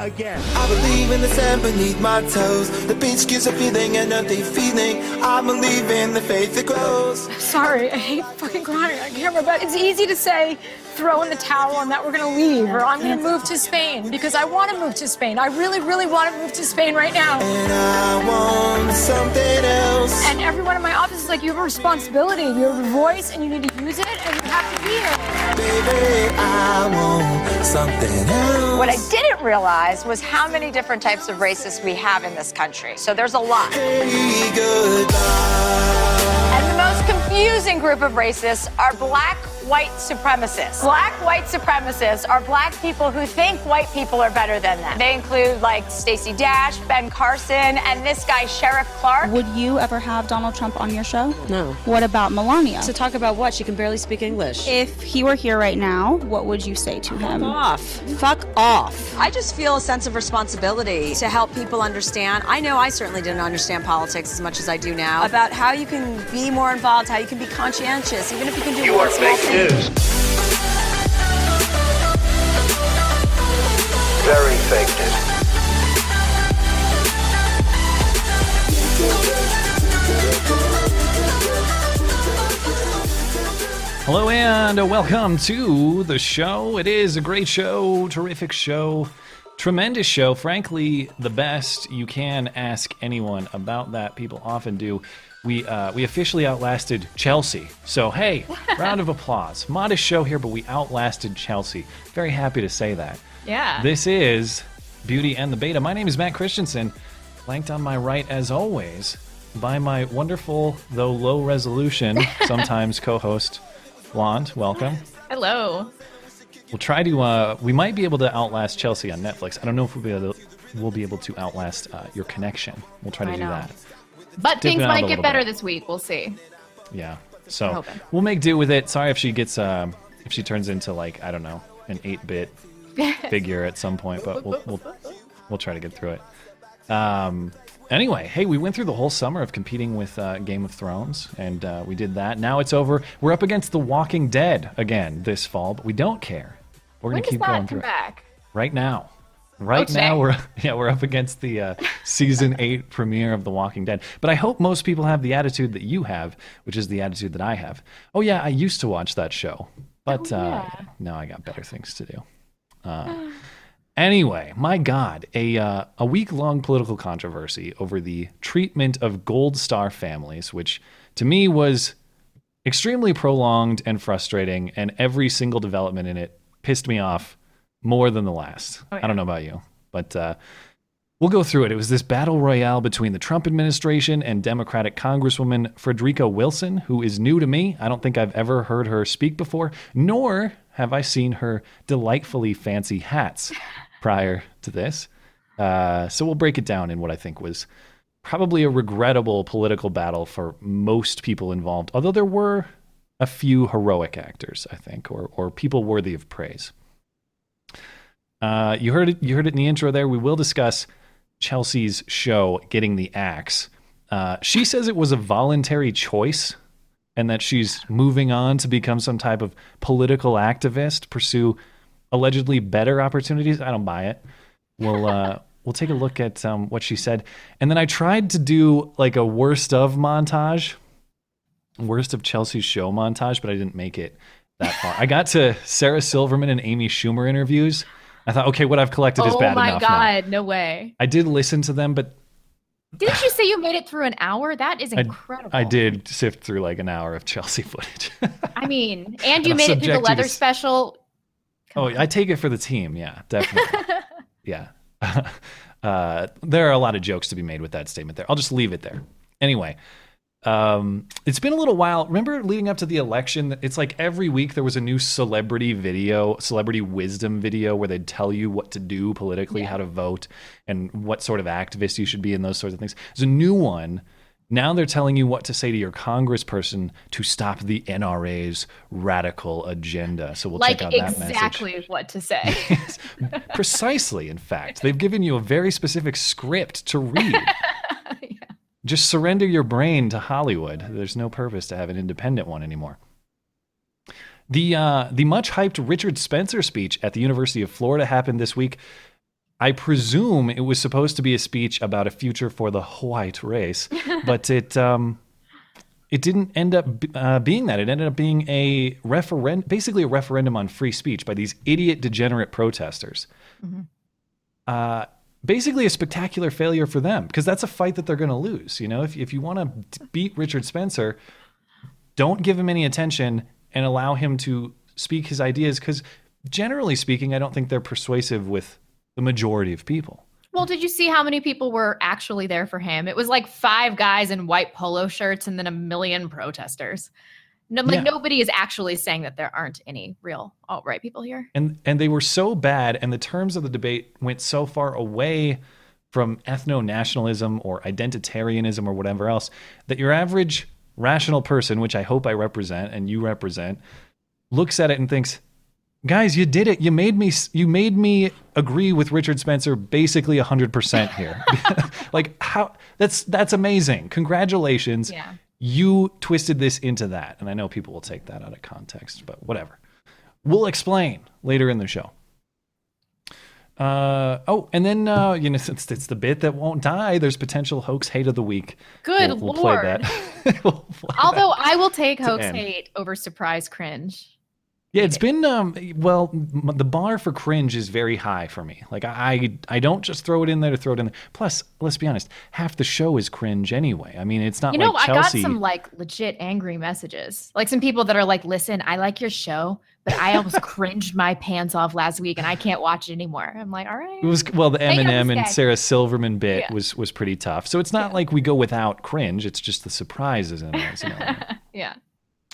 Again. I believe in the sand beneath my toes. The beach gives a feeling, an earthly feeling. I believe in the faith that grows. Sorry, I hate fucking crying on camera, but it's easy to say throw in the towel and that we're gonna leave or I'm gonna move to Spain because I wanna move to Spain. I really, really wanna move to Spain right now. And I want something else. And everyone in my office is like, you have a responsibility, you have a voice and you need to use it and you have to be here. Baby, I want something else. What I didn't realize was how many different types of racists we have in this country. So there's a lot. Hey. And the most confusing group of racists are black white supremacists. Black white supremacists are black people who think white people are better than them. They include like Stacey Dash, Ben Carson, and this guy Sheriff Clarke. Would you ever have Donald Trump on your show? No. What about Melania? To talk about what? She can barely speak English. If he were here right now, what would you say to him? off. Fuck off. I just feel a sense of responsibility to help people understand. I know I certainly didn't understand politics as much as I do now. About how you can be more involved, how you can be conscientious, even if you can do one small thing. Very fake news. Hello and welcome to the show. It is a great show, terrific show, tremendous show. Frankly, the best you can ask anyone about that. People often do. We uh, we officially outlasted Chelsea. So hey, round of applause. Modest show here, but we outlasted Chelsea. Very happy to say that. Yeah. This is Beauty and the Beta. My name is Matt Christensen. Flanked on my right, as always, by my wonderful, though low resolution, sometimes co-host, Blonde. Welcome. Hello. We'll try to. Uh, we might be able to outlast Chelsea on Netflix. I don't know if we'll be able to. We'll be able to outlast uh, your connection. We'll try to I do know. that. But things might get better bit. this week. We'll see. Yeah. So we'll make do with it. Sorry if she gets. Uh, if she turns into like I don't know an eight-bit figure at some point, but we'll we'll we'll try to get through it. Um. Anyway, hey, we went through the whole summer of competing with uh, Game of Thrones, and uh, we did that. Now it's over. We're up against The Walking Dead again this fall, but we don't care. We're gonna does keep going through it. back? right now. Right now, we're yeah we're up against the uh, season eight premiere of The Walking Dead. But I hope most people have the attitude that you have, which is the attitude that I have. Oh yeah, I used to watch that show, but Oh, uh, now I got better things to do. Uh, anyway, my God, a uh, a week long political controversy over the treatment of Gold Star families, which to me was extremely prolonged and frustrating, and every single development in it pissed me off more than the last. I don't know about you, but uh, we'll go through it. It was this battle royale between the Trump administration and Democratic Congresswoman Frederica Wilson, who is new to me. I don't think I've ever heard her speak before, nor have I seen her delightfully fancy hats prior to this. Uh, so we'll break it down in what I think was probably a regrettable political battle for most people involved, although there were a few heroic actors, I think, or, or people worthy of praise. Uh, you heard it. You heard it in the intro. There, we will discuss Chelsea's show, "Getting the axe. Uh, she says it was a voluntary choice, and that she's moving on to become some type of political activist, pursue allegedly better opportunities. I don't buy it. We'll uh, we'll take a look at um, what she said, and then I tried to do like a worst of montage, worst of Chelsea's show montage, but I didn't make it that far. I got to Sarah Silverman and Amy Schumer interviews. I thought, okay, what I've collected is oh bad enough. Oh my enough. now. god, no way. I did listen to them, but Didn't you say you made it through an hour? That is incredible. I did sift through like an hour of Chelsea footage. I mean, and you I'll made it through the to leather s- special. oh, I take it for the team. Yeah, definitely. yeah. uh, there are a lot of jokes to be made with that statement there. I'll just leave it there. Anyway, Um, it's been a little while. Remember leading up to the election, it's like every week there was a new celebrity video, celebrity wisdom video where they'd tell you what to do politically, how to vote, and what sort of activist you should be, and those sorts of things. There's a new one. Now they're telling you what to say to your congressperson to stop the NRA's radical agenda. So we'll like check out that message. exactly what to say. Precisely, in fact. They've given you a very specific script to read. Just surrender your brain to Hollywood. There's no purpose to have an independent one anymore. The uh, the much hyped Richard Spencer speech at the University of Florida happened this week. I presume it was supposed to be a speech about a future for the white race, but it um, it didn't end up uh, being that. It ended up being a referendum, basically a referendum on free speech by these idiot, degenerate protesters. Uh, basically, a spectacular failure for them because that's a fight that they're going to lose. You know, if if you want to beat Richard Spencer, don't give him any attention and allow him to speak his ideas because generally speaking, I don't think they're persuasive with the majority of people. Well, did you see how many people were actually there for him? It was like five guys in white polo shirts and then a million protesters. No, like Yeah. nobody is actually saying that there aren't any real alt right people here. and and they were so bad and the terms of the debate went so far away from ethno-nationalism or identitarianism or whatever else that your average rational person which i hope i represent and you represent looks at it and thinks guys you did it you made me you made me agree with richard spencer basically 100% here like how that's that's amazing congratulations Yeah. You twisted this into that and i know people will take that out of context but whatever We'll explain later in the show. Uh, oh, and then uh, you know, since it's the bit that won't die, there's potential hoax hate of the week. Good we'll, we'll play lord. that. We'll play Although I will take hoax end. hate over surprise cringe. Yeah, it's been um well the bar for cringe is very high for me. Like I I don't just throw it in there to throw it in there. Plus, let's be honest, half the show is cringe anyway. I mean, it's not You know, like I got some like legit angry messages. Like some people that are like, listen, I like your show, but I almost cringed my pants off last week and I can't watch it anymore. I'm like, all right. It was well, the Eminem and. Sarah Silverman bit Yeah. was was pretty tough. So it's not like we go without cringe. It's just the surprises in it. You know? Yeah.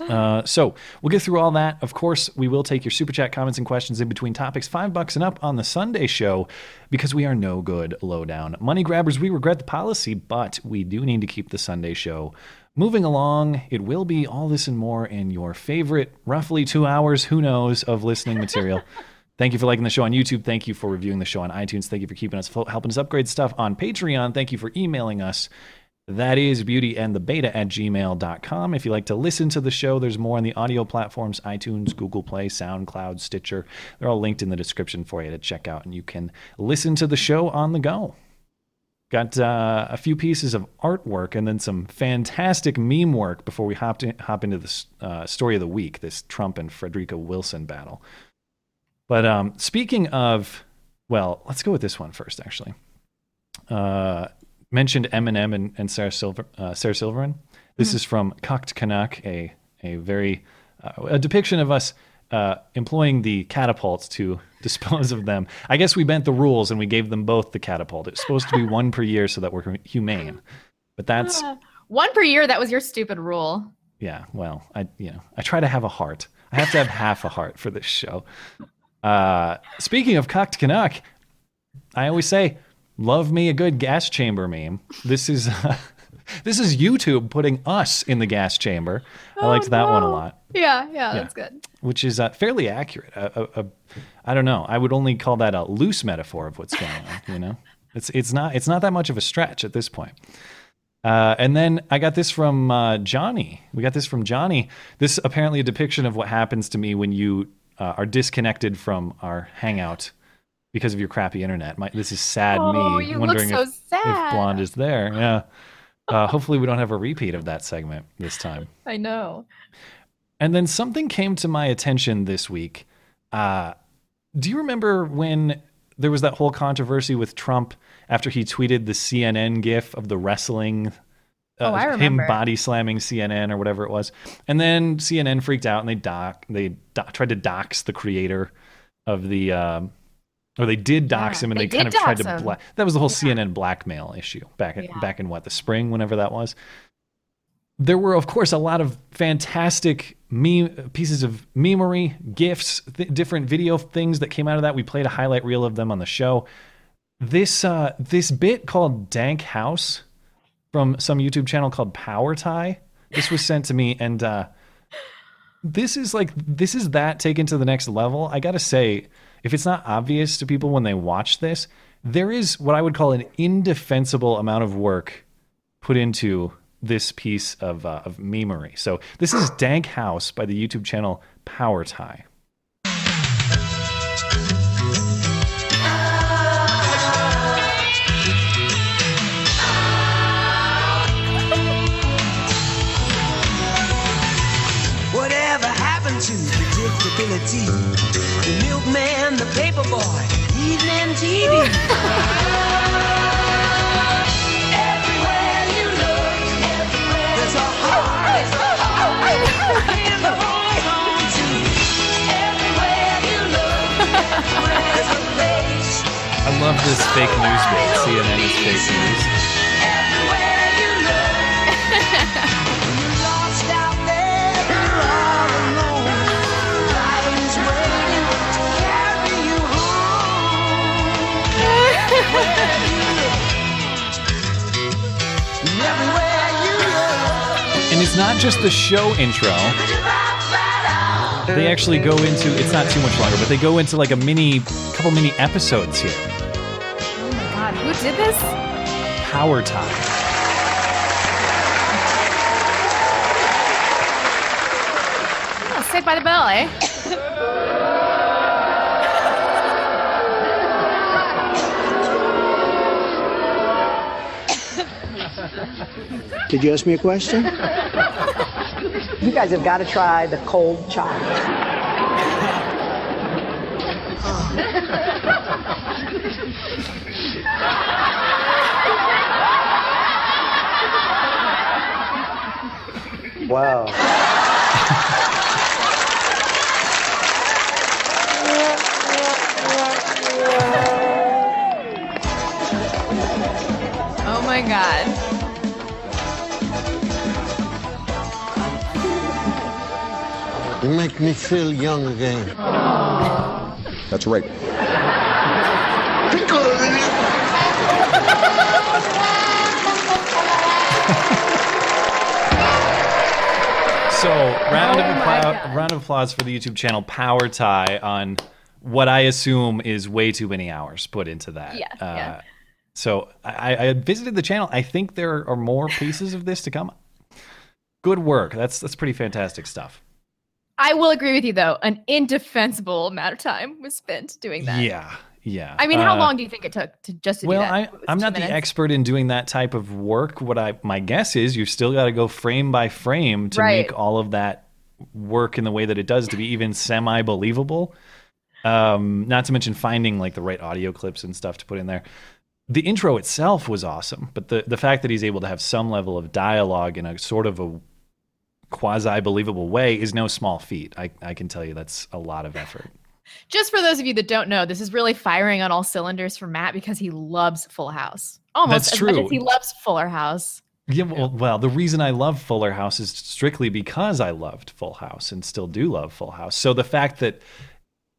Uh, so we'll get through all that. Of course, we will take your super chat comments and questions in between topics. Five bucks and up on the Sunday show because we are no good lowdown money grabbers. We regret the policy, but we do need to keep the Sunday show moving along. It will be all this and more in your favorite, roughly two hours, who knows, of listening material. Thank you for liking the show on YouTube. Thank you for reviewing the show on iTunes. Thank you for keeping us helping us upgrade stuff on Patreon. Thank you for emailing us. That is beauty and the beta at gmail.com. If you like to listen to the show, there's more on the audio platforms iTunes, Google Play, SoundCloud, Stitcher. They're all linked in the description for you to check out, and you can listen to the show on the go. Got uh, a few pieces of artwork and then some fantastic meme work before we hop, hop into the uh, story of the week this Trump and Frederica Wilson battle. But um, speaking of, well, let's go with this one first, actually. Uh, mentioned Eminem and, and Sarah Silver, uh, Sarah Silverman. This is from Cucked Canuck, a a very uh, a depiction of us uh, employing the catapults to dispose of them. I guess we bent the rules and we gave them both the catapult. It's supposed to be one per year so that we're humane. But that's One per year, that was your stupid rule. yeah. Well, I you know I try to have a heart. I have to have half a heart for this show. Uh, speaking of Cucked Canuck, I always say, love me a good gas chamber meme. This is this is YouTube putting us in the gas chamber. I liked that one a lot, Yeah, yeah, that's good. which is uh, fairly accurate. A, I don't know. I would only call that a loose metaphor of what's going on. You know, it's it's not it's not that much of a stretch at this point. Uh, and then I got this from uh, Johnny. We got this from Johnny. This apparently a depiction of what happens to me when you uh, are disconnected from our hangout because of your crappy internet. My, this is sad Oh, me you look wondering so if, sad. if Blonde is there. Yeah. Uh, hopefully we don't have a repeat of that segment this time. I know. And then something came to my attention this week. Uh, do you remember when there was that whole controversy with Trump after he tweeted the CNN gif of the wrestling? uh, Oh, I Him body slamming CNN or whatever it was, and then CNN freaked out and they doc they do- tried to dox the creator of the, um, or they did dox Yeah, him and they they, kind of tried to. Bla- that was the whole CNN blackmail issue back in, Yeah. back in what the spring, whenever that was. there were, of course, a lot of fantastic meme pieces of memery, gifs, th- different video things that came out of that. We played a highlight reel of them on the show. This uh, this bit called Dank House from some YouTube channel called Power Tie. This was sent to me, and uh, this is like this is that taken to the next level. I gotta say, if it's not obvious to people when they watch this, there is what I would call an indefensible amount of work put into this piece of uh, of memery. So this is Dank House by the YouTube channel Power Tie. Whatever happened to predictability? The milkman, the evening TV. Everywhere you look, there's a heart, there's a heart in the hold on to. Everywhere you look, there's a place. I love this fake news bit. CNN is fake news. It's not just the show intro. They actually go into it's not too much longer, but they go into like a mini couple mini episodes here. Oh my god, who did this? Power Tie. Oh, Saved by the Bell, eh? Did you ask me a question? You guys have got to try the cold chocolate. Wow. Oh my god. You make me feel young again. That's right. So round of my applause, round of applause for the YouTube channel Power Tie on what I assume is way too many hours put into that. Yeah, Uh, yeah. So I, I visited the channel. I think there are more pieces of this to come. Good work. That's that's pretty fantastic stuff. I will agree with you though. An indefensible amount of time was spent doing that. Yeah, yeah. I mean, how Uh, long do you think it took to just to well, do that? I, It was I'm two not the expert in doing that type of work. What I my guess is you've still got to go frame by frame to Right. make all of that work in the way that it does to be even semi believable. Um, not to mention finding like the right audio clips and stuff to put in there. The intro itself was awesome, but the the fact that he's able to have some level of dialogue in a sort of a quasi believable way is no small feat. I, I can tell you that's a lot of effort. Just for those of you that don't know, this is really firing on all cylinders for Matt because he loves Full House. Almost That's as much as he loves Fuller House. Yeah, well, well, the reason I love Fuller House is strictly because I loved Full House and still do love Full House. So the fact that,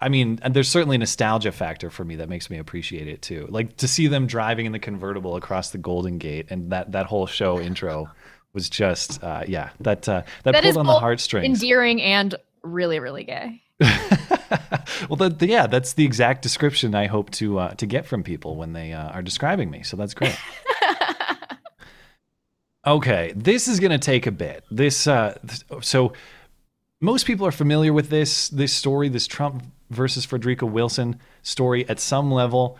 I mean, and there's certainly a nostalgia factor for me that makes me appreciate it too. Like to see them driving in the convertible across the Golden Gate and that that whole show intro was just, uh, yeah, that uh, that, That pulled on the heartstrings. Endearing and really, really gay. well, that, yeah, that's the exact description I hope to uh, to get from people when they uh, are describing me. So that's great. okay, this is going to take a bit. This uh, so most people are familiar with this this story, this Trump versus Frederica Wilson story at some level.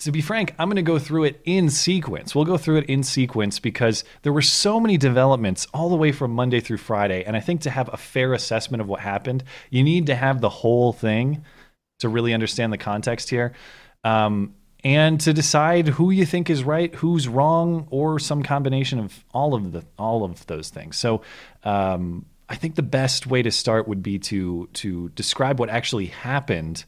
To be frank, I'm going to go through it in sequence. We'll go through it in sequence because there were so many developments all the way from Monday through Friday. And I think to have a fair assessment of what happened, you need to have the whole thing to really understand the context here. Um, and to decide who you think is right, who's wrong, or some combination of all of the all of those things. So, um, I think the best way to start would be to to describe what actually happened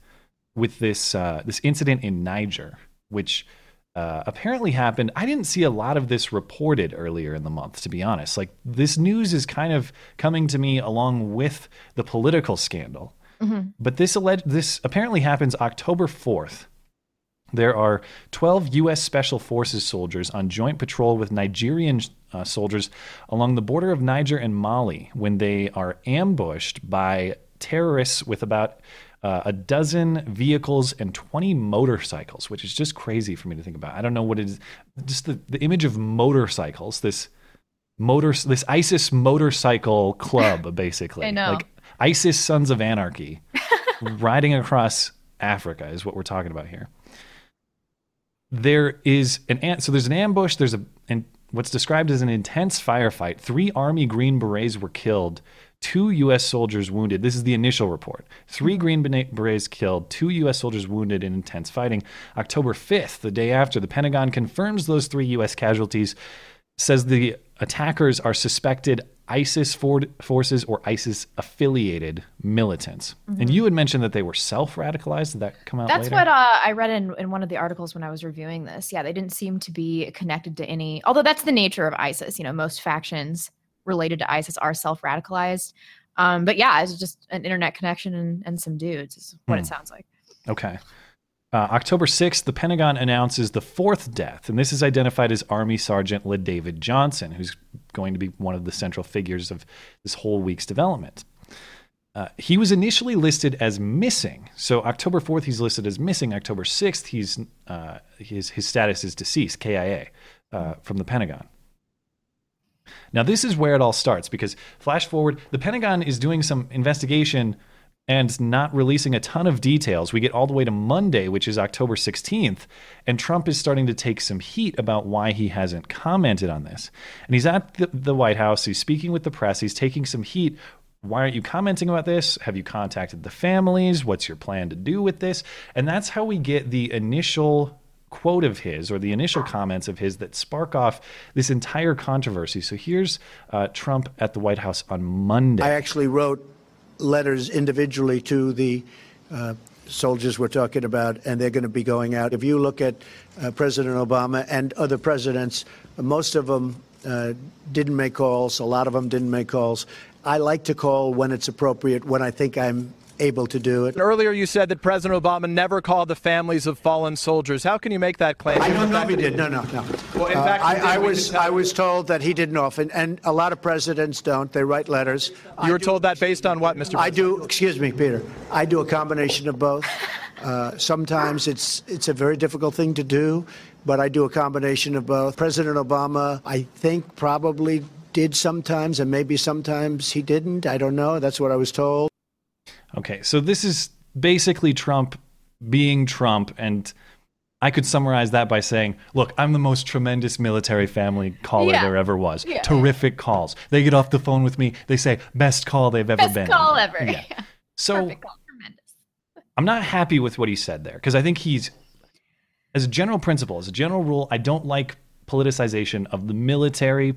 with this uh, this incident in Niger, which uh, apparently happened. I didn't see a lot of this reported earlier in the month, to be honest. Like this news is kind of coming to me along with the political scandal. Mhm. But this alleged this apparently happens October 4th. There are 12 U.S. Special Forces soldiers on joint patrol with Nigerian uh, soldiers along the border of Niger and Mali when they are ambushed by terrorists with about uh, a dozen vehicles and 20 motorcycles, which is just crazy for me to think about. I don't know what it is. Just the, the image of motorcycles, this motor, this ISIS motorcycle club, basically. I know. Like ISIS Sons of Anarchy riding across Africa is what we're talking about here. There is an an- so there's an ambush. There's a and what's described as an intense firefight. Three Army Green Berets were killed. Two U.S. soldiers wounded. This is the initial report. Three Green Berets killed. Two U.S. soldiers wounded in intense fighting. October 5th, the day after, the Pentagon confirms those three U.S. casualties. Says the attackers are suspected ISIS for- forces or ISIS affiliated militants. And Mhm. you had mentioned that they were self radicalized. Did that come out That's later? what uh, I read in, in one of the articles when I was reviewing this. Yeah, they didn't seem to be connected to any, although that's the nature of ISIS. You know, most factions related to ISIS are self radicalized. Um, but yeah, it's just an internet connection and, and some dudes, is what Hmm. it sounds like. Okay. Uh, October 6th, the Pentagon announces the fourth death, and this is identified as Army Sergeant LaDavid Johnson, who's going to be one of the central figures of this whole week's development. Uh, he was initially listed as missing. So October 4th, he's listed as missing. October 6th, he's uh, his his status is deceased, KIA, uh, from the Pentagon. Now, this is where it all starts because flash forward, the Pentagon is doing some investigation and not releasing a ton of details. We get all the way to Monday, which is October 16th, and Trump is starting to take some heat about why he hasn't commented on this. And he's at the, the White House, he's speaking with the press, he's taking some heat. Why aren't you commenting about this? Have you contacted the families? What's your plan to do with this? And that's how we get the initial quote of his or the initial comments of his that spark off this entire controversy. So here's uh, Trump at the White House on Monday. I actually wrote letters individually to the uh, soldiers we're talking about, and they're going to be going out. If you look at uh, President Obama and other presidents, most of them uh, didn't make calls. A lot of them didn't make calls. I like to call when it's appropriate, when I think I'm able to do it. Earlier, you said that President Obama never called the families of fallen soldiers. How can you make that claim? I don't The know fact if he did. No, no, no. Well, in Uh, fact, he did. I, I was I was told that he didn't often, and a lot of presidents don't. They write letters. You were told that based on what, Mr. I do. Excuse me, Peter. I do a combination of both. Uh, sometimes it's it's a very difficult thing to do, but I do a combination of both. President Obama, I think, probably did sometimes, and maybe sometimes he didn't. I don't know. That's what I was told. Okay, so this is basically Trump being Trump, and I could summarize that by saying, "Look, I'm the most tremendous military family caller Yeah. there ever was. Yeah. Terrific calls. They get off the phone with me. They say best call they've ever Best been. Best call on." ever. Yeah. So I'm not happy with what he said there because I think he's, as a general principle, as a general rule, I don't like politicization of the military,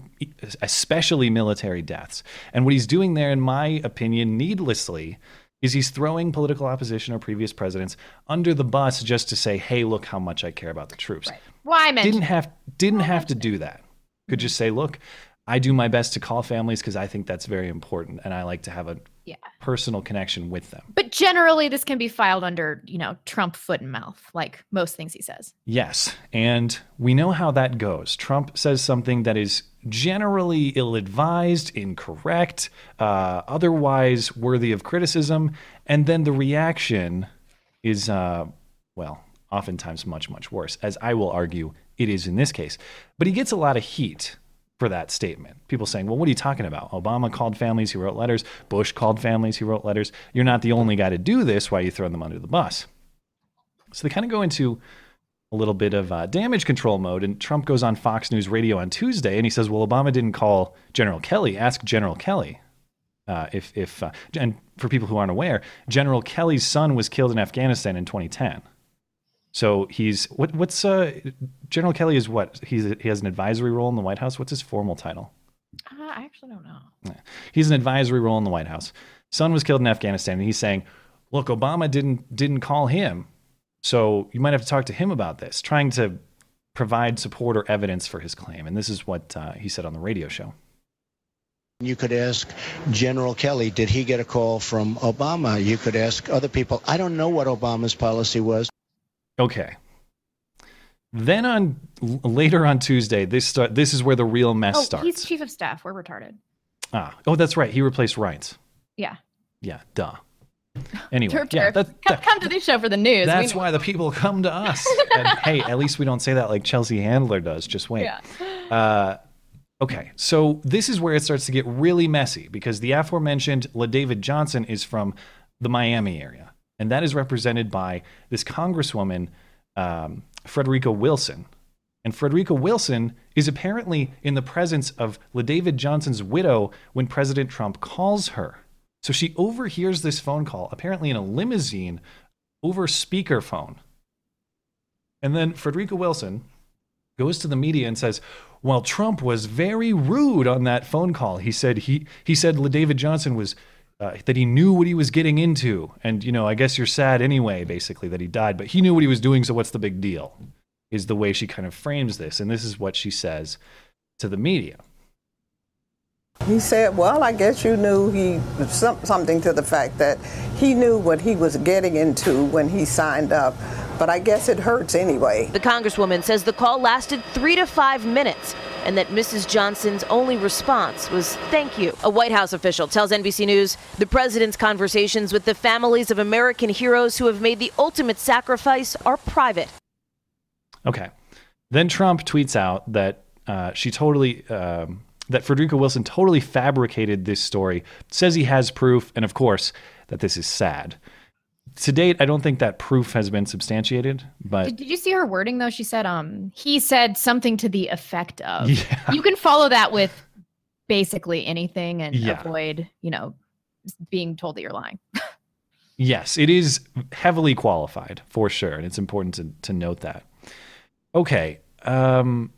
especially military deaths. And what he's doing there, in my opinion, needlessly, is he's throwing political opposition or previous presidents under the bus just to say, "Hey, look how much I care about the troops." Why I mentioned Didn't have didn't have to do that. Could just say, "Look, I do my best to call families because I think that's very important, and I like to have a Yeah. personal connection with them." But generally, this can be filed under, you know, Trump foot and mouth, like most things he says. Yes, and we know how that goes. Trump says something that is generally ill advised, incorrect, uh, otherwise worthy of criticism, and then the reaction is, uh, well, oftentimes much, much worse, as I will argue it is in this case. But he gets a lot of heat for that statement. People saying, well, what are you talking about? Obama called families, he wrote letters. Bush called families, he wrote letters. You're not the only guy to do this. Why are you throwing them under the bus? So they kind of go into a little bit of uh, damage control mode. And Trump goes on Fox News Radio on Tuesday and he says, well, Obama didn't call General Kelly. Ask General Kelly. Uh, if, if uh, and for people who aren't aware, General Kelly's son was killed in Afghanistan in 2010. So he's what? What's uh, General Kelly is what? He's he has an advisory role in the White House. What's his formal title? Uh, I actually don't know. He's an advisory role in the White House. Son was killed in Afghanistan, and he's saying, "Look, Obama didn't didn't call him, so you might have to talk to him about this." Trying to provide support or evidence for his claim. And this is what uh, he said on the radio show. You could ask General Kelly, did he get a call from Obama? You could ask other people. I don't know what Obama's policy was. Okay. Then on later on Tuesday, this start, this is where the real mess oh, starts. he's chief of staff. We're retarded. Ah, oh, that's right. He replaced Reince. Yeah. Yeah, duh. Anyway, Turf yeah, turf. that, come, come to this show for the news. That's why the people come to us. and hey, at least we don't say that like Chelsea Handler does. Just wait. Yeah. Uh, okay, so this is where it starts to get really messy because the aforementioned LaDavid Johnson is from the Miami area, and that is represented by this Congresswoman, um, Frederica Wilson. And Frederica Wilson is apparently in the presence of LaDavid Johnson's widow when President Trump calls her. So she overhears this phone call, apparently in a limousine, over speakerphone. And then Frederica Wilson goes to the media and says, "Well, Trump was very rude on that phone call. He said he he said LaDavid Johnson was uh, that he knew what he was getting into, and you know, I guess you're sad anyway, basically that he died, but he knew what he was doing. So what's the big deal?" Is the way she kind of frames this, and this is what she says to the media. He said, Well, I guess you knew he, some, something to the fact that he knew what he was getting into when he signed up, but I guess it hurts anyway. The Congresswoman says the call lasted three to five minutes and that Mrs. Johnson's only response was thank you. A White House official tells NBC News the president's conversations with the families of American heroes who have made the ultimate sacrifice are private. Okay. Then Trump tweets out that uh, she totally, um, that Frederica Wilson totally fabricated this story, says he has proof, and of course, that this is sad. To date, I don't think that proof has been substantiated, but Did, did you see her wording though? She said, um, he said something to the effect of. Yeah. You can follow that with basically anything and Yeah. avoid, you know, being told that you're lying. yes, it is heavily qualified for sure, and it's important to, to note that. Okay. Um,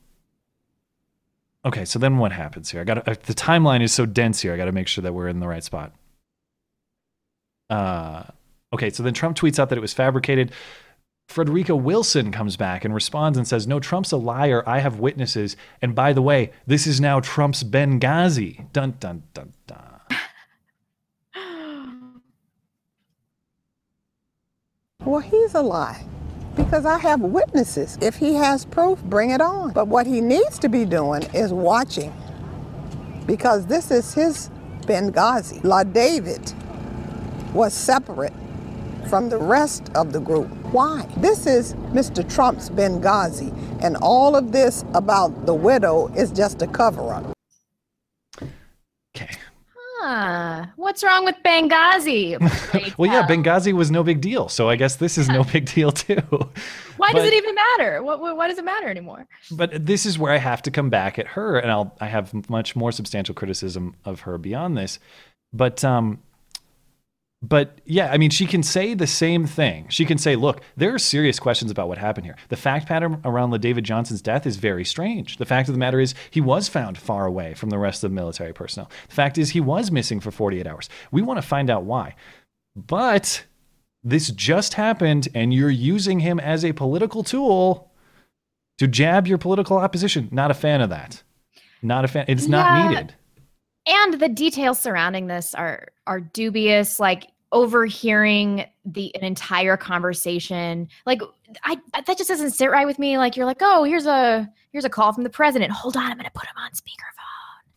okay, so then what happens here? I got uh, the timeline is so dense here. I got to make sure that we're in the right spot. Uh, okay, so then Trump tweets out that it was fabricated. Frederica Wilson comes back and responds and says, No, Trump's a liar. I have witnesses. And by the way, this is now Trump's Benghazi. Dun, dun, dun, dun. Well, he's a lie because I have witnesses. If he has proof, bring it on. But what he needs to be doing is watching because this is his Benghazi. LaDavid was separate from the rest of the group. Why? This is Mr. Trump's Benghazi, and all of this about the widow is just a cover up. Okay. Huh. What's wrong with Benghazi? well, yeah, Benghazi was no big deal. So I guess this is no big deal too. Why does it even matter? What, what, why does it matter anymore? But this is where I have to come back at her, and I'll I have much more substantial criticism of her beyond this. But um, but yeah, I mean, she can say the same thing. She can say, "Look, there are serious questions about what happened here. The fact pattern around LaDavid Johnson's death is very strange. The fact of the matter is, he was found far away from the rest of the military personnel. The fact is, he was missing for 48 hours. We want to find out why. But this just happened, and you're using him as a political tool to jab your political opposition. Not a fan of that. Not a fan. It's not needed. And the details surrounding this are are dubious. Like overhearing the an entire conversation, like I that just doesn't sit right with me. Like you're like, oh, here's a here's a call from the president. Hold on, I'm gonna put him on speakerphone.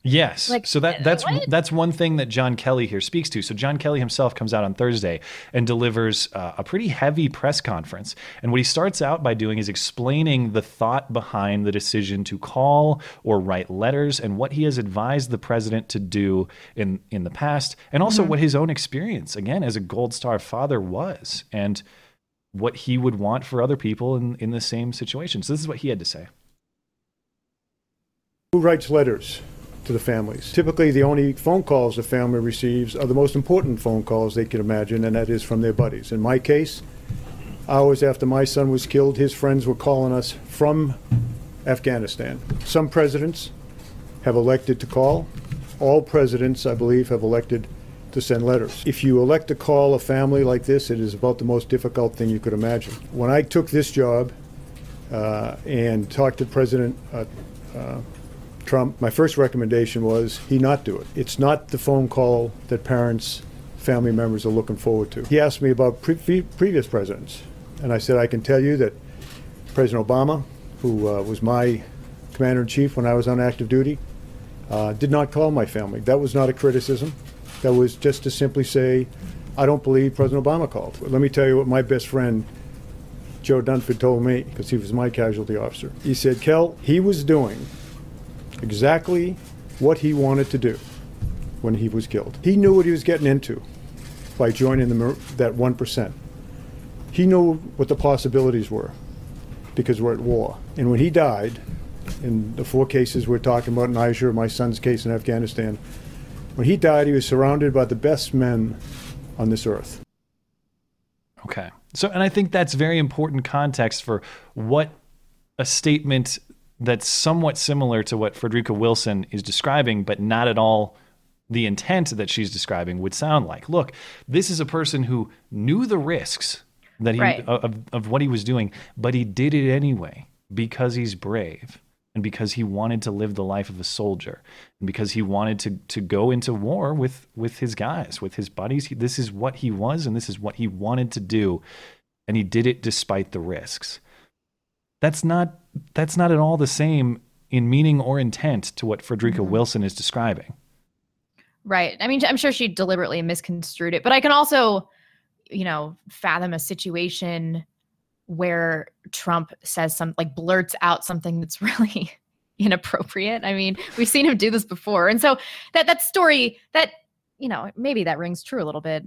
Yes. Like, so that that's that's one thing that John Kelly here speaks to. So John Kelly himself comes out on Thursday and delivers uh, a pretty heavy press conference. And what he starts out by doing is explaining the thought behind the decision to call or write letters and what he has advised the president to do in in the past, and also Mhm. what his own experience again as a Gold Star father was, and what he would want for other people in in the same situation. So this is what he had to say. Who writes letters to the families? Typically, the only phone calls the family receives are the most important phone calls they can imagine, and that is from their buddies. In my case, hours after my son was killed, his friends were calling us from Afghanistan. Some presidents have elected to call. All presidents, I believe, have elected to send letters. If you elect to call a family like this, it is about the most difficult thing you could imagine. When I took this job, uh, and talked to President uh, uh, Trump, my first recommendation was he not do it. It's not the phone call that parents, family members are looking forward to. He asked me about pre- pre- previous presidents, and I said I can tell you that President Obama, who uh, was my commander in chief when I was on active duty, uh, did not call my family. That was not a criticism. That was just to simply say, I don't believe President Obama called. Let me tell you what my best friend Joe Dunford told me, because he was my casualty officer. He said, Kel, he was doing exactly what he wanted to do when he was killed. He knew what he was getting into by joining the, that 1%. He knew what the possibilities were because we're at war. And when he died, in the four cases we're talking about, in Niger, my son's case in Afghanistan, when he died, he was surrounded by the best men on this earth. Okay. So, and I think that's very important context for what a statement that's somewhat similar to what Frederica Wilson is describing, but not at all the intent that she's describing would sound like. Look, this is a person who knew the risks that he Right. of, of what he was doing, but he did it anyway because he's brave and because he wanted to live the life of a soldier and because he wanted to to go into war with with his guys, with his buddies. He, this is what he was and this is what he wanted to do and he did it despite the risks. That's not that's not at all the same in meaning or intent to what Frederica Mm-hmm. Wilson is describing. Right. I mean, I'm sure she deliberately misconstrued it, but I can also, you know, fathom a situation where Trump says some like blurts out something that's really inappropriate. I mean, we've seen him do this before. And so that that story that, you know, maybe that rings true a little bit.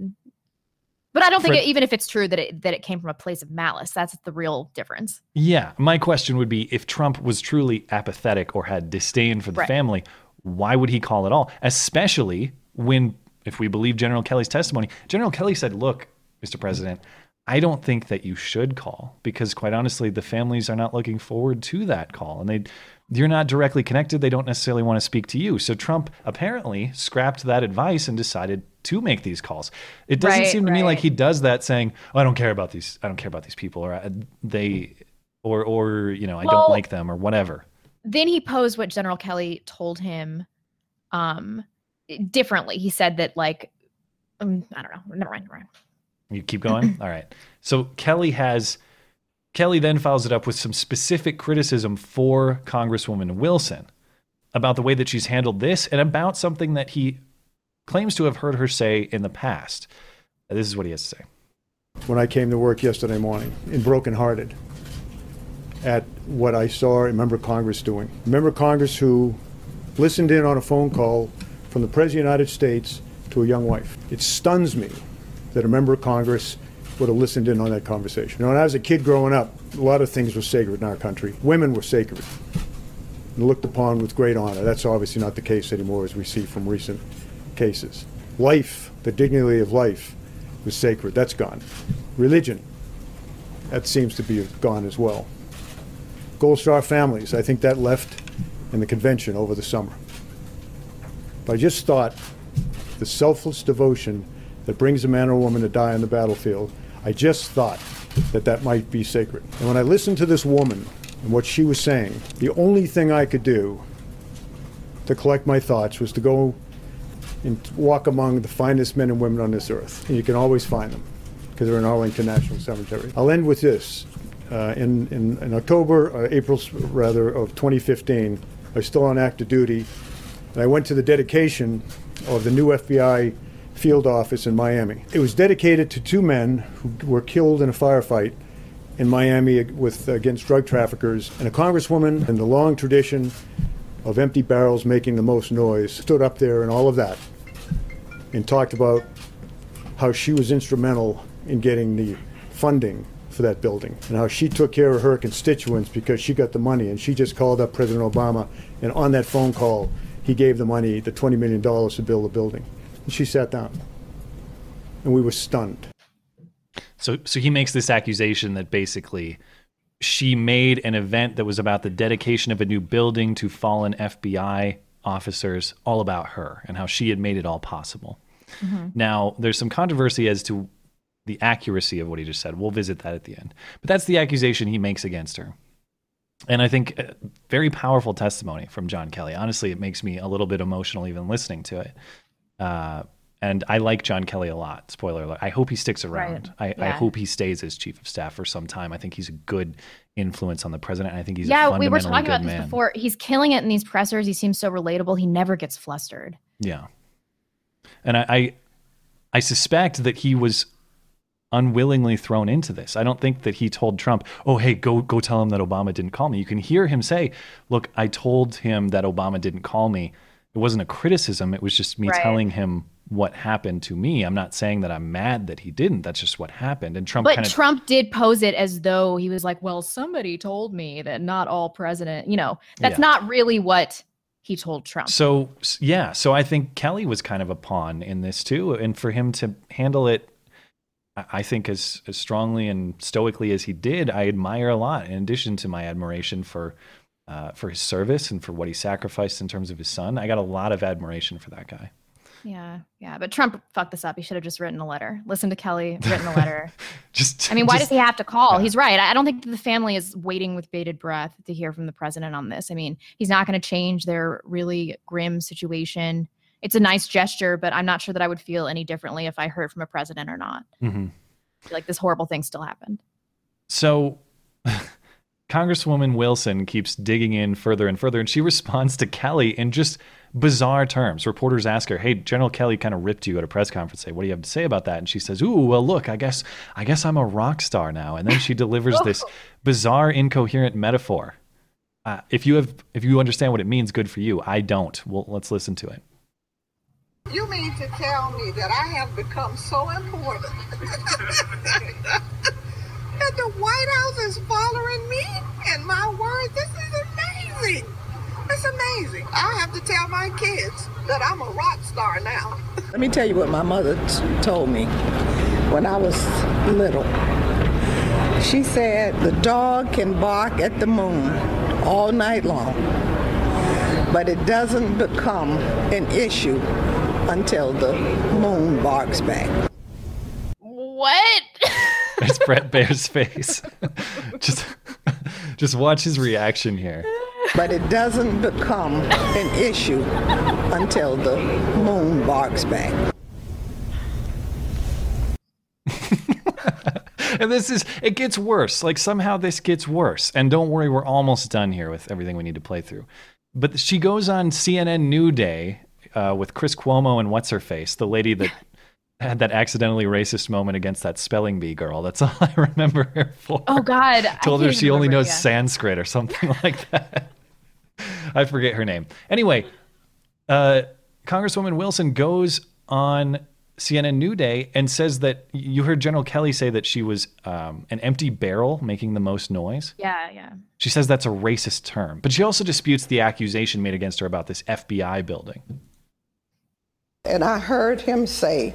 But I don't think Fred- it, even if it's true that it that it came from a place of malice, that's the real difference. Yeah, my question would be if Trump was truly apathetic or had disdain for the Right. family, why would he call at all? Especially when, if we believe General Kelly's testimony, General Kelly said, Look, Mr. President, I don't think that you should call because, quite honestly, the families are not looking forward to that call. And they, you're not directly connected. They don't necessarily want to speak to you. So Trump apparently scrapped that advice and decided to make these calls. It doesn't Right, seem to me like he does that saying, oh, I don't care about these. I don't care about these people or I, they, or, or, you know, I don't like them or whatever. then he posed what General Kelly told him um differently. He said that like um, I don't know. Never mind. Never mind. You keep going? All right. So Kelly has Kelly then follows it up with some specific criticism for Congresswoman Wilson about the way that she's handled this and about something that he claims to have heard her say in the past. This is what he has to say. when I came to work yesterday morning and brokenhearted at what I saw a member of Congress doing. A member of Congress who listened in on a phone call from the President of the United States to a young wife. It stuns me that a member of Congress would have listened in on that conversation. You know, when I was a kid growing up, a lot of things were sacred in our country. Women were sacred and looked upon with great honor. That's obviously not the case anymore, as we see from recent cases. Life, the dignity of life, was sacred. That's gone. Religion, that seems to be gone as well. Gold Star families, I think that left in the convention over the summer. But I just thought the selfless devotion that brings a man or woman to die on the battlefield, I just thought that that might be sacred. And when I listened to this woman and what she was saying, the only thing I could do to collect my thoughts was to go and walk among the finest men and women on this earth. And you can always find them because they're in Arlington National Cemetery. I'll end with this. Uh, in, in, in October, uh, April rather, of 2015, I was still on active duty, and I went to the dedication of the new FBI field office in Miami. It was dedicated to two men who were killed in a firefight in Miami with against drug traffickers, and a congresswoman in the long tradition of empty barrels making the most noise stood up there and all of that and talked about how she was instrumental in getting the funding for that building and how she took care of her constituents because she got the money and she just called up President Obama and on that phone call he gave the money the 20 million dollars to build the building. And she sat down. And we were stunned. So so he makes this accusation that basically she made an event that was about the dedication of a new building to fallen FBI officers all about her and how she had made it all possible. Mhm. Now, there's some controversy as to the accuracy of what he just said. We'll visit that at the end. But that's the accusation he makes against her. And I think uh, very powerful testimony from John Kelly. Honestly, it makes me a little bit emotional even listening to it. Uh, and I like John Kelly a lot. Spoiler alert. I hope he sticks around. I, I Yeah. hope he stays as chief of staff for some time. I think he's a good influence on the president. I think he's a yeah, we were talking about this man. before. He's killing it in these pressers. He seems so relatable. He never gets flustered. Yeah. And I, I I suspect that he was unwillingly thrown into this. I don't think that he told Trump, "Oh, hey, go go tell him that Obama didn't call me." You can hear him say, "Look, I told him that Obama didn't call me." It wasn't a criticism, it was just me Right. telling him what happened to me. I'm not saying that I'm mad that he didn't. That's just what happened. And Trump but kind of Trump did pose it as though he was like, "Well, somebody told me that not all president." You know, that's Yeah. not really what he told Trump. So yeah, so I think Kelly was kind of a pawn in this too, and for him to handle it, I- I think as as strongly and stoically as he did, I admire a lot. In addition to my admiration for uh, for his service and for what he sacrificed in terms of his son, I got a lot of admiration for that guy. Yeah, yeah. But Trump fucked this up. He should have just written a letter. Listen to Kelly, written a letter. Just I mean, why just- does he have to call? He's right. I don't think the family is waiting with bated breath to hear from the president on this. I mean, he's not going to change their really grim situation. It's a nice gesture, but I'm not sure that I would feel any differently if I heard from a president or not. Mhm. Like this horrible thing still happened. So Congresswoman Wilson keeps digging in further and further, and she responds to Kelly in just bizarre terms. Reporters ask her, "Hey, General Kelly kind of ripped you at a press conference. Say, what do you have to say about that?" And she says, "Ooh, well, look, I guess, I guess I'm a rock star now." And then she delivers this bizarre, incoherent metaphor. Uh, if you have, if you understand what it means, good for you. I don't. Well, let's listen to it. You mean to tell me that I have become so important that the White House is following me and my word? This is amazing. It's amazing. I have to tell my kids that I'm a rock star now. Let me tell you what my mother t- told me when I was little. She said the dog can bark at the moon all night long, but it doesn't become an issue until the moon barks back. What? It's Bret Baier's face. just, just watch his reaction here. But it doesn't become an issue until the moon barks back. and this is it gets worse like somehow this gets worse and don't worry we're almost done here with everything we need to play through but she goes on cnn new day uh, with chris cuomo and what's her face the lady that had that accidentally racist moment against that spelling bee girl that's all i remember her for Oh God! I told her she only knows sanskrit or something like that i forget her name anyway uh, Congresswoman Wilson goes on CNN New Day and says that you heard General Kelly say that she was um, an empty barrel making the most noise. Yeah, yeah. She says that's a racist term, but she also disputes the accusation made against her about this FBI building. And I heard him say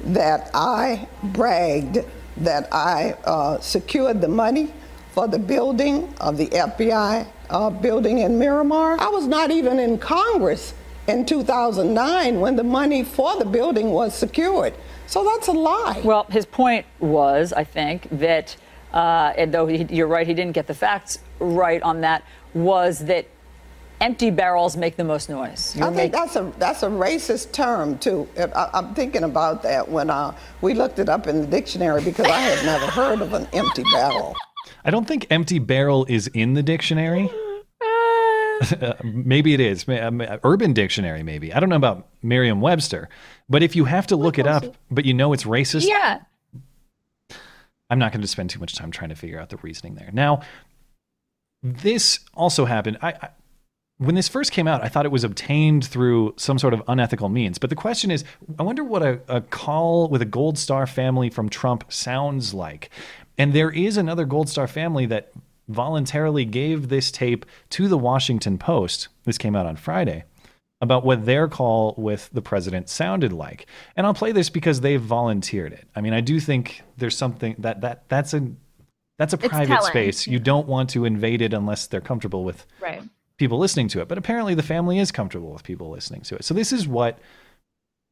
that I bragged that I uh, secured the money for the building of the FBI uh, building in Miramar. I was not even in Congress in 2009 when the money for the building was secured. So that's a lie. Well, his point was, I think, that, uh, and though he, you're right, he didn't get the facts right on that, was that empty barrels make the most noise. I think that's a that's a racist term too. I, I'm thinking about that when uh, we looked it up in the dictionary because I had never heard of an empty barrel. I don't think empty barrel is in the dictionary. maybe it is. Ma- Urban Dictionary, maybe. I don't know about Merriam Webster. But if you have to look it up, but you know it's racist, Yeah. I'm not going to spend too much time trying to figure out the reasoning there. Now, this also happened. I, I when this first came out, I thought it was obtained through some sort of unethical means. But the question is, I wonder what a, a call with a Gold Star family from Trump sounds like. And there is another Gold Star family that voluntarily gave this tape to the Washington Post. This came out on Friday about what their call with the president sounded like. And I'll play this because they've volunteered it. I mean, I do think there's something that that that's a that's a private space. You don't want to invade it unless they're comfortable with Right people listening to it. But apparently, the family is comfortable with people listening to it. So this is what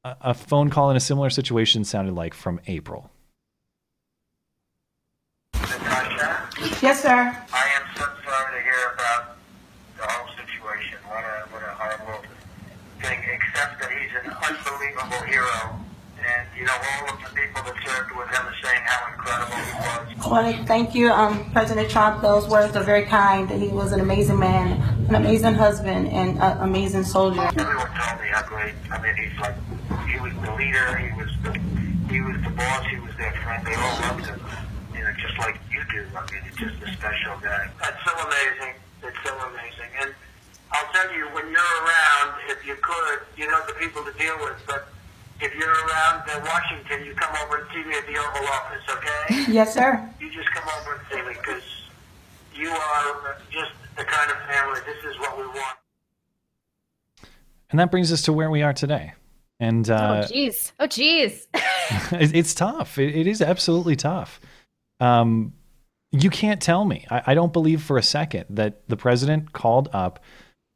a, a phone call in a similar situation sounded like from April. Yes, sir. I am so sorry to hear about the whole situation. What a what a horrible thing. Except that he's an unbelievable hero. And, you know, all of the people that served with him are saying how incredible he was. I want to thank you, um, President Trump. Those words are very kind. He was an amazing man, an amazing husband, and an amazing soldier. Everyone told me how great. I mean, he's like, he was the leader, he was the, he was the boss, he was their friend. They all loved him, you know, just like you do. I mean, he's just a special guy. That's so amazing. It's so amazing. And I'll tell you, when you're around, if you could, you know the people to deal with, but if you're around uh, Washington, you come over and see me at the Oval Office, okay? Yes, sir. You just come over and see me because you are just the kind of family. This is what we want. And that brings us to where we are today. And oh uh, jeez. Oh jeez. it- it's tough. It, it is absolutely tough. Um, you can't tell me. I, I don't believe for a second that the president called up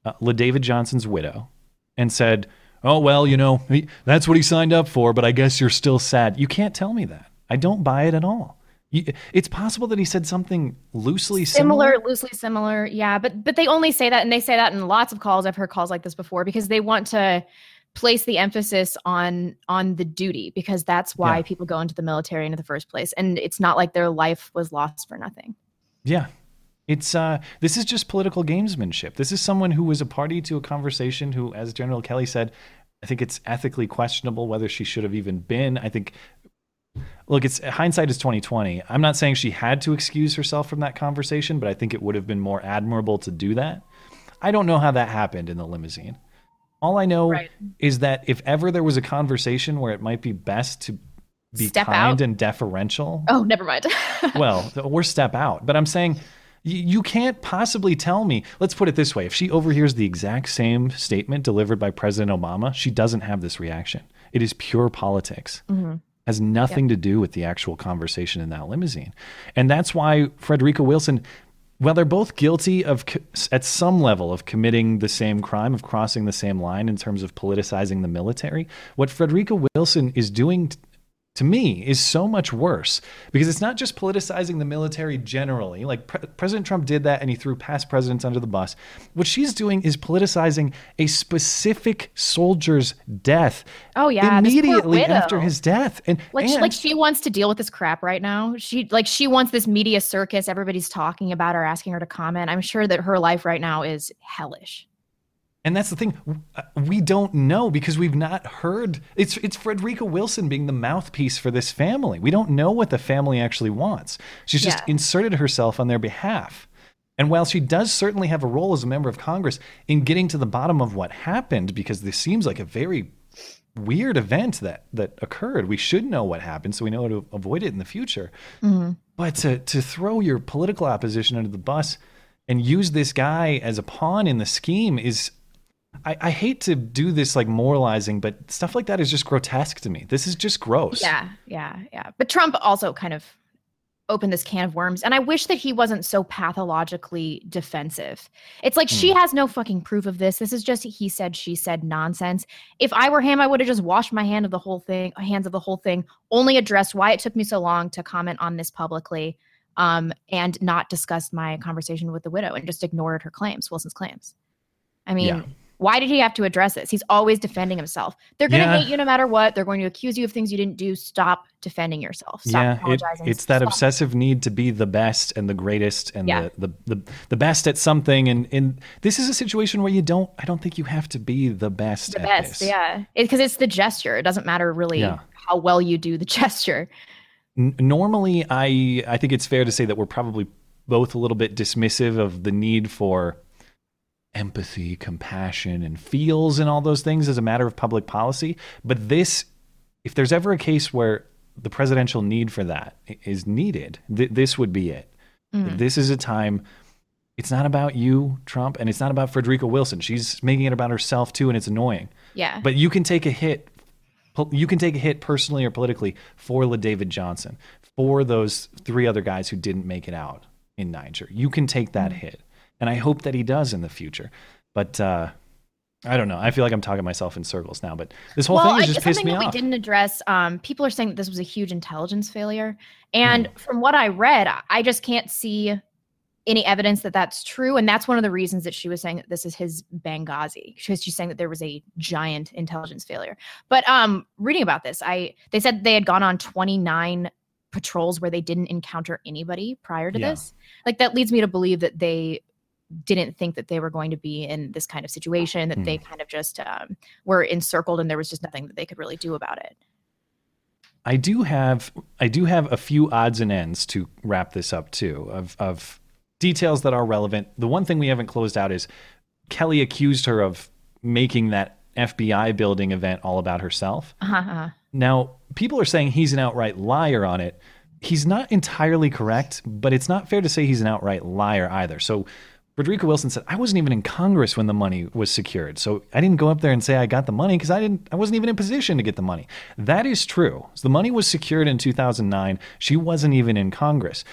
uh, LaDavid Johnson's widow and said, "Oh well, you know, that's what he signed up for, but I guess you're still sad." You can't tell me that. I don't buy it at all. It's possible that he said something loosely similar. similar, loosely similar yeah but but they only say that and they say that in lots of calls i've heard calls like this before because they want to place the emphasis on on the duty because that's why Yeah. people go into the military in the first place and it's not like their life was lost for nothing Yeah. It's uh this is just political gamesmanship. This is someone who was a party to a conversation who as General Kelly said, I think it's ethically questionable whether she should have even been. I think look, it's hindsight is 2020. I'm not saying she had to excuse herself from that conversation, but I think it would have been more admirable to do that. I don't know how that happened in the limousine. All I know is that if ever there was a conversation where it might be best to be Step kind out. and deferential, oh never mind well, or step out. But I'm saying you can't possibly tell me. Let's put it this way: if she overhears the exact same statement delivered by President Obama, she doesn't have this reaction. It is pure politics. Mhm. Has nothing to do with the actual conversation in that limousine, and that's why Frederica Wilson. Well, they're both guilty of, at some level, of committing the same crime, of crossing the same line in terms of politicizing the military. What Frederica Wilson is doing to me is so much worse because it's not just politicizing the military generally. Like Pre- President Trump did that and he threw past presidents under the bus. What she's doing is politicizing a specific soldier's death. Oh, yeah, immediately after his death. And like she, and- like she wants to deal with this crap right now she like she wants this media circus everybody's talking about her asking her to comment i'm sure that her life right now is hellish And that's the thing. uh, We don't know because we've not heard. It's it's Frederica Wilson being the mouthpiece for this family. We don't know what the family actually wants. She's just Yeah. inserted herself on their behalf. And while she does certainly have a role as a member of Congress in getting to the bottom of what happened, because this seems like a very weird event that that occurred, we should know what happened so we know how to avoid it in the future. But to to throw your political opposition under the bus and use this guy as a pawn in the scheme is I, I hate to do this like moralizing, but stuff like that is just grotesque to me. This is just gross. yeah yeah yeah but trump also kind of opened this can of worms and i wish that he wasn't so pathologically defensive it's like she Hmm. has no fucking proof of this this is just he said she said nonsense if i were him i would have just washed my hand of the whole thing hands of the whole thing only addressed why it took me so long to comment on this publicly um, and not discussed my conversation with the widow and just ignored her claims wilson's claims i mean Yeah. Why did he have to address this he's always defending himself they're going to Yeah. hate you no matter what they're going to accuse you of things you didn't do stop defending yourself stop yeah, it, it's that stop. obsessive need to be the best and the greatest and Yeah. the, the, the, the best at something. And, and this is a situation where you don't, I don't think you have to be the best the best this. yeah because it's the gesture it doesn't matter really Yeah. how well you do the gesture N- normally I I think it's fair to say that we're probably both a little bit dismissive of the need for empathy, compassion and feels and all those things as a matter of public policy, but this if there's ever a case where the presidential need for that is needed, th- this would be it. Mhm. This is a time it's not about you, Trump, and it's not about Frederica Wilson. She's making it about herself too and it's annoying. yeah But you can take a hit. You can take a hit personally or politically for LaDavid Johnson, for those three other guys who didn't make it out in Niger. You can take that hit, and I hope that he does in the future. But uh, I don't know. I feel like I'm talking myself in circles now. But this whole well, thing just pissed something me that off. we didn't address um, people are saying that this was a huge intelligence failure and Hmm. from what i read I- just can't see any evidence that that's true. And that's one of the reasons that she was saying that this is his Benghazi. Was, she's saying that there was a giant intelligence failure. But um, reading about this, I they said they had gone on 29 patrols where they didn't encounter anybody prior to Yeah. this. Like that leads me to believe that they didn't think that they were going to be in this kind of situation. That they kind of just um, were encircled, and there was just nothing that they could really do about it. I do have I do have a few odds and ends to wrap this up too of of details that are relevant. The one thing we haven't closed out is Kelly accused her of making that FBI building event all about herself. Uh-huh. Now, people are saying he's an outright liar on it. He's not entirely correct, but it's not fair to say he's an outright liar either. So Frederica Wilson said, I wasn't even in Congress when the money was secured. So I didn't go up there and say I got the money because I didn't I wasn't even in position to get the money. That is true. So the money was secured in 2009. She wasn't even in Congress.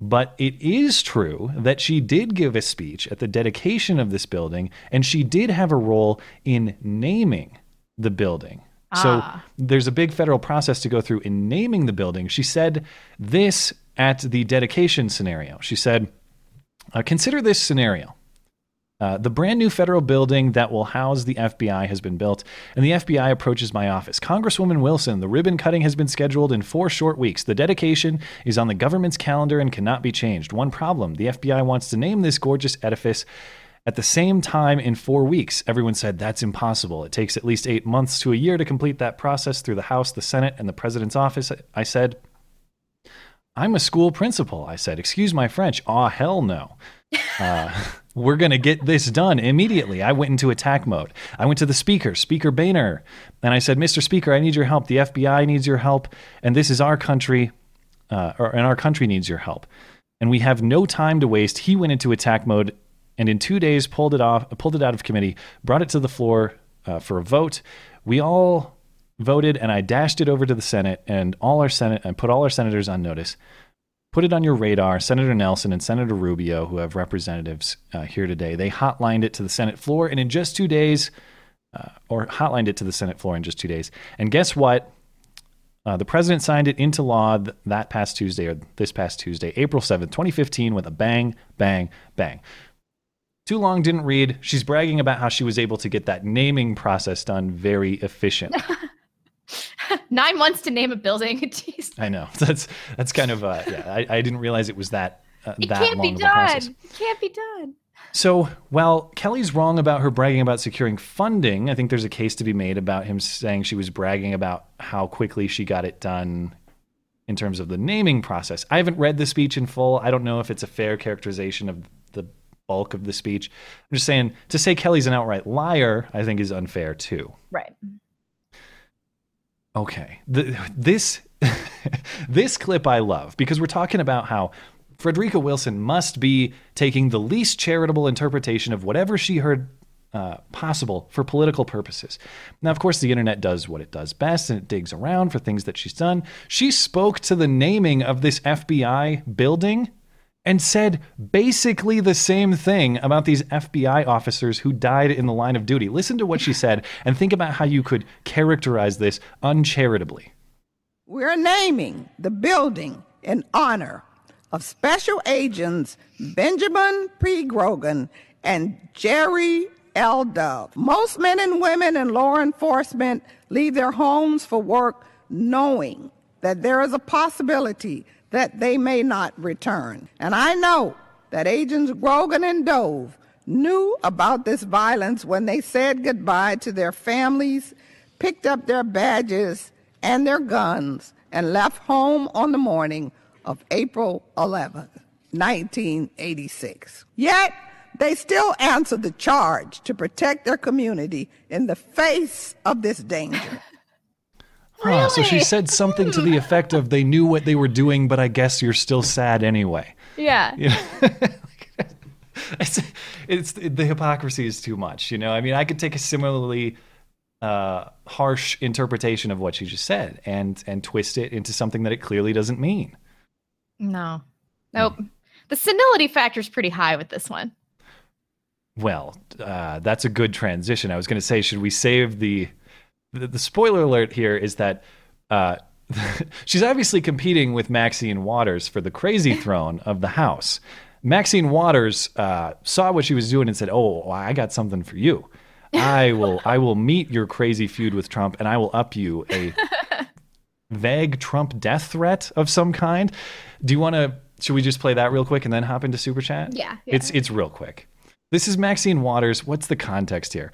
But it is true that she did give a speech at the dedication of this building, and she did have a role in naming the building. So Ah. there's a big federal process to go through in naming the building. She said this at the dedication scenario. She said, uh, Consider this scenario. Uh, the brand new federal building that will house the FBI has been built, and the FBI approaches my office. Congresswoman Wilson, the ribbon cutting has been scheduled in four short weeks. The dedication is on the government's calendar and cannot be changed. One problem the FBI wants to name this gorgeous edifice at the same time in four weeks. Everyone said that's impossible. It takes at least eight months to a year to complete that process through the House, the Senate, and the President's office. I said, I'm a school principal. I said, Excuse my French. Aw, hell no. Uh, we're going to get this done immediately. I went into attack mode. I went to the speaker, Speaker Boehner, and I said, Mr. Speaker, I need your help. The FBI needs your help, and this is our country, uh, or, and our country needs your help. And we have no time to waste. He went into attack mode and in two days pulled it off, pulled it out of committee, brought it to the floor uh, for a vote. We all voted, and I dashed it over to the Senate, and all our Senate, and put all our senators on notice. Put it on your radar. Senator Nelson and Senator Rubio, who have representatives uh, here today, they hotlined it to the Senate floor, and in just two days, uh, or hotlined it to the Senate floor in just two days. And guess what? Uh, the president signed it into law th- that past Tuesday, or this past Tuesday, April 7th, 2015, with a bang, bang, bang. Too long didn't read. She's bragging about how she was able to get that naming process done very efficient. Nine months to name a building. Jeez. I know that's that's kind of uh, yeah. I, I didn't realize it was that uh, It that can't long be of a process. done. It can't be done. So while Kelly's wrong about her bragging about securing funding, I think there's a case to be made about him saying she was bragging about how quickly she got it done in terms of the naming process. I haven't read the speech in full. I don't know if it's a fair characterization of the bulk of the speech. I'm just saying to say Kelly's an outright liar, I think is unfair too. Right. Okay. The, this this clip I love because we're talking about how Frederica Wilson must be taking the least charitable interpretation of whatever she heard uh, possible for political purposes. Now, of course, the internet does what it does best and it digs around for things that she's done. She spoke to the naming of this FBI building and said basically the same thing about these FBI officers who died in the line of duty. Listen to what she said and think about how you could characterize this uncharitably. We're naming the building in honor of Special Agents Benjamin P. Grogan and Jerry L. Dove. Most men and women in law enforcement leave their homes for work knowing that there is a possibility that they may not return. And I know that Agents Grogan and Dove knew about this violence when they said goodbye to their families, picked up their badges and their guns, and left home on the morning of April 11, 1986. Yet, they still answered the charge to protect their community in the face of this danger. Huh, so she said something to the effect of they knew what they were doing, but I guess you're still sad anyway. Yeah. You know? it's, it's the hypocrisy is too much, you know. I mean, I could take a similarly uh, harsh interpretation of what she just said and and twist it into something that it clearly doesn't mean. No. Nope. The senility factor is pretty high with this one. Well, uh, that's a good transition. I was going to say, should we save the, the the spoiler alert here is that uh, she's obviously competing with Maxine Waters for the crazy throne of the House. Maxine Waters uh, saw what she was doing and said, "Oh, I got something for you. I will, I will meet your crazy feud with Trump, and I will up you a vague Trump death threat of some kind." Do you want to? Should we just play that real quick and then hop into super chat? Yeah, yeah. It's it's real quick. This is Maxine Waters. What's the context here?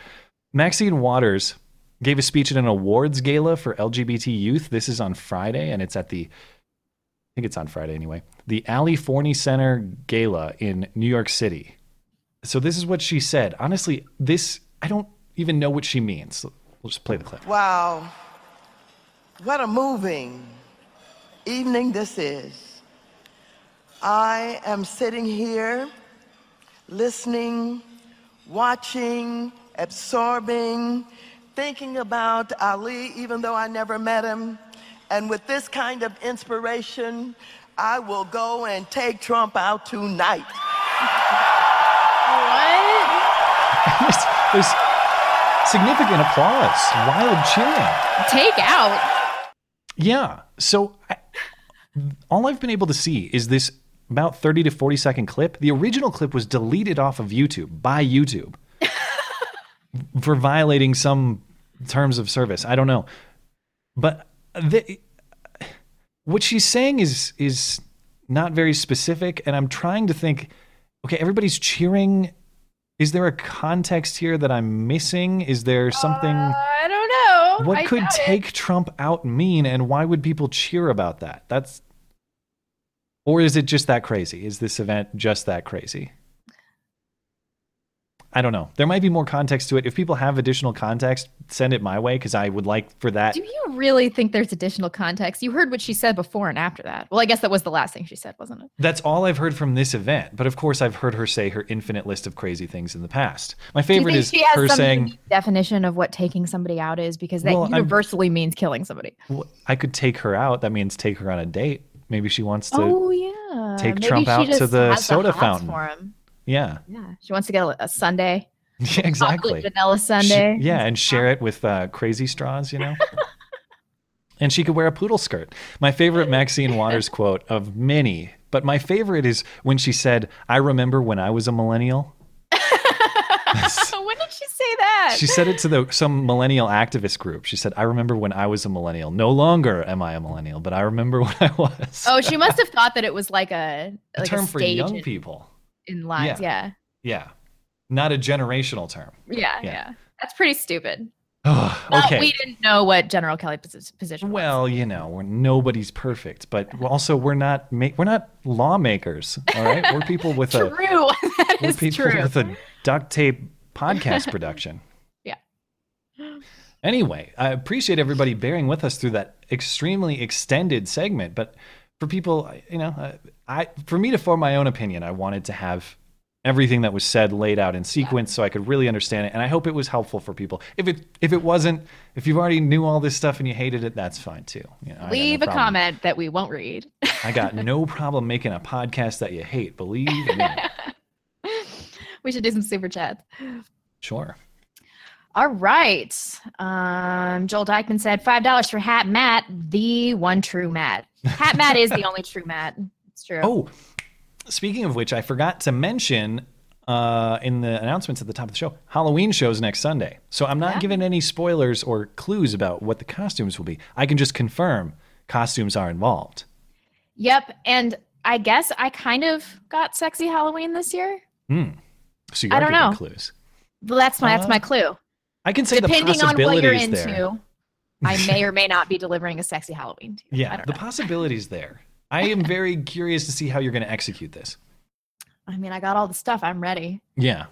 Maxine Waters gave a speech at an awards gala for LGBT youth. This is on Friday, and it's at the I think it's on Friday anyway. The Ali Forney Center Gala in New York City. So this is what she said. Honestly, this I don't even know what she means. We'll just play the clip. Wow. What a moving evening this is. I am sitting here listening, watching, absorbing, thinking about Ali, even though I never met him. And with this kind of inspiration, I will go and take Trump out tonight. What? There's significant applause, wild cheering. Take out. Yeah. So I, all I've been able to see is this about 30 to 40 second clip. The original clip was deleted off of YouTube by YouTube for violating some terms of service. I don't know. But the, what she's saying is is not very specific and I'm trying to think okay, everybody's cheering is there a context here that I'm missing? Is there something uh, I don't know. what I could doubt it. take Trump out mean, and why would people cheer about that? That's, or is it just that crazy? Is this event just that crazy? I don't know. There might be more context to it. If people have additional context, send it my way because I would like for that. Do you really think there's additional context? You heard what she said before and after that. Well, I guess that was the last thing she said, wasn't it? That's all I've heard from this event. But of course, I've heard her say her infinite list of crazy things in the past. My favorite is she has her some saying, definition of what taking somebody out is because that Well, I'm- universally means killing somebody. well, I could take her out. That means take her on a date. Maybe she wants to. oh yeah. take Maybe Trump out to the soda fountain. Yeah. Yeah, she wants to get a, a sundae. Yeah, exactly. Vanilla sundae. yeah, and share it with uh, crazy straws, you know? and she could wear a poodle skirt. My favorite Maxine Waters quote of many, but my favorite is when she said, I remember when I was a millennial. when did she say that? She said it to the, some millennial activist group. She said, I remember when I was a millennial. No longer am I a millennial, but I remember when I was. Oh, she must have thought that it was like a a term a for young people. In lives. Yeah. Yeah. Not a generational term. Yeah. Yeah. yeah, That's pretty stupid. Not- okay. we didn't know what General Kelly posi- position. was. Well, you know, we're nobody's perfect, but also we're not ma- we're not lawmakers. All right, we're people with a True. that we're is people true. with a duct tape podcast production. Yeah. Anyway, I appreciate everybody bearing with us through that extremely extended segment. But for people, you know, uh, I for me to form my own opinion, I wanted to have everything that was said laid out in sequence so I could really understand it. And I hope it was helpful for people. If it if it wasn't, if you've already knew all this stuff and you hated it, that's fine too. You know, got no Leave a comment that we won't read. I got no problem making a podcast that you hate. Believe me. we should do some super chats. Sure. All right. Um, Joel Dykeman said five dollars for Hat Matt, the one true Matt. Hat Matt is the only true Matt. True. Oh, speaking of which, I forgot to mention uh, in the announcements at the top of the show, Halloween shows next Sunday. So I'm not Yeah. giving any spoilers or clues about what the costumes will be. I can just confirm costumes are involved. Yep. And I guess I kind of got sexy Halloween this year. Hmm. So you I don't know. clues. Well, that's my that's Uh, my clue. I can say Depending the on what you're into, there. I may or may not be delivering a sexy Halloween. To you. Yeah, the know. possibilities there. I am very curious to see how you're going to execute this. I mean, I got all the stuff. I'm ready. Yeah.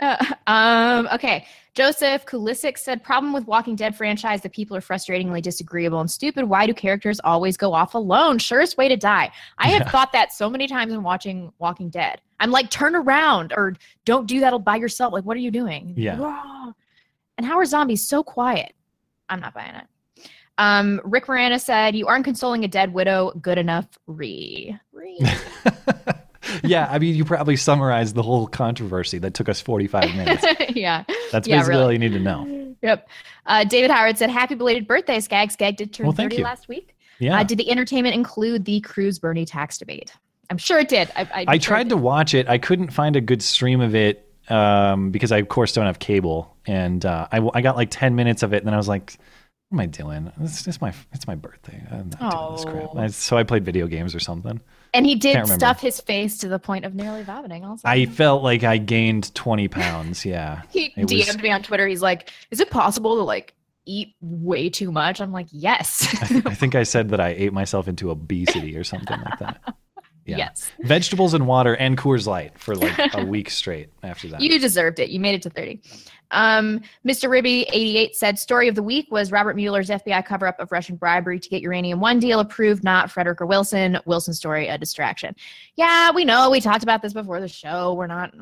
Uh, um, okay. Joseph Kulisic said, problem with Walking Dead franchise, the people are frustratingly disagreeable and stupid. Why do characters always go off alone? Surest way to die. I have Yeah. thought that so many times when watching Walking Dead. I'm like, turn around or don't do that by yourself. Like, what are you doing? Yeah. And how are zombies so quiet? I'm not buying it. Um, Rick Morana said, you aren't consoling a dead widow. Good enough. Re. Re. yeah, I mean, you probably summarized the whole controversy that took us 45 minutes. yeah. That's Yeah, basically really. all you need to know. Yep. Uh, David Howard said, "Happy belated birthday, Skag. Skag did turn Well, 30 you. last week. Yeah. Uh, did the entertainment include the Cruz Bernie tax debate? I'm sure it did. I, I, I tried to watch it. I couldn't find a good stream of it um, because I, of course, don't have cable. And uh, I, I got like 10 minutes of it, and then I was like, what am I doing? It's, it's my it's my birthday. I'm not doing this crap. Oh. I- so I played video games or something. And he did stuff his face to the point of nearly vomiting. Also, I felt like I gained 20 pounds. Yeah. he It DM'd was- me on Twitter. He's like, "Is it possible to like eat way too much?" I'm like, "Yes, I think I said that I ate myself into obesity or something like that. Yeah. yes. Vegetables and water and Coors Light for like a week straight after that. You deserved it. You made it to 30." Um, Mr. Ribby88 said, Story of the week was Robert Mueller's FBI cover up of Russian bribery to get Uranium One deal approved, not Frederica Wilson. Wilson's story, a distraction. Yeah, we know. We talked about this before the show. We're not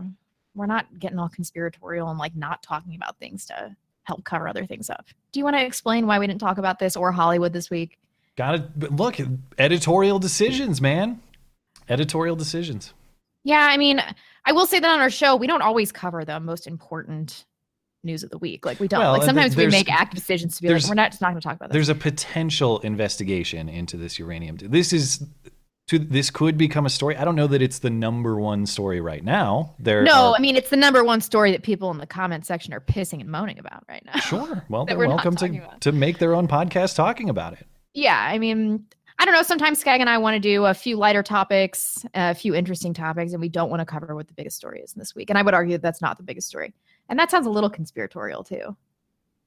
we're not getting all conspiratorial and like not talking about things to help cover other things up. Do you want to explain why we didn't talk about this or Hollywood this week? Got to look editorial decisions, man. Editorial decisions. Yeah, I mean, I will say that on our show, we don't always cover the most important news of the week. Like we don't. Well, like sometimes we make active decisions to be like, we're not just not going to talk about this. There's a potential investigation into this uranium. This is to this could become a story. I don't know that it's the number one story right now. There No, are- I mean it's the number one story that people in the comment section are pissing and moaning about right now. Sure. Well, they're welcome to, to make their own podcast talking about it. Yeah, I mean, I don't know. Sometimes Skag and I want to do a few lighter topics, a few interesting topics, and we don't want to cover what the biggest story is in this week. And I would argue that that's not the biggest story. And that sounds a little conspiratorial too.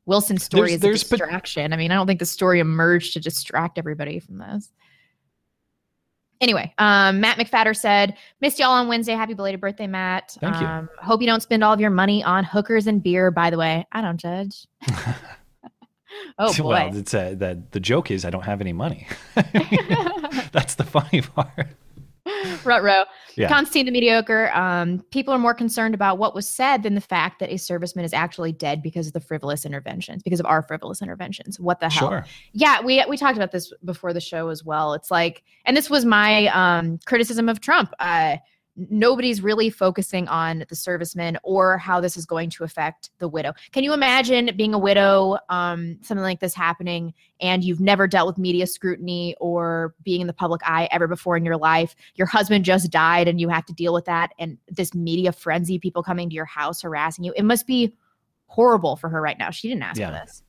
Wilson's story There's- is there's a pot- distraction. I mean, I don't think the story emerged to distract everybody from this. Anyway, um, Matt McFadder said, "Missed y'all on Wednesday. Happy belated birthday, Matt. Thank you. Um, hope you don't spend all of your money on hookers and beer. By the way, I don't judge. oh boy, Well, it's uh that the joke is I don't have any money. That's the funny part. Rut row. Yeah. Constantine the mediocre. Um, people are more concerned about what was said than the fact that a serviceman is actually dead because of the frivolous interventions, because of our frivolous interventions. What the hell? Sure. Yeah, we we talked about this before the show as well. It's like, and this was my um, criticism of Trump. Uh, nobody's really focusing on the servicemen or how this is going to affect the widow. Can you imagine being a widow, um, something like this happening, and you've never dealt with media scrutiny or being in the public eye ever before in your life? Your husband just died, and you have to deal with that, and this media frenzy, people coming to your house harassing you. It must be horrible for her right now. She didn't ask Yeah. for this.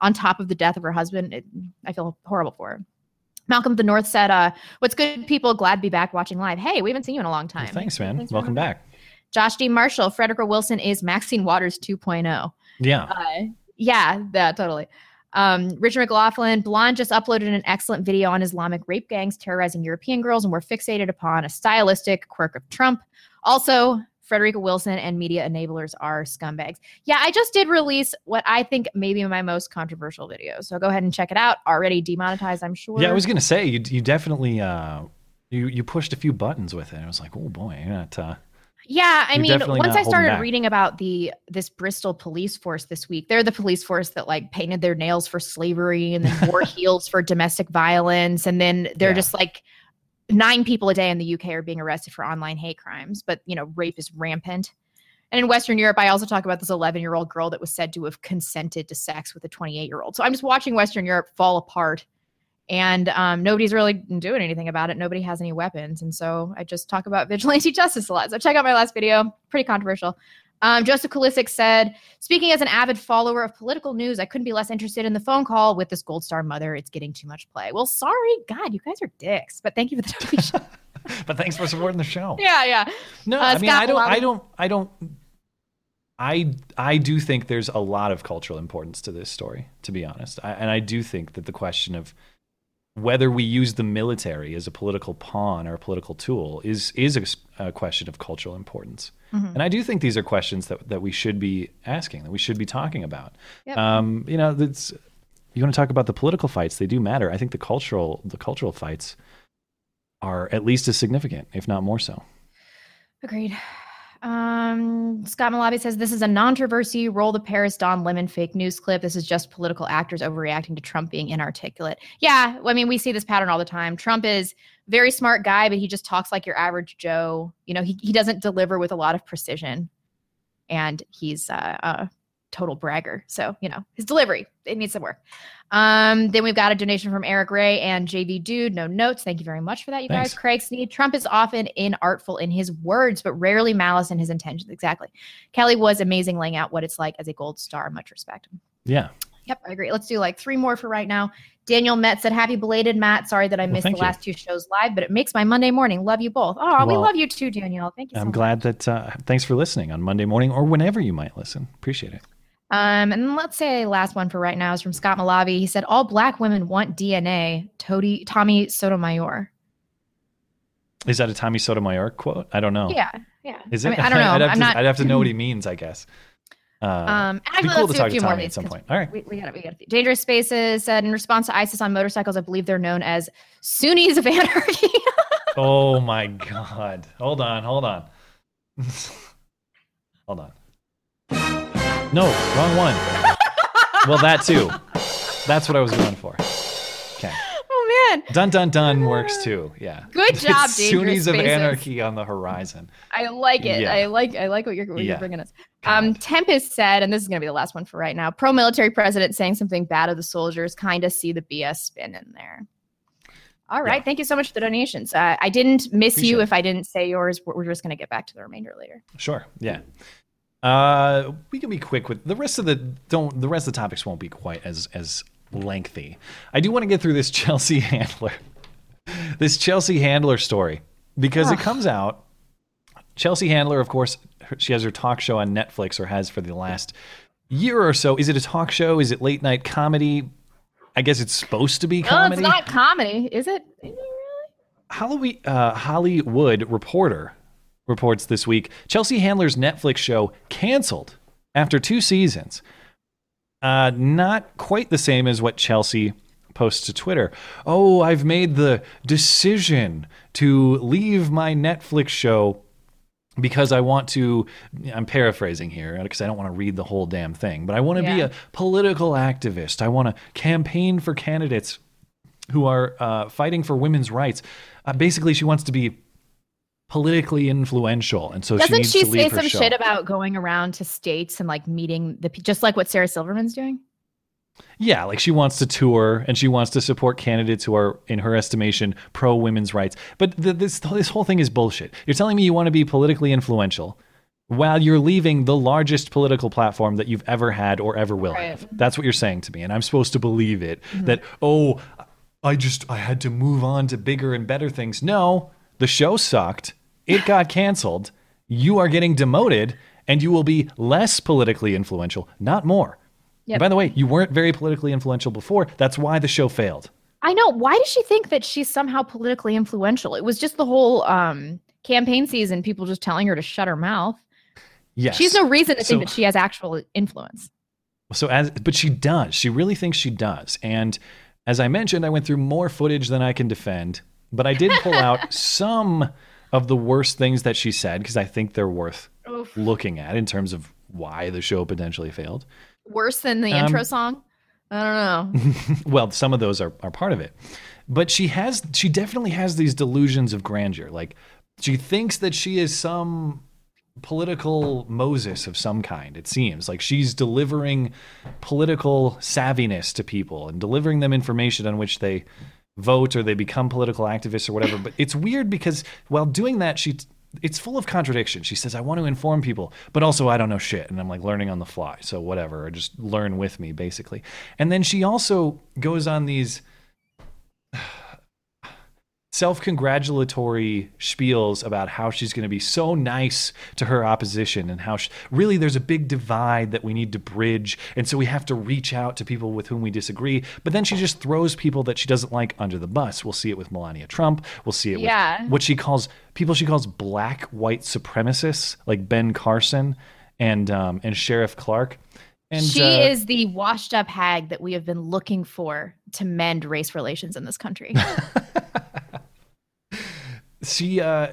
On top of the death of her husband, it, I feel horrible for her. Malcolm of the North said, uh, What's good, people? Glad to be back watching live. Hey, we haven't seen you in a long time. Thanks, man. Thanks Welcome back. Josh D. Marshall, Frederica Wilson is Maxine Waters 2.0. Yeah. Uh, yeah, that totally. Um, Richard McLaughlin, Blonde just uploaded an excellent video on Islamic rape gangs terrorizing European girls, and we're fixated upon a stylistic quirk of Trump. Also, Frederica Wilson and media enablers are scumbags. Yeah, I just did release what I think may be my most controversial video. So go ahead and check it out. Already demonetized, I'm sure. Yeah, I was gonna say you you definitely uh you you pushed a few buttons with it. I was like, oh boy, you're not. Uh, Yeah, I mean, once I started reading about the this Bristol police force this week, they're the police force that like painted their nails for slavery and then wore heels for domestic violence, and then they're Yeah. just like nine people a day in the UK are being arrested for online hate crimes, but you know, rape is rampant. And in Western Europe, I also talk about this 11 year old girl that was said to have consented to sex with a 28 year old. So I'm just watching Western Europe fall apart and um, nobody's really doing anything about it. Nobody has any weapons. And so I just talk about vigilante justice a lot. So check out my last video, pretty controversial. Um, Joseph Kulisic said, speaking as an avid follower of political news, I couldn't be less interested in the phone call with this Gold Star mother. It's getting too much play. Well, sorry, God, you guys are dicks, but thank you for the donation. but thanks for supporting the show. yeah, yeah. No, Uh, I mean, Scott I don't, I don't, I don't, I, I do think there's a lot of cultural importance to this story, to be honest. I, and I do think that the question of whether we use the military as a political pawn or a political tool is is a, a question of cultural importance. Mhm. And I do think these are questions that, that we should be asking, that we should be talking about. Yep. Um, you know, that's, you want to talk about the political fights; they do matter. I think the cultural the cultural fights are at least as significant, if not more so. Agreed. Um, Scott Malabi says this is a controversy. Roll the Paris Don Lemon fake news clip. This is just political actors overreacting to Trump being inarticulate. Yeah, I mean we see this pattern all the time. Trump is very smart guy, but he just talks like your average Joe. You know, he he doesn't deliver with a lot of precision, and he's uh, uh total bragger. So, you know, his delivery, it needs some work. Um, then we've got a donation from Eric Ray and JV Dude. No notes. Thank you very much for that, you Thanks. guys. Craig Sneed. Trump is often inartful in his words, but rarely malice in his intentions. Exactly. Kelly was amazing laying out what it's like as a gold star. Much respect. Yeah. Yep, I agree. Let's do like three more for right now. Daniel Met said, Happy belated, Matt. Sorry that I missed the you. last two shows live, but it makes my Monday morning. Love you both. Oh, we love you too, Daniel. Thank you so I'm much. glad that. Uh, thanks for listening on Monday morning or whenever you might listen. Appreciate it. Um, and let's say last one for right now is from Scott Malavi. He said, All black women want DNA. Tody, Tommy Sotomayor. Is that a Tommy Sotomayor quote? I don't know. Yeah, yeah. Is it? I, mean, I don't know. I'd have, I'm to, not. I'd have to know what he means, I guess. Uh, Um, be actually, cool let's to do talk a to few more of Tommy these at some point. All right. We, we got it. We got it. Dangerous Spaces said in response to ISIS on motorcycles, I believe they're known as Sunnis of anarchy. Oh my God. Hold on. Hold on. hold on. No, wrong one. well, that too. That's what I was going for. Okay. oh man, Dun dun dun works too. Yeah. Good job, It's Sunnis of anarchy on the horizon. I like it. Yeah. I like. I like what you're, what Yeah. you're bringing us. Um, Tempest said, and this is going to be the last one for right now. Pro-military president saying something bad of the soldiers. Kind of see the BS spin in there. All right. Thank you so much for the donations. Uh, I didn't miss Appreciate you it. if I didn't say yours. We're, we're just going to get back to the remainder later. Sure. Yeah. Uh, we can be quick with the rest of the don't. The rest of the topics won't be quite as as lengthy. I do want to get through this Chelsea Handler, this Chelsea Handler story because it comes out. Chelsea Handler, of course, she has her talk show on Netflix or has for the last year or so. Is it a talk show? Is it late night comedy? I guess it's supposed to be comedy. Oh, it's not comedy, is it? Hollywood, uh, Hollywood Reporter reports this week Chelsea Handler's Netflix show canceled after two seasons. Uh, not quite the same as what Chelsea posts to Twitter. Oh, I've made the decision to leave my Netflix show because I want to. I'm paraphrasing here because I don't want to read the whole damn thing, but I want to be a political activist. I want to campaign for candidates who are uh, fighting for women's rights. Uh, basically, she wants to be politically influential, and so she Doesn't needs she to leave say some show. shit about going around to states and like meeting the just like what Sarah Silverman's doing? Yeah, like she wants to tour and she wants to support candidates who are, in her estimation, pro women's rights. But th- this this whole thing is bullshit. You're telling me you want to be politically influential while you're leaving the largest political platform that you've ever had or ever will Right. have. That's what you're saying to me, and I'm supposed to believe it. Mm-hmm. That oh, I just I had to move on to bigger and better things. No, the show sucked. It got canceled. You are getting demoted, and you will be less politically influential, not more. Yep. By the way, you weren't very politically influential before. That's why the show failed. I know. Why does she think that she's somehow politically influential? It was just the whole um, campaign season, people just telling her to shut her mouth. Yes. She has no reason to So- think that she has actual influence. So as but she does. She really thinks she does. And as I mentioned, I went through more footage than I can defend, but I did pull out some of the worst things that she said because I think they're worth Oof. looking at in terms of why the show potentially failed. Worse than the Um, intro song? I don't know. well, some of those are, are part of it. But she has she definitely has these delusions of grandeur. Like she thinks that she is some political Moses of some kind, it seems. Like she's delivering political savviness to people and delivering them information on which they vote or they become political activists or whatever. But it's weird because while doing that, she it's full of contradiction. She says, I want to inform people, but also I don't know shit. And I'm like learning on the fly. So whatever, or just learn with me, basically. And then she also goes on these self congratulatory spiels about how she's going to be so nice to her opposition and how she, really there's a big divide that we need to bridge. And so we have to reach out to people with whom we disagree. But then she just throws people that she doesn't like under the bus. We'll see it with Melania Trump. We'll see it Yeah. with what she calls people she calls black white supremacists like Ben Carson and um, and Sheriff Clarke. And she uh, is the washed up hag that we have been looking for to mend race relations in this country. she uh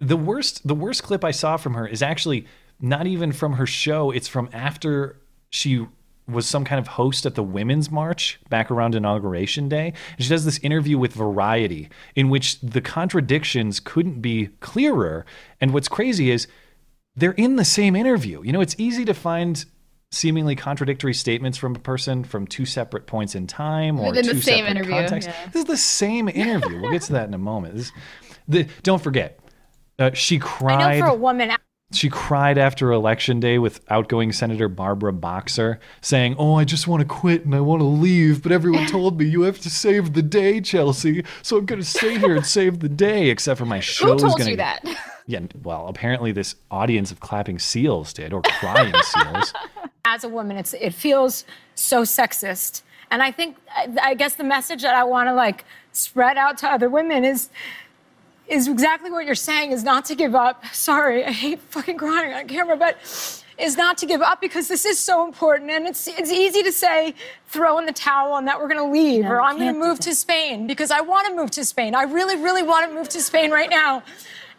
the worst the worst clip i saw from her is actually not even from her show it's from after she was some kind of host at the women's march back around inauguration day and she does this interview with variety in which the contradictions couldn't be clearer and what's crazy is they're in the same interview you know it's easy to find seemingly contradictory statements from a person from two separate points in time or Within two separate interview, contexts. yeah. This is the same interview. we'll get to that in a moment. This, the, don't forget, uh, she I cried. know for a woman, She cried after election day with outgoing Senator Barbara Boxer, saying, "Oh, I just want to quit and I want to leave, but everyone told me you have to save the day, Chelsea. So I'm going to stay here and save the day." Except for my show Who is told going you that? Yeah, well, apparently this audience of clapping seals did, or crying seals. as a woman, it's it feels so sexist. And I think, I, I guess, the message that I want to like spread out to other women is is exactly what you're saying: is not to give up. Sorry, I hate fucking crying on camera, but is not to give up because this is so important. And it's it's easy to say throw in the towel and that we're going to leave No, or I'm gonna move to Spain because I want to move to Spain. I really, really want to move to Spain right now.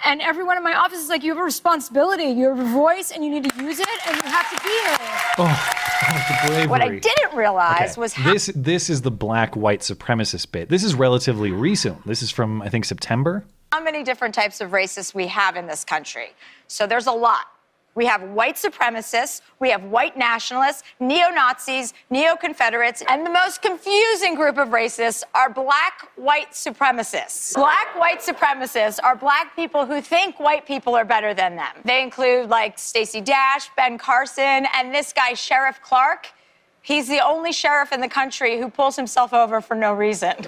And everyone in my office is like, you have a responsibility, you have a voice, and you need to use it, and you have to be here. Oh, the bravery. What I didn't realize Okay, was how this this is the black white supremacist bit. This is relatively recent. This is from I think September. How many different types of racists we have in this country. So there's a lot. We have white supremacists, we have white nationalists, neo Nazis, neo Confederates, and the most confusing group of racists are black white supremacists. Black white supremacists are black people who think white people are better than them. They include like Stacey Dash, Ben Carson, and this guy, Sheriff Clarke. He's the only sheriff in the country who pulls himself over for no reason.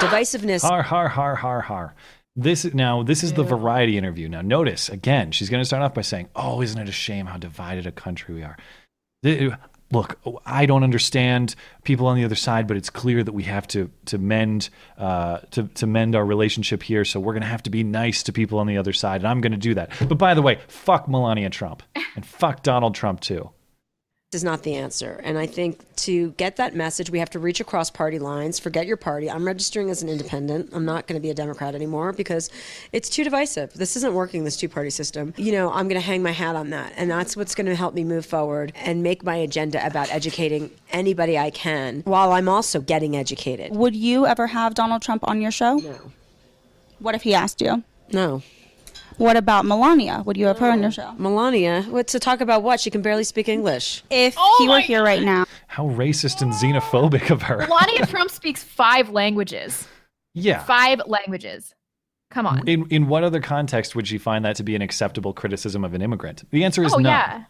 Divisiveness. Har har har har har. This is now this is the variety interview. Now notice again, she's going to start off by saying, "Oh, isn't it a shame how divided a country we are?" Look, I don't understand people on the other side, but it's clear that we have to to mend uh, to to mend our relationship here. So we're going to have to be nice to people on the other side, and I'm going to do that. But by the way, fuck Melania Trump and fuck Donald Trump too. Is not the answer. And I think to get that message, we have to reach across party lines. Forget your party. I'm registering as an independent. I'm not going to be a Democrat anymore because it's too divisive. This isn't working, this two party system. You know, I'm going to hang my hat on that. And that's what's going to help me move forward and make my agenda about educating anybody I can while I'm also getting educated. Would you ever have Donald Trump on your show? No. What if he asked you? No. What about Melania? Would you have her on your show? Melania, what to talk about what? She can barely speak English. If he were here right now. How racist and xenophobic of her. Melania Trump speaks five languages. Yeah. Five languages. Come on. In in what other context would she find that to be an acceptable criticism of an immigrant? The answer is oh no. yeah,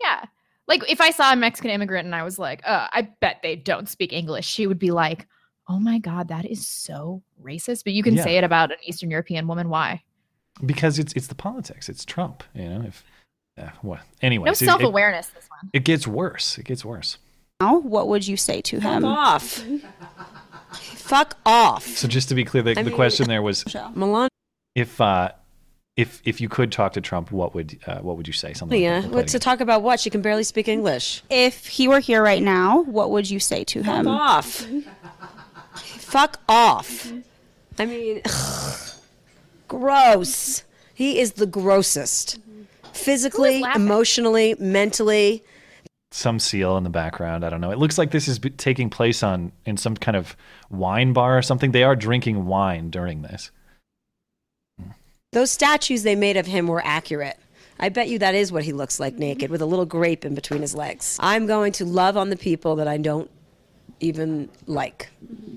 yeah. Like if I saw a Mexican immigrant and I was like, uh, I bet they don't speak English, she would be like, Oh my god, that is so racist. But you can Yeah. say it about an Eastern European woman. Why? Because it's it's the politics. It's Trump. You know. If uh, what anyway. no self awareness. This one. It, gets worse. It gets worse. Now, what would you say to him? off. Fuck off. So just to be clear, the, the mean- question there was Melania. if uh, if if you could talk to Trump, what would uh, what would you say? Something. like Yeah, that. We'll play what it to talk about what? She can barely speak English. If he were here right now, what would you say to him? Off. Fuck off. I mean, gross. He is the grossest. Physically, emotionally, mentally. some seal in the background. I don't know. It looks like this is b- taking place on in some kind of wine bar or something. They are drinking wine during this. Those statues they made of him were accurate. I bet you that is what he looks like naked with a little grape in between his legs. I'm going to love on the people that I don't even like.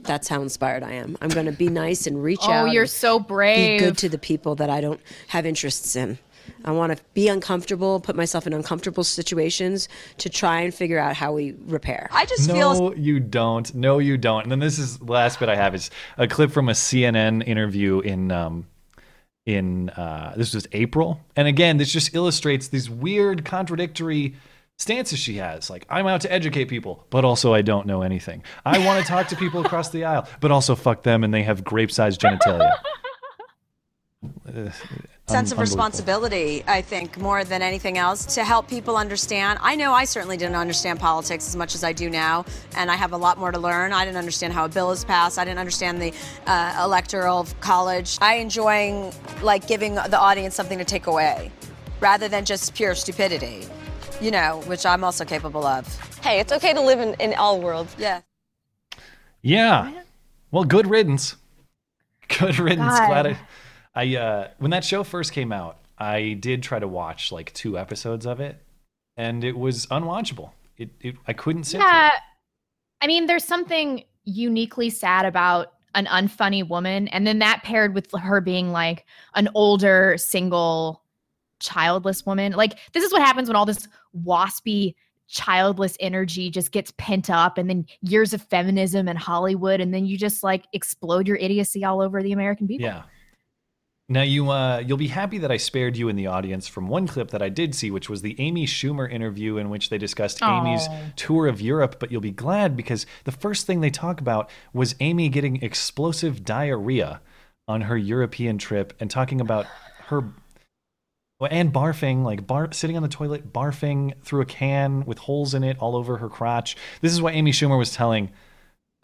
That's how inspired I am. I'm going to be nice and reach Oh, out. Oh, you're so brave. Be good to the people that I don't have interests in. I want to be uncomfortable, put myself in uncomfortable situations to try and figure out how we repair. I just no, feel no, you don't. No, you don't. And then this is the last bit I have is a clip from a CNN interview in um in uh this was April. And again, this just illustrates these weird contradictory stances she has. Like I'm out to educate people, but also I don't know anything. I want to talk to people across the aisle, but also fuck them and they have grape-sized genitalia. Uh, sense of responsibility, I think, more than anything else, to help people understand. I know I certainly didn't understand politics as much as I do now, and I have a lot more to learn. I didn't understand how a bill is passed. I didn't understand the uh, electoral college. I enjoying like giving the audience something to take away, rather than just pure stupidity. You know, which I'm also capable of. Hey, it's okay to live in, in all worlds. Yeah. Yeah. Well, good riddance. Good riddance. God. Glad I, I uh, when that show first came out, I did try to watch like two episodes of it, and it was unwatchable. It, it I couldn't sit Yeah. it. I mean, there's something uniquely sad about an unfunny woman. And then that paired with her being like an older, single, childless woman. Like, this is what happens when all this waspy, childless energy just gets pent up and then years of feminism and Hollywood. And then you just like explode your idiocy all over the American people. Yeah. Now you uh, you'll be happy that I spared you in the audience from one clip that I did see, which was the Amy Schumer interview in which they discussed Amy's tour of Europe. But you'll be glad because the first thing they talk about was Amy getting explosive diarrhea on her European trip and talking about her and barfing, like bar sitting on the toilet, barfing through a can with holes in it all over her crotch. This is what Amy Schumer was telling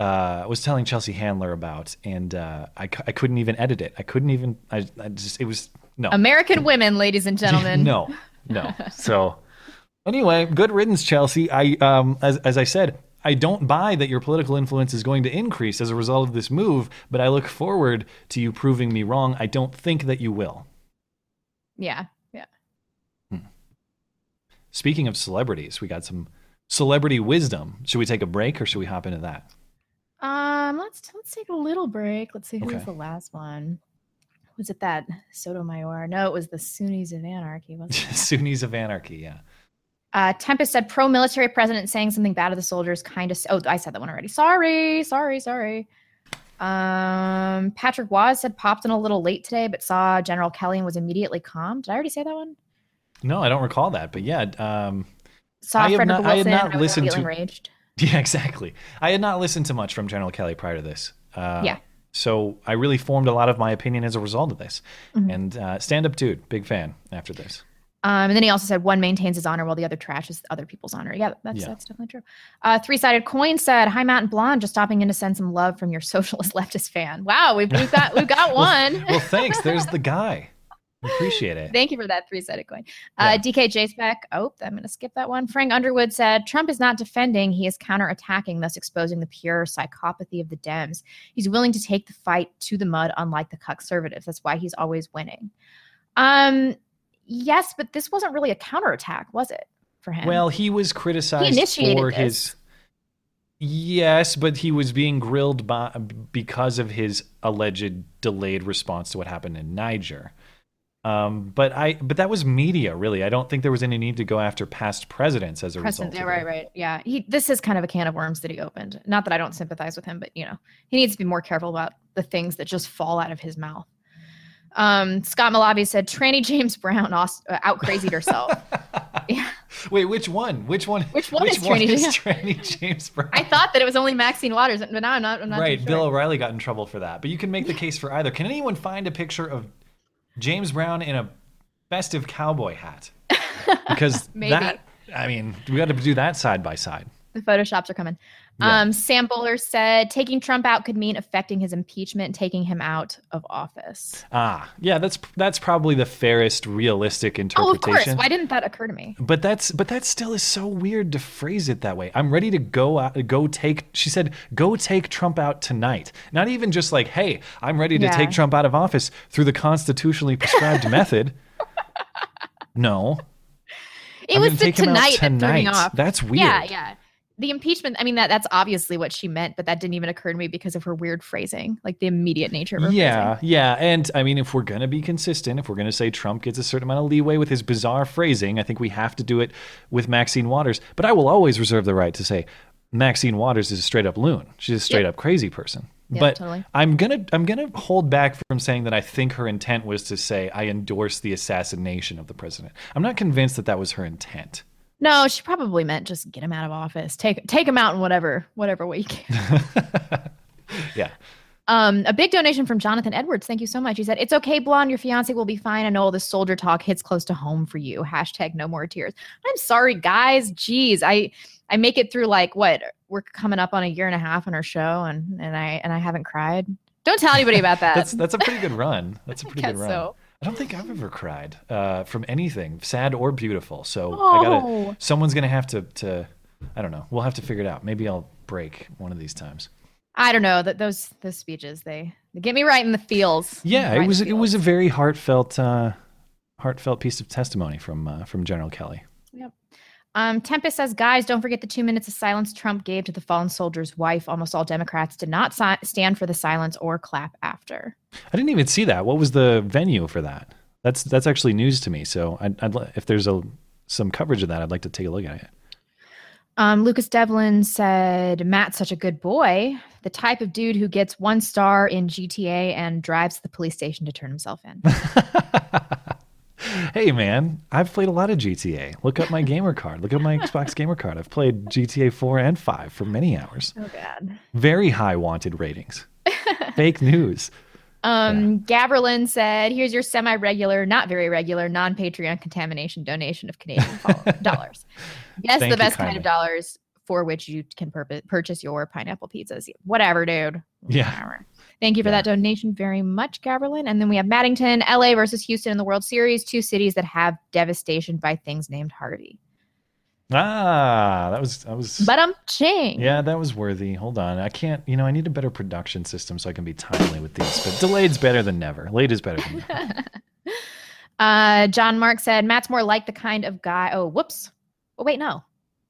uh, was telling Chelsea Handler about, and uh, I, I couldn't even edit it. I couldn't even. I, I just it was no American women, ladies and gentlemen. no, no. So anyway, good riddance, Chelsea. I um as as I said. I don't buy that your political influence is going to increase as a result of this move, but I look forward to you proving me wrong. I don't think that you will. Yeah. Speaking of celebrities, we got some celebrity wisdom. Should we take a break or should we hop into that? Um, let's let's take a little break. Let's see who was the last one. Was it that Sotomayor? No, it was the Sunnis of Anarchy, wasn't it? Sunnis of Anarchy, yeah. Uh, Tempest said pro-military president saying something bad of the soldiers kind of. Oh, I said that one already. Sorry, sorry, sorry. Um, Patrick Waz said popped in a little late today, but saw General Kelly and was immediately calm. Did I already say that one? No, I don't recall that, but yeah, um, I have not- I had not I listened to- enraged. Yeah, exactly. I had not listened to much from General Kelly prior to this. Uh, Yeah. So I really formed a lot of my opinion as a result of this. Mhm. And uh, stand up dude, big fan after this. Um, and then he also said one maintains his honor while the other trashes other people's honor. Yeah, that's Yeah. that's definitely true. Uh, Three sided coin said, "Hi Matt and Blonde, just stopping in to send some love from your socialist leftist fan." Wow, we've, we've got we've got one. Well, thanks. There's the guy. Appreciate it. Thank you for that three sided coin. Uh, DK. Oh, I'm going to skip that one. Frank Underwood said Trump is not defending, he is counterattacking, thus exposing the pure psychopathy of the Dems. He's willing to take the fight to the mud, unlike the conservatives. That's why he's always winning. Um, yes, but this wasn't really a counterattack, was it, for him? Well, he was criticized initiated for this. his. Yes, but he was being grilled by, because of his alleged delayed response to what happened in Niger. Um, but I, but that was media, really. I don't think there was any need to go after past presidents as a President, result. yeah, right, right. Yeah. He this is kind of a can of worms that he opened. Not that I don't sympathize with him, but you know, he needs to be more careful about the things that just fall out of his mouth. Um, Scott Malavi said Tranny James Brown aus- uh, out crazied herself. yeah. Wait, which one? Which one? Which one which is one Tranny is James? Tranny James Brown? I thought that it was only Maxine Waters, but now I'm not. I'm not right, sure. Bill O'Reilly got in trouble for that. But you can make the case for either. Can anyone find a picture of James Brown in a festive cowboy hat? Because Maybe. that, I mean, we got to do that side by side. The photoshops are coming. Yeah. Um, Sam Bowler said taking Trump out could mean affecting his impeachment, taking him out of office. Ah, yeah, that's that's probably the fairest, realistic interpretation. Oh, of course. Why didn't that occur to me? But that's but that still is so weird to phrase it that way. I'm ready to go out, go take. She said, "Go take Trump out tonight." Not even just like, "Hey, I'm ready to Yeah. take Trump out of office through the constitutionally prescribed method." No, It I'm was the take him out tonight, that threw me tonight. off. That's weird. Yeah, yeah. The impeachment. I mean, that that's obviously what she meant, but that didn't even occur to me because of her weird phrasing, like the immediate nature of her Yeah, yeah, and I mean, if we're gonna be consistent, if we're gonna say Trump gets a certain amount of leeway with his bizarre phrasing, I think we have to do it with Maxine Waters. But I will always reserve the right to say Maxine Waters is a straight up loon. She's a straight up crazy person. Yeah, but totally. I'm gonna I'm gonna hold back from saying that I think her intent was to say I endorse the assassination of the president. I'm not convinced that that was her intent. No, she probably meant just get him out of office. Take take him out in whatever whatever way you can. Yeah. Um, a big donation from Jonathan Edwards. Thank you so much. He said, "It's okay, blonde. Your fiance will be fine. I know all this soldier talk hits close to home for you. Hashtag no more tears. I'm sorry, guys. Jeez, I I make it through like what we're coming up on a year and a half on our show, and and I and I haven't cried. Don't tell anybody about that. That's that's a pretty good run. That's a pretty good run. so. I don't think I've ever cried uh, from anything, sad or beautiful. So I gotta. Oh. Someone's gonna have to to. I don't know. We'll have to figure it out. Maybe I'll break one of these times. I don't know that those those speeches they they get me right in the feels. Yeah, Right it was it was a very heartfelt uh, heartfelt piece of testimony from uh, from General Kelly. Um, Tempest says, guys, don't forget the two minutes of silence Trump gave to the fallen soldier's wife. Almost all Democrats did not si- stand for the silence or clap after. I didn't even see that. What was the venue for that? That's that's actually news to me. So I'd, I'd if there's a some coverage of that, I'd like to take a look at it. Um, Lucas Devlin said, Matt's such a good boy. The type of dude who gets one star in GTA and drives to the police station to turn himself in. Hey man, I've played a lot of GTA. Look up my gamer card. Look up my Xbox gamer card. I've played GTA 4 and 5 for many hours. Oh, God. Very high wanted ratings. Fake news. Um, Gaberlin said, "Here's your semi-regular, not very regular, non-Patreon contamination donation of Canadian dollars. Yes, Thank the best kind of dollars for which you can purchase your pineapple pizzas. Whatever, dude. Yeah. Whatever. Thank you for that donation very much, Gaberlin. And then we have Maddington, LA versus Houston in the World Series, two cities that have devastation by things named Harvey. Ah, that was that was But I'm ching. Yeah, that was worthy. Hold on. I can't, you know, I need a better production system so I can be timely with these. But delayed's better than never. Late is better than never. Uh, John Mark said, Matt's more like the kind of guy. Oh, whoops. Oh, wait, no.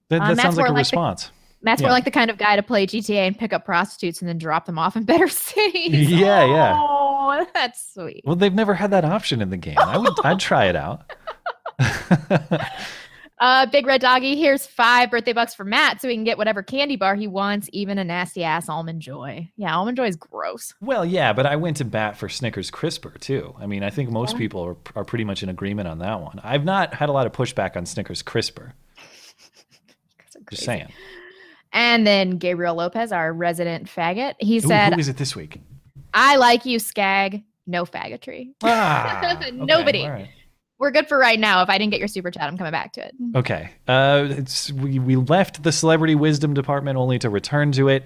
That, Uh, that Matt's sounds like a like the- response. Matt's Yeah. more like the kind of guy to play GTA and pick up prostitutes and then drop them off in better cities. Yeah, yeah. Oh, that's sweet. Well, they've never had that option in the game. I would I'd try it out. Uh, Big Red Doggy, here's five birthday bucks for Matt so he can get whatever candy bar he wants, even a nasty ass almond joy. Yeah, almond joy is gross. Well, yeah, but I went to bat for Snickers Crisper too. I mean, I think most Yeah. people are, are pretty much in agreement on that one. I've not had a lot of pushback on Snickers Crisper. Just saying. And then Gabriel Lopez, our resident faggot, he Ooh, said, who is it this week? I like you, Skag. No faggotry. Ah, okay, Nobody. right. We're good for right now. If I didn't get your super chat, I'm coming back to it. Okay. Uh, it's, we, we left the celebrity wisdom department only to return to it.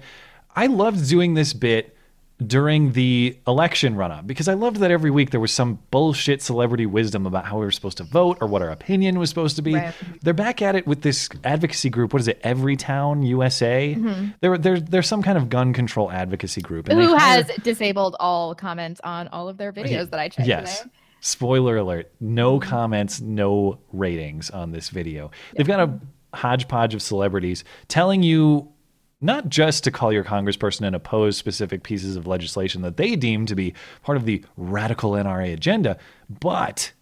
I loved doing this bit during the election run up because I loved that every week there was some bullshit celebrity wisdom about how we were supposed to vote or what our opinion was supposed to be. Right. They're back at it with this advocacy group. What is it? Every Town USA. Mhm. There, there, there's some kind of gun control advocacy group. and Who has disabled all comments on all of their videos that I checked Yes. today? Spoiler alert. No comments, no ratings on this video. They've got a hodgepodge of celebrities telling you not just to call your congressperson and oppose specific pieces of legislation that they deem to be part of the radical NRA agenda, but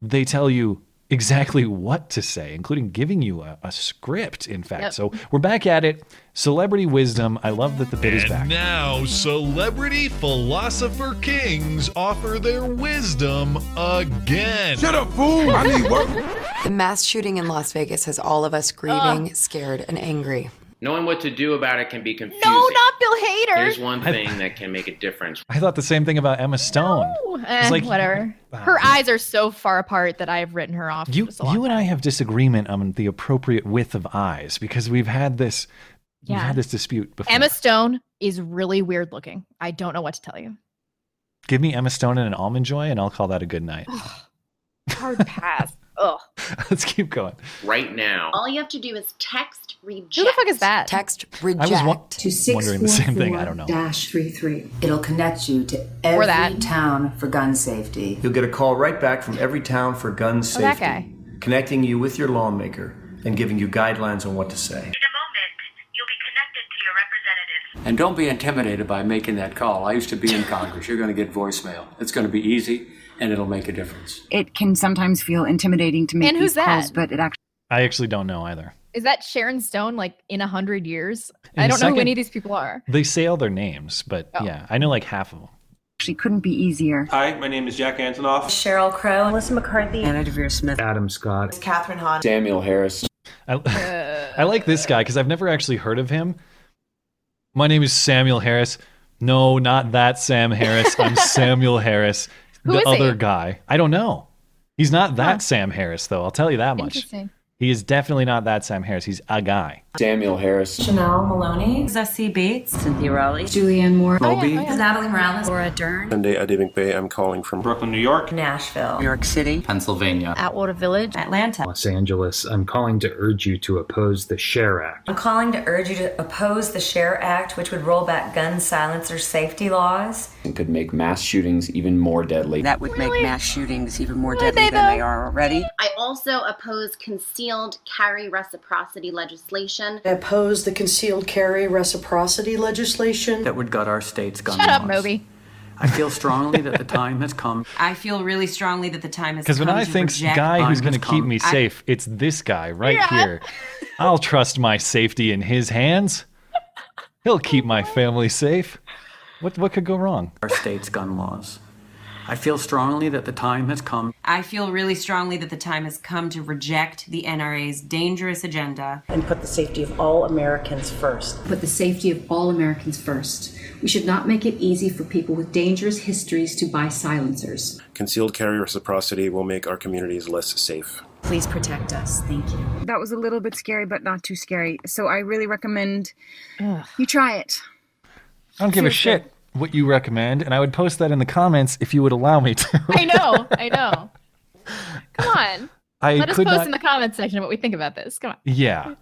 they tell you exactly what to say, including giving you a, a script, in fact. Yep. So we're back at it. Celebrity wisdom. I love that the bit is back. And now, celebrity philosopher kings offer their wisdom again. Shut up, fool! I need work. The mass shooting in Las Vegas has all of us grieving, ah. scared, and angry. Knowing what to do about it can be confusing. No, not Bill Hader. Here's one thing that can make a difference. I thought the same thing about Emma Stone. Eh, It's like- whatever. Her eyes are so far apart that I've written her off. You, just a long you and I have disagreement on the appropriate width of eyes because we've had this we've Yeah. had this dispute before. Emma Stone is really weird looking. I don't know what to tell you. Give me Emma Stone and an almond joy, and I'll call that a good night. Hard pass. Ugh. Let's keep going. Right now. All you have to do is text reject. Who the fuck is that? Text I was wa- to wondering the same thing. I don't know. Dash three three. It'll connect you to every that. town for gun safety. You'll get a call right back from every town for gun Oh, safety, that guy. connecting you with your lawmaker and giving you guidelines on what to say. In a moment, you'll be connected to your representatives. And don't be intimidated by making that call. I used to be in Congress. You're going to get voicemail. It's going to be easy and it'll make a difference. It can sometimes feel intimidating to make And who's these calls, that? but it actually I actually don't know either. Is that Sharon Stone like in a hundred years? In I a don't know who any of these people are. They say all their names, but Oh. yeah, I know like half of them. actually couldn't be easier. Hi, my name is Jack Antonoff. Sheryl Crow, Melissa McCarthy, Anna Deavere Smith, Adam Scott, Kathryn Hahn. Samuel Harris. I, I like this guy because I've never actually heard of him. My name is Samuel Harris. No, not that Sam Harris. I'm Samuel Harris, Who the is he? other guy. I don't know. He's not that Sam Harris, though. I'll tell you that much. Interesting. He is definitely not that Sam Harris. He's a guy. Samuel Harris. Chanel Maloney, Zazie Beetz, Cynthia Raleigh, Julianne Moore, Moby, Natalie Morales, Laura Dern, Sunday Adi McVeigh. I'm calling from Brooklyn, New York, Nashville, New York City, Pennsylvania. Atwater Village, Atlanta. Los Angeles. I'm calling to urge you to oppose the Share Act. I'm calling to urge you to oppose the Share Act, which would roll back gun silencer safety laws. It could make mass shootings even more deadly. that would make mass shootings even more deadly they, than they are already. I also oppose concealed carry reciprocity legislation. I oppose the concealed carry reciprocity legislation. That would gut our state's gun Shut up, laws. Moby. I feel strongly that the time has come. I feel really strongly that the time has come. Because when I think reject- guy who's going to keep come. me I- safe, it's this guy right Yeah. here. I'll trust my safety in his hands. He'll keep my family safe. What what could go wrong? Our state's gun laws. I feel strongly that the time has come. I feel really strongly that the time has come to reject the NRA's dangerous agenda And put the safety of all Americans first. Put the safety of all Americans first. We should not make it easy for people with dangerous histories to buy silencers. Concealed carry reciprocity will make our communities less safe. Please protect us. Thank you. That was a little bit scary, but not too scary. So I really recommend you try it. I don't give a shit what you recommend, and I would post that in the comments if you would allow me to. I know, I know. Come on. I Let us post not- in the comments section what we think about this. Come on. Yeah.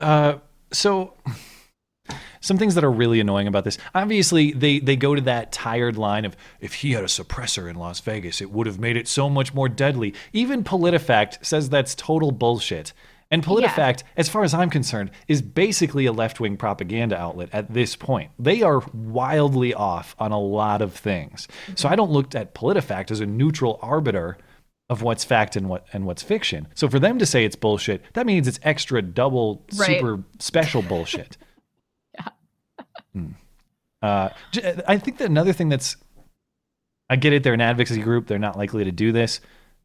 Uh, so some things that are really annoying about this. Obviously, they they go to that tired line of if he had a suppressor in Las Vegas, it would have made it so much more deadly. Even PolitiFact says that's total bullshit. And PolitiFact, as far as I'm concerned, is basically a left wing propaganda outlet at this point. They are wildly off on a lot of things. So I don't look at PolitiFact as a neutral arbiter of what's fact and what and what's fiction. So for them to say it's bullshit, that means it's extra double Right. super special bullshit. Hmm. Uh, j- I think that another thing that's, I get it, they're an advocacy group, they're not likely to do this,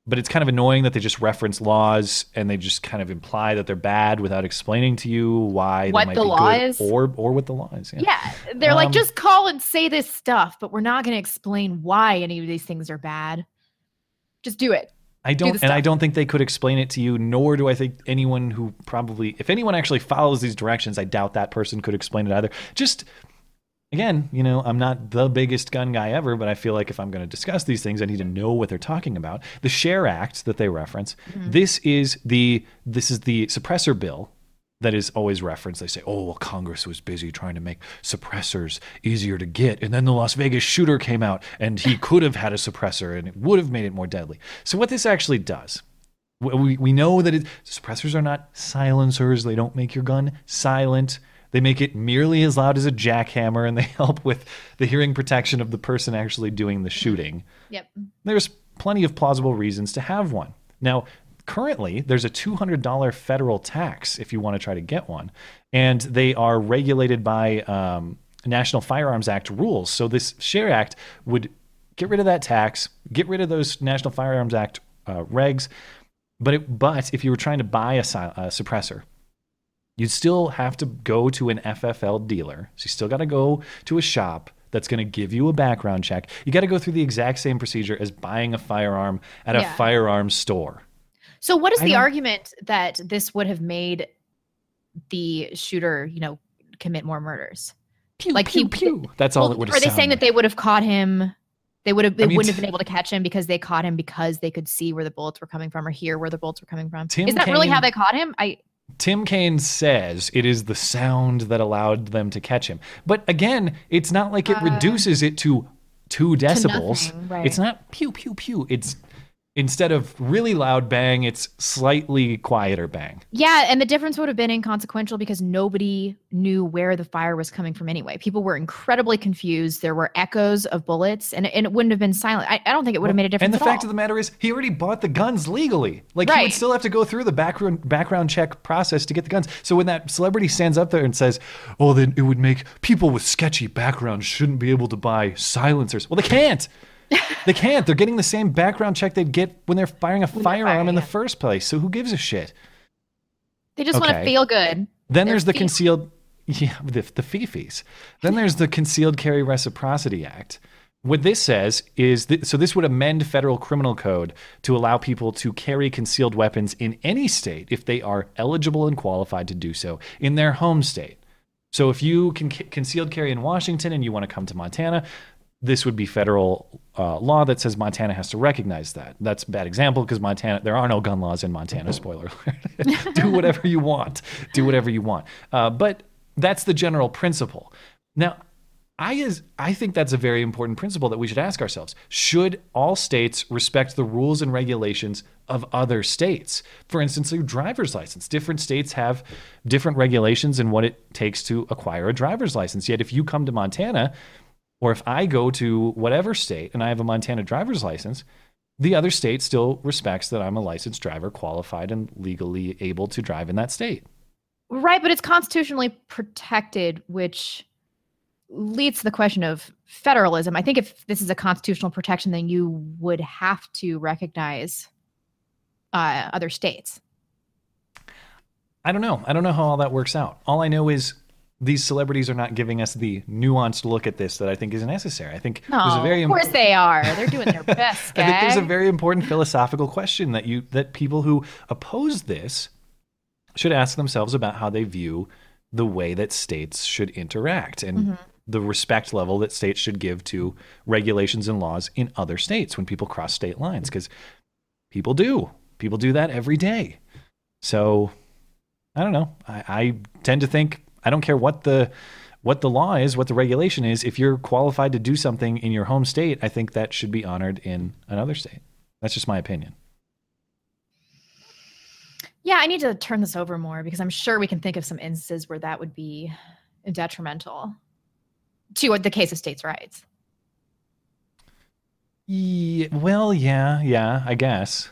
but it's kind of annoying that they just reference laws and they just kind of imply that they're bad without explaining to you why What they might the be law good is? or or what the law is. Yeah. Yeah, they're Um, like, just call and say this stuff, but we're not going to explain why any of these things are bad. Just do it. I Do don't, the and I don't think they could explain it to you. Nor do I think anyone who probably, if anyone actually follows these directions, I doubt that person could explain it either. Just again, you know, I'm not the biggest gun guy ever, but I feel like if I'm going to discuss these things, I need to know what they're talking about. The Share Act that they reference, Mhm. this is the this is the suppressor bill that is always referenced. They say, "Oh, well, Congress was busy trying to make suppressors easier to get, and then the Las Vegas shooter came out, and he could have had a suppressor, and it would have made it more deadly." So, what this actually does, we- we we know that it, suppressors are not silencers. They don't make your gun silent. They make it merely as loud as a jackhammer, and they help with the hearing protection of the person actually doing the shooting Yep. there's plenty of plausible reasons to have one. Now, currently, there's a $200 federal tax if you want to try to get one, and they are regulated by um, National Firearms Act rules. So, this Share Act would get rid of that tax, get rid of those National Firearms Act uh, regs. But, it, but if you were trying to buy a, a suppressor, you'd still have to go to an FFL dealer. So you still got to go to a shop that's going to give you a background check. You got to go through the exact same procedure as buying a firearm at a Yeah. firearms store. So, what is I the don't- argument that this would have made the shooter, you know, commit more murders? like he, pew. That's all Well, it would Are they saying that they would have caught him? They would have. They I mean, wouldn't have been able to catch him because they caught him because they could see where the bullets were coming from or hear where the bullets were coming from. Tim is that really how they caught him? I Tim Kaine says it is the sound that allowed them to catch him. But again, it's not like it Uh, reduces it to two decibels. nothing, right. It's not pew pew pew. It's instead of really loud bang, it's slightly quieter bang. Yeah, and the difference would have been inconsequential because nobody knew where the fire was coming from anyway. People were incredibly confused. There were echoes of bullets, and, and it wouldn't have been silent. I, I don't think it would have made a difference. And the fact all. of the matter is, he already bought the guns legally. Like he would still have to go through the background background check process to get the guns. So when that celebrity stands up there and says, "Oh, then it would make people with sketchy backgrounds shouldn't be able to buy silencers," well, they can't. they can't. They're getting the same background check they'd get when they're firing a firearm in the first place. So who gives a shit? they just want to feel good. Then They're there's the fe- concealed, yeah, the, the fifis. Then there's the Concealed Carry Reciprocity Act. What this says is that, so this would amend federal criminal code to allow people to carry concealed weapons in any state if they are eligible and qualified to do so in their home state. So if you can c- concealed carry in Washington and you want to come to Montana, this would be federal uh, law that says Montana has to recognize that. That's a bad example because Montana, there are no gun laws in Montana. Spoiler alert. Do whatever you want. Do whatever you want. Uh, but that's the general principle. Now, I is I think that's a very important principle that we should ask ourselves. Should all states respect the rules and regulations of other states? For instance, your driver's license. Different states have different regulations in what it takes to acquire a driver's license. Yet if you come to Montana or if I go to whatever state and I have a Montana driver's license, the other state still respects that I'm a licensed driver, qualified and legally able to drive in that state. Right, but it's constitutionally protected, which leads to the question of federalism. I think if this is a constitutional protection, then you would have to recognize uh, other states. I don't know. I don't know how all that works out. All I know is these celebrities are not giving us the nuanced look at this that I think is necessary. I think no, there's a very of course they are. They're doing their best. I think there's a very important philosophical question that you that people who oppose this should ask themselves about how they view the way that states should interact and mm-hmm. the respect level that states should give to regulations and laws in other states when people cross state lines because people do people do that every day so i don't know I, I tend to think I don't care what the what the law is, what the regulation is. If you're qualified to do something in your home state, I think that should be honored in another state. That's just my opinion. Yeah, I need to turn this over more because I'm sure we can think of some instances where that would be detrimental to the case of states' rights. Yeah, well, yeah, yeah, I guess.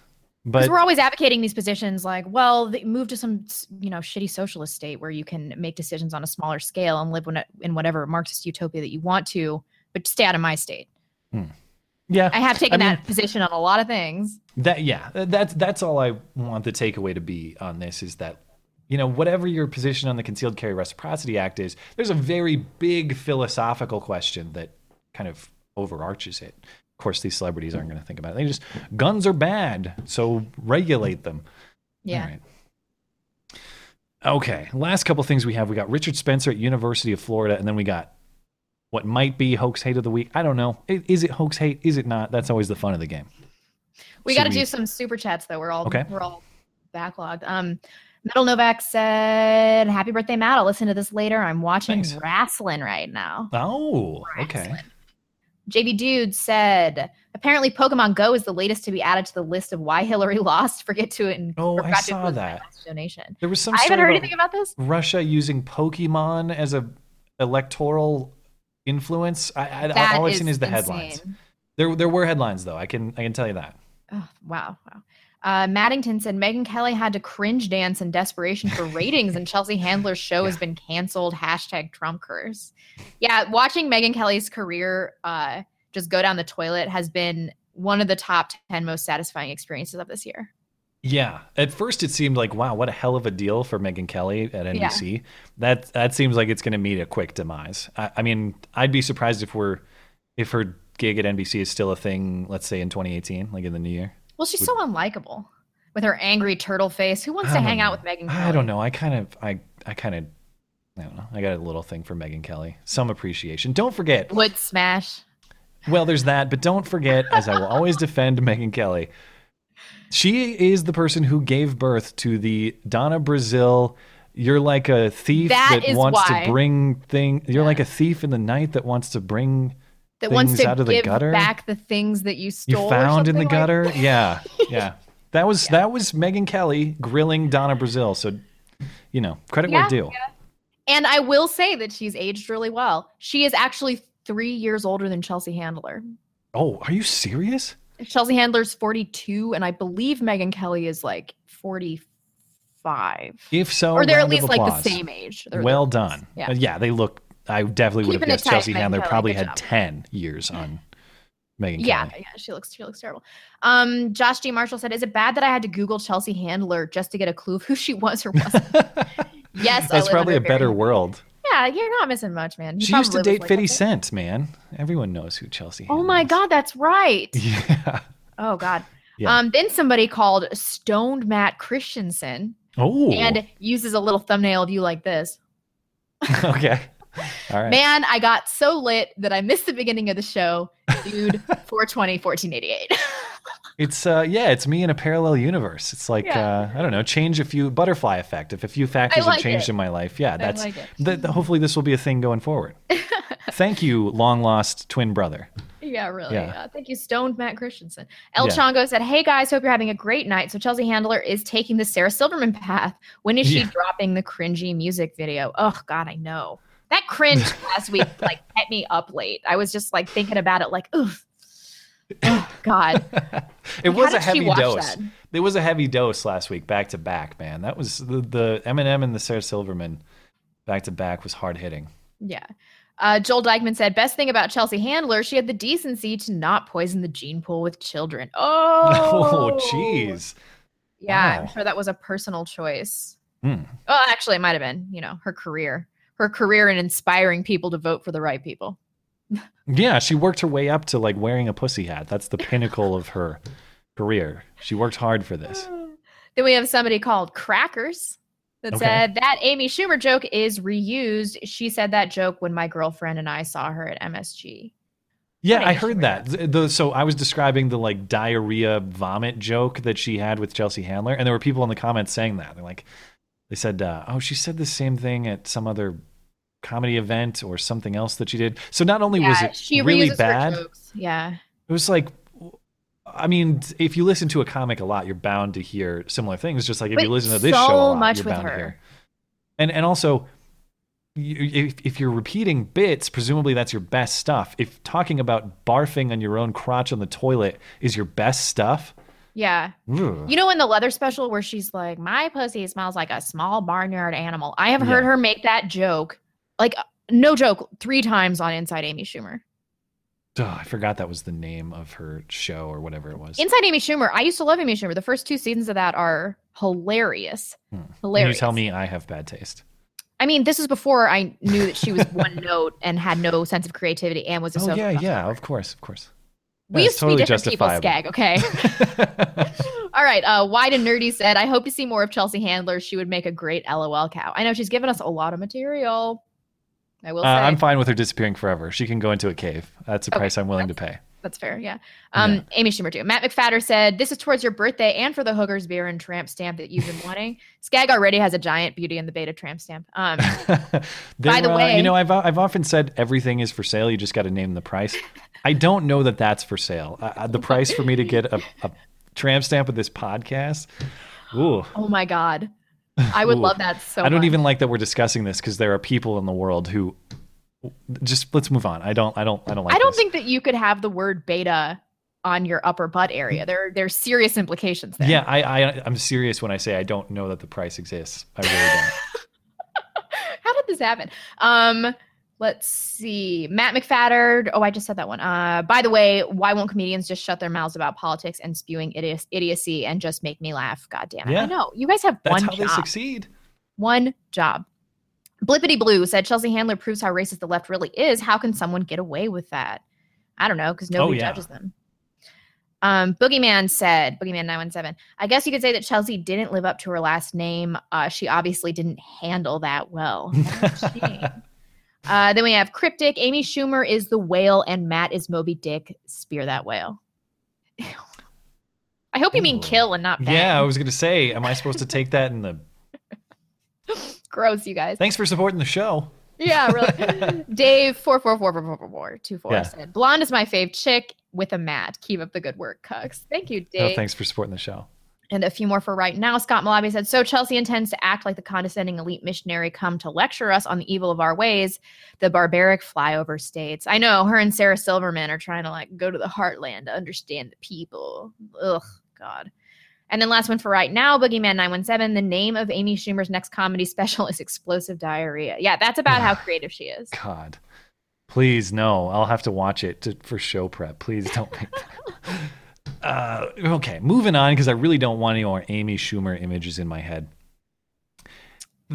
But we're always advocating these positions like, well, move to some, you know, shitty socialist state where you can make decisions on a smaller scale and live in whatever Marxist utopia that you want to, but stay out of my state. Hmm. Yeah, I have taken I that position on a lot of things. That yeah, that's that's all I want the takeaway to be on this is that you know whatever your position on the Concealed Carry Reciprocity Act is, there's a very big philosophical question that kind of overarches it. Of course, these celebrities aren't going to think about it. They just guns are bad, so regulate them. Yeah. Okay, last couple things we have. We got Richard Spencer at University of Florida, and then we got what might be hoax hate of the week. I don't know. Is it hoax hate? Is it not? That's always the fun of the game. We got to do some super chats though. We're all okay. we're all backlogged. Um, Metal Novak said, "Happy birthday, Matt! I'll listen to this later. I'm watching Thanks. wrestling right now." Oh, okay. JV Dude said, apparently Pokemon Go is the latest to be added to the list of why Hillary lost. Forget to it and oh, I saw that donation. There was some. I haven't heard anything about this. Russia using Pokemon as a electoral influence. I, I all I've seen is the insane. headlines. There, there were headlines though. I can, I can tell you that. Oh, wow, wow. Uh, Maddington said Megyn Kelly had to cringe dance in desperation for ratings, and Chelsea Handler's show yeah. has been canceled. Hashtag Trump curse. Yeah, watching Megyn Kelly's career uh, just go down the toilet has been one of the top 10 most satisfying experiences of this year. Yeah. At first it seemed like, wow, what a hell of a deal for Megyn Kelly at NBC. Yeah. That that seems like it's gonna meet a quick demise. I, I, mean, I'd be surprised if we're if her gig at NBC is still a thing, let's say in twenty eighteen, like in the new year. Well, she's Would, so unlikable with her angry turtle face. Who wants to hang know. out with Megyn Kelly? I don't know. I kind of I I kind of I don't know. I got a little thing for Megyn Kelly. Some appreciation. Don't forget. Would smash. Well, there's that, but don't forget, as I will always defend Megyn Kelly, she is the person who gave birth to the Donna Brazile. You're like a thief that, that wants why. to bring thing. You're yeah. like a thief in the night that wants to bring that wants to out of the give gutter. back the things that you stole. You found in the like gutter. yeah, yeah. That was yeah. that was Megyn Kelly grilling Donna Brazile. So, you know, credit yeah, where due. And I will say that she's aged really well. She is actually three years older than Chelsea Handler. Oh, are you serious? Chelsea Handler's 42, and I believe Megyn Kelly is like 45. If so, or they're at least like the same age. They're well done. Yeah. Uh, yeah, they look. I definitely would have guessed Chelsea Handler probably had job. 10 years on Megyn. yeah, Kelly. Yeah, she looks she looks terrible. Um, Josh G. Marshall said, "Is it bad that I had to Google Chelsea Handler just to get a clue of who she was or wasn't?" yes, that's probably a better world. Yeah, you're not missing much, man. she used to date like 50 Cent, man. Everyone knows who Chelsea. Oh my is. god, that's right. Yeah. Oh god. Yeah. Um, then somebody called Stoned Matt Christensen. Oh. And uses a little thumbnail of you like this. okay. All right. Man, I got so lit that I missed the beginning of the show. Dude, 420, 1488. It's uh yeah, it's me in a parallel universe. It's like yeah. uh I don't know, change a few butterfly effect. If a few factors like have changed it. in my life, yeah, that's like the, hopefully this will be a thing going forward. thank you, long lost twin brother. Yeah, really. Yeah. Uh, thank you, Stoned Matt Christensen. El Yeah. Chongo said, Hey guys, hope you're having a great night. So Chelsea Handler is taking the Sarah Silverman path. When is she Yeah. dropping the cringy music video? Oh God, I know. That cringe last week like kept me up late. I was just like thinking about it like, ugh. Oh God. It was a heavy dose. that? It was a heavy dose last week, back to back, man. That was the, the Eminem and the Sarah Silverman back to back was hard hitting. Yeah. Uh, Joel Dykeman said, best thing about Chelsea Handler, she had the decency to not poison the gene pool with children. Oh, Oh, jeez. Yeah, I'm sure that was a personal choice. Hmm. Well, actually, it might have been, you know, her career, her career in inspiring people to vote for the right people. Yeah, she worked her way up to like wearing a pussy hat. That's the pinnacle of her career. She worked hard for this. Then we have somebody called Crackers that Okay. said that Amy Schumer joke is reused. She said that joke when my girlfriend and I saw her at MSG. Yeah, I heard that. The, the- so I was describing the like diarrhea vomit joke that she had with Chelsea Handler, and there were people in the comments saying that. They're like, they said, uh, "Oh, she said the same thing at some other comedy event or something else that she did." So not only was it she really bad, jokes. Yeah. it was like, I mean, if you listen to a comic a lot, you're bound to hear similar things. Just like if But you listen to this so show a lot, much you're with bound to her. hear. And and also, you, if if you're repeating bits, presumably that's your best stuff. If talking about barfing on your own crotch on the toilet is your best stuff, Yeah. You know, in the leather special where she's like, "My pussy smells like a small barnyard animal." I have heard Yeah. her make that joke, like no joke, three times on Inside Amy Schumer. Ugh, I forgot that was the name of her show or whatever it was. Inside Amy Schumer. I used to love Amy Schumer. The first two seasons of that are hilarious. Hmm. And you tell me I have bad taste. I mean, this is before I knew that she was one note and had no sense of creativity and was a Oh yeah, yeah, of course, of course. We That's used totally to be different people. Skag, okay? All right. Uh, Wide and Nerdy said, I hope to see more of Chelsea Handler. She would make a great LOL cow. I know she's given us a lot of material. I will Uh, say. I'm fine with her disappearing forever. She can go into a cave. That's a Okay, price I'm willing to pay. That's fair. Yeah. Um, Amy Schumer too. Matt McFadder said, This is towards your birthday and for the hookers beer and tramp stamp that you've been wanting. Skag already has a giant Beauty and the Beta tramp stamp. Um, By the uh, way- you know, I've I've often said everything is for sale. You just got to name the price. I don't know that that's for sale. Uh, Uh, the price for me to get a, a tramp stamp with this podcast. Ooh. oh my God. I would Ooh. love that so I don't much. even like that we're discussing this because there are people in the world who just let's move on. I don't. I don't. I don't like. I don't this. think that you could have the word beta on your upper butt area. There, there's serious implications there. Yeah, I, I I'm serious when I say I don't know that the price exists. I really don't. How did this happen? Um, let's see. Matt McFatter. Oh, I just said that one. Uh, by the way, why won't comedians just shut their mouths about politics and spewing idiocy and just make me laugh? God damn it! Yeah. I know you guys have That's one how job. they succeed. One job. Blippity Blue said Chelsea Handler proves how racist the left really is. How can someone get away with that? I don't know because nobody Oh, yeah. judges them. Um, Boogeyman said, Boogeyman 917, I guess you could say that Chelsea didn't live up to her last name. Uh, she obviously didn't handle that well. What a shame. uh, then we have Cryptic. Amy Schumer is the whale and Matt is Moby Dick. Spear that whale. I hope you mean kill and not bang. Yeah, I was gonna say, am I supposed to take that in the? Gross, you guys. Thanks for supporting the show. Yeah, really. Dave four four four four four four four two four Yeah. said, "Blonde is my fave chick with a mat. Keep up the good work, Cucks. Thank you, No, Dave. Oh, thanks for supporting the show. And a few more for right now. Scott Malabi said, "So Chelsea intends to act like the condescending elite missionary come to lecture us on the evil of our ways, the barbaric flyover states. I know her and Sarah Silverman are trying to like go to the heartland to understand the people. Ugh, God." And then last one for right now, Boogeyman 917. The name of Amy Schumer's next comedy special is Explosive Diarrhea. Yeah, that's about how creative she is. God, please no. I'll have to watch it to, for show prep. Please don't make that. Uh, okay, moving on because I really don't want any more Amy Schumer images in my head.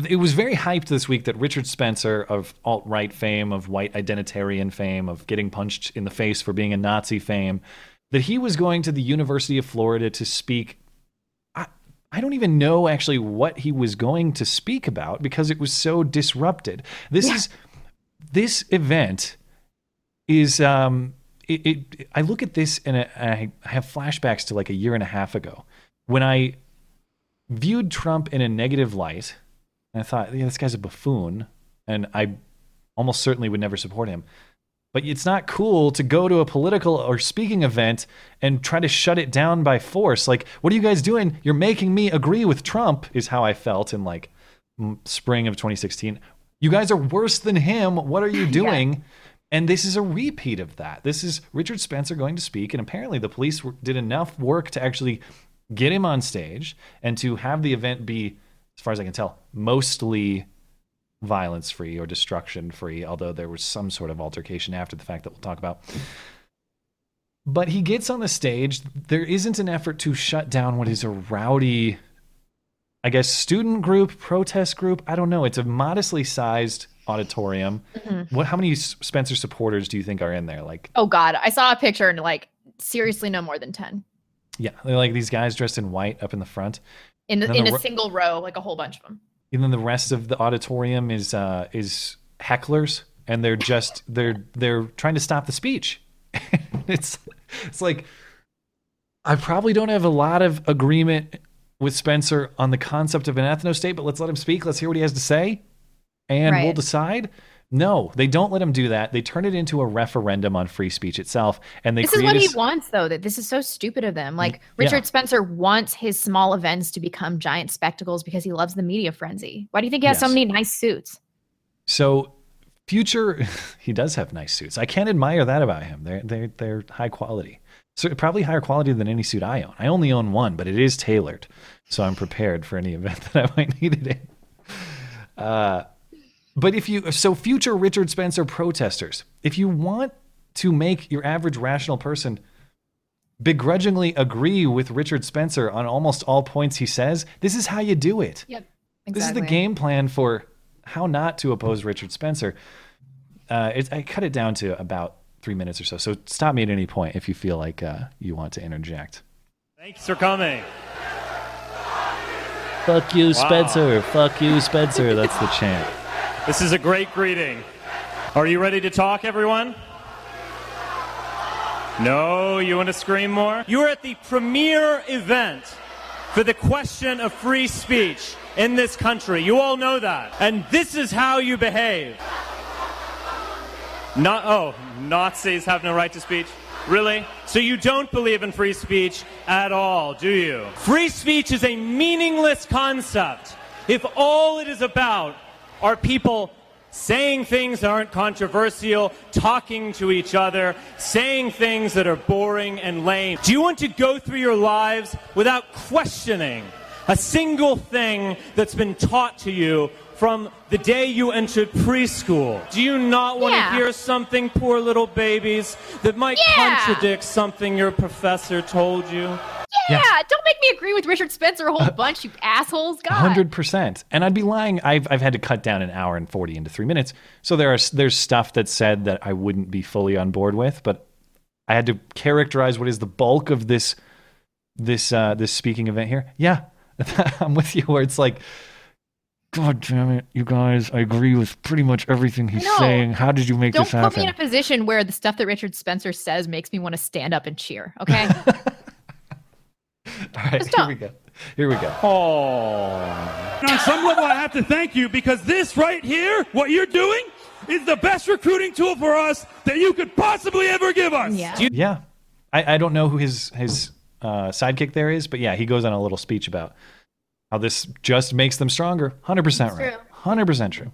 It was very hyped this week that Richard Spencer of alt right fame, of white identitarian fame, of getting punched in the face for being a Nazi fame, that he was going to the University of Florida to speak. I, I don't even know actually what he was going to speak about because it was so disrupted. This is this event is um it, it I look at this and I, I have flashbacks to like a year and a half ago when I viewed Trump in a negative light and I thought, yeah, this guy's a buffoon and I almost certainly would never support him. But it's not cool to go to a political or speaking event and try to shut it down by force. Like, what are you guys doing? You're making me agree with Trump, is how I felt in like mm, spring of 2016. You guys are worse than him. What are you doing? And this is a repeat of that. This is Richard Spencer going to speak, and apparently the police did enough work to actually get him on stage and to have the event be, as far as I can tell, mostly violence free or destruction free, although there was some sort of altercation after the fact that we'll talk about. But he gets on the stage. There isn't an effort to shut down what is a rowdy, I guess, student group, protest group. I don't know. It's a modestly sized auditorium. Mhm. What? How many Spencer supporters do you think are in there? Like, Oh God, I saw a picture and like seriously, no more than ten yeah, they're like these guys dressed in white up in the front. in then in the a single row, like a whole bunch of them. and then the rest of the auditorium is uh, is hecklers, and they're just they're they're trying to stop the speech. it's it's like I probably don't have a lot of agreement with Spencer on the concept of an ethno state, but let's let him speak. Let's hear what he has to say, and we'll decide. No, they don't let him do that. They turn it into a referendum on free speech itself, and they this is what a he wants, though. That this is so stupid of them. Like yeah. Richard Spencer wants his small events to become giant spectacles because he loves the media frenzy. Why do you think he has so many nice suits? So future he does have nice suits. I can't admire that about him. They're they're they're high quality. So probably higher quality than any suit I own. I only own one, but it is tailored. So I'm prepared for any event that I might need it in. Uh but if you so future Richard Spencer protesters, if you want to make your average rational person begrudgingly agree with Richard Spencer on almost all points he says, this is how you do it. Yep. Exactly. This is the game plan for how not to oppose Richard Spencer. Uh, it, I cut it down to about three minutes or so. So stop me at any point if you feel like uh, you want to interject. Thanks for coming. Fuck you, Wow. Spencer. Fuck you, Spencer. That's the chant. This is a great greeting. Are you ready to talk, everyone? No, you want to scream more? You are at the premier event for the question of free speech in this country. You all know that. And this is how you behave. Not oh, Nazis have no right to speech. Really? So you don't believe in free speech at all, do you? Free speech is a meaningless concept if all it is about are people saying things that aren't controversial, talking to each other, saying things that are boring and lame. Do you want to go through your lives without questioning a single thing that's been taught to you from the day you entered preschool? Do you not want Yeah. to hear something, poor little babies, that might Yeah. contradict something your professor told you? Yeah, don't make me agree with Richard Spencer a whole bunch, you assholes. God. Hundred percent, and I'd be lying. I've I've had to cut down an hour and forty into three minutes. So there are there's stuff that's said that I wouldn't be fully on board with, but I had to characterize what is the bulk of this this uh, this speaking event here. Yeah, I'm with you. Where it's like, God damn it, you guys! I agree with pretty much everything he's know. saying. How did you make this happen? Don't put me in a position where the stuff that Richard Spencer says makes me want to stand up and cheer. Okay. All right, here we go. Here we go. Oh. On some level, I have to thank you because this right here, what you're doing, is the best recruiting tool for us that you could possibly ever give us. Yeah. Yeah, I, I don't know who his his uh, sidekick there is, but yeah, he goes on a little speech about how this just makes them stronger. Hundred percent right. Hundred percent true.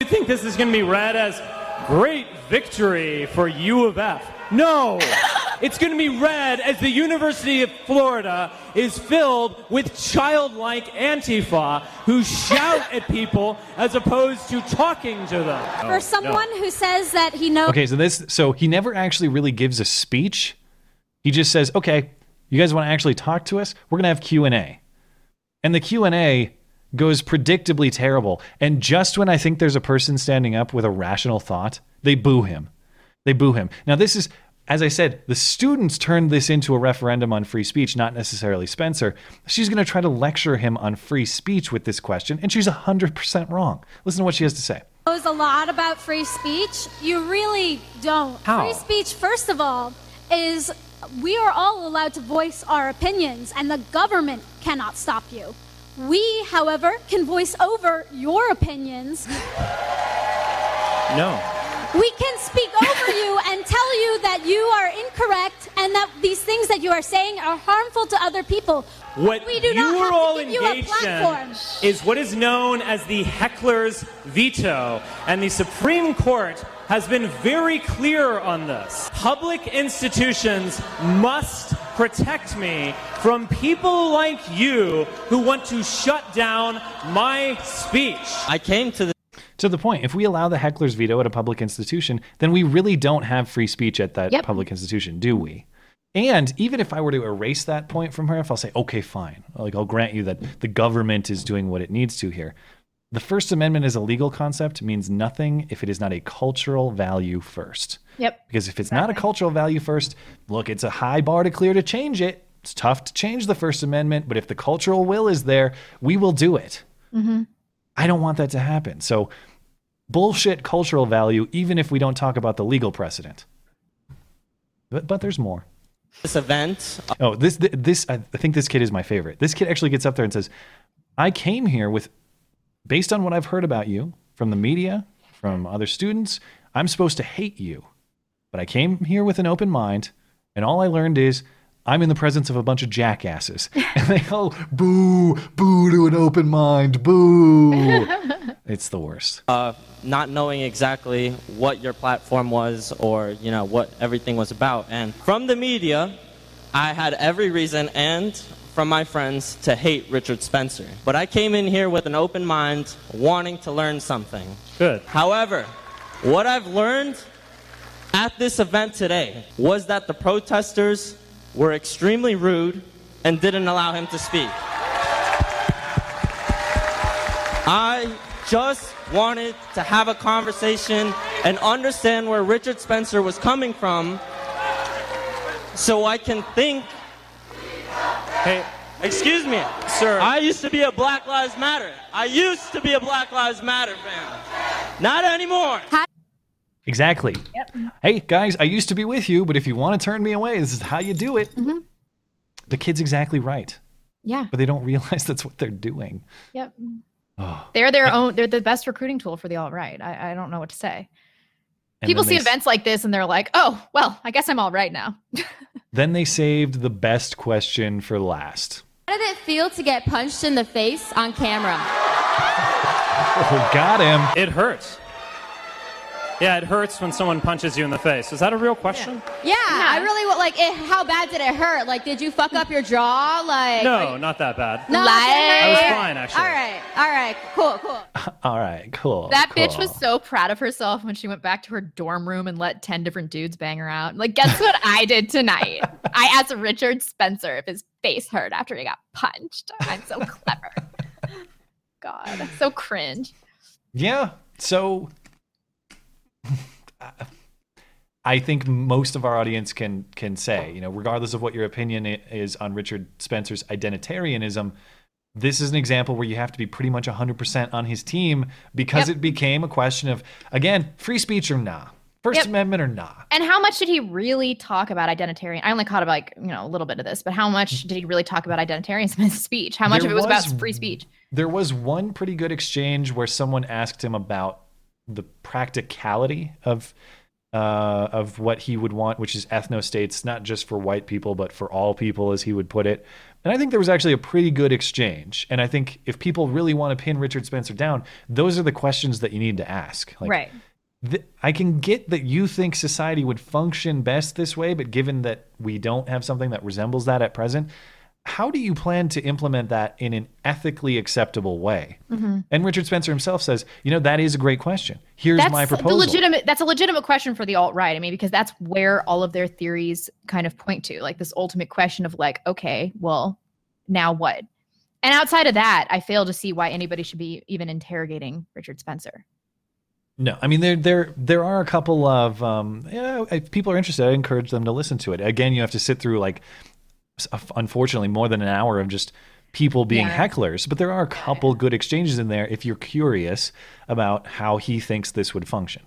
You think this is going to be read as great victory for U of F? No. it's going to be read as the University of Florida is filled with childlike Antifa who shout at people as opposed to talking to them. For someone who says that he knows. Okay, so this so he never actually really gives a speech. He just says, "Okay, you guys want to actually talk to us? We're gonna have Q and A," and the Q and A goes predictably terrible. And just when I think there's a person standing up with a rational thought, they boo him. They boo him. Now this is. As I said, the students turned this into a referendum on free speech, not necessarily Spencer. She's going to try to lecture him on free speech with this question, and she's 100% wrong. Listen to what she has to say. knows a lot about free speech. You really don't. How? Free speech, first of all, is we are all allowed to voice our opinions, and the government cannot stop you. We, however, can voice over your opinions. No. we can speak over you and tell you that you are incorrect and that these things that you are saying are harmful to other people. What we do you not are all to give you a engaged in is what is known as the heckler's veto, and the Supreme Court has been very clear on this. Public institutions must protect me from people like you who want to shut down my speech. I came to the To the point, if we allow the heckler's veto at a public institution, then we really don't have free speech at that Yep. public institution, do we? And even if I were to erase that point from her, if I'll say, okay, fine, like I'll grant you that the government is doing what it needs to here. The First Amendment as a legal concept means nothing if it is not a cultural value first. Yep. Because if it's not a cultural value first, look, it's a high bar to clear to change it. It's tough to change the First Amendment, but if the cultural will is there, we will do it. Mm-hmm. I don't want that to happen. So, bullshit cultural value, even if we don't talk about the legal precedent. But, but there's more. this event. Oh, this this I think this kid is my favorite. This kid actually gets up there and says, "I came here with, based on what I've heard about you from the media, from other students, I'm supposed to hate you, but I came here with an open mind, and all I learned is." I'm in the presence of a bunch of jackasses. And they go, boo, boo to an open mind, boo. it's the worst. uh, not knowing exactly what your platform was or you know what everything was about and from the media i had every reason and from my friends to hate richard spencer. But i came in here with an open mind wanting to learn something. Good. However what i've learned at this event today was that the protesters were extremely rude and didn't allow him to speak. I just wanted to have a conversation and understand where Richard Spencer was coming from so I can think. Hey, excuse me, sir. I used to be a Black Lives Matter. I used to be a Black Lives Matter fan. Not anymore. Exactly. Hey, guys, I used to be with you, but if you want to turn me away, this is how you do it. Mm-hmm. The kid's exactly right, Yeah. but they don't realize that's what they're doing. Yep. Oh. They're their own. They're the best recruiting tool for the alt right. I, I don't know what to say. And People see they s- events like this and they're like, "Oh, well, I guess I'm all right now." Then they saved the best question for last. How did it feel to get punched in the face on camera? Oh, got him. It hurts. Yeah, it hurts when someone punches you in the face. Is that a real question? Yeah, I really wa- like. It, how bad did it hurt? Like, did you fuck up your jaw? Like, No, not that bad. no, I was fine, actually. All right, all right, cool, cool. All right, cool. that bitch was so proud of herself when she went back to her dorm room and let 10 different dudes bang her out. Like, guess what I did tonight? I asked Richard Spencer if his face hurt after he got punched. I'm so clever. God, so cringe. Yeah. So I think most of our audience can can say, you know, regardless of what your opinion is on Richard Spencer's identitarianism, this is an example where you have to be pretty much 100% on his team because Yep. it became a question of again, free speech or nah. First Yep. Amendment or nah. And how much did he really talk about identitarian? I only caught like, you know, a little bit of this, but how much did he really talk about identitarianism in his speech? How much There of it was, about free speech? There was one pretty good exchange where someone asked him about the practicality of uh, of what he would want, which is ethno states, not just for white people, but for all people, as he would put it. And I think there was actually a pretty good exchange. And I think if people really want to pin Richard Spencer down, those are the questions that you need to ask. Like, right. th- I can get that you think society would function best this way, but given that we don't have something that resembles that at present, how do you plan to implement that in an ethically acceptable way? Mhm. And Richard Spencer himself says, you know, that is a great question. Here's that's my proposal. The legitimate that's a legitimate question for the alt right. I mean, because that's where all of their theories kind of point to, like this ultimate question of like, okay, well, now what? And outside of that, I fail to see why anybody should be even interrogating Richard Spencer. No, I mean there there there are a couple of um, yeah, if people are interested, I encourage them to listen to it. Again, you have to sit through like Uh, unfortunately more than an hour of just people being Yeah. hecklers, but there are a couple good exchanges in there if you're curious about how he thinks this would function.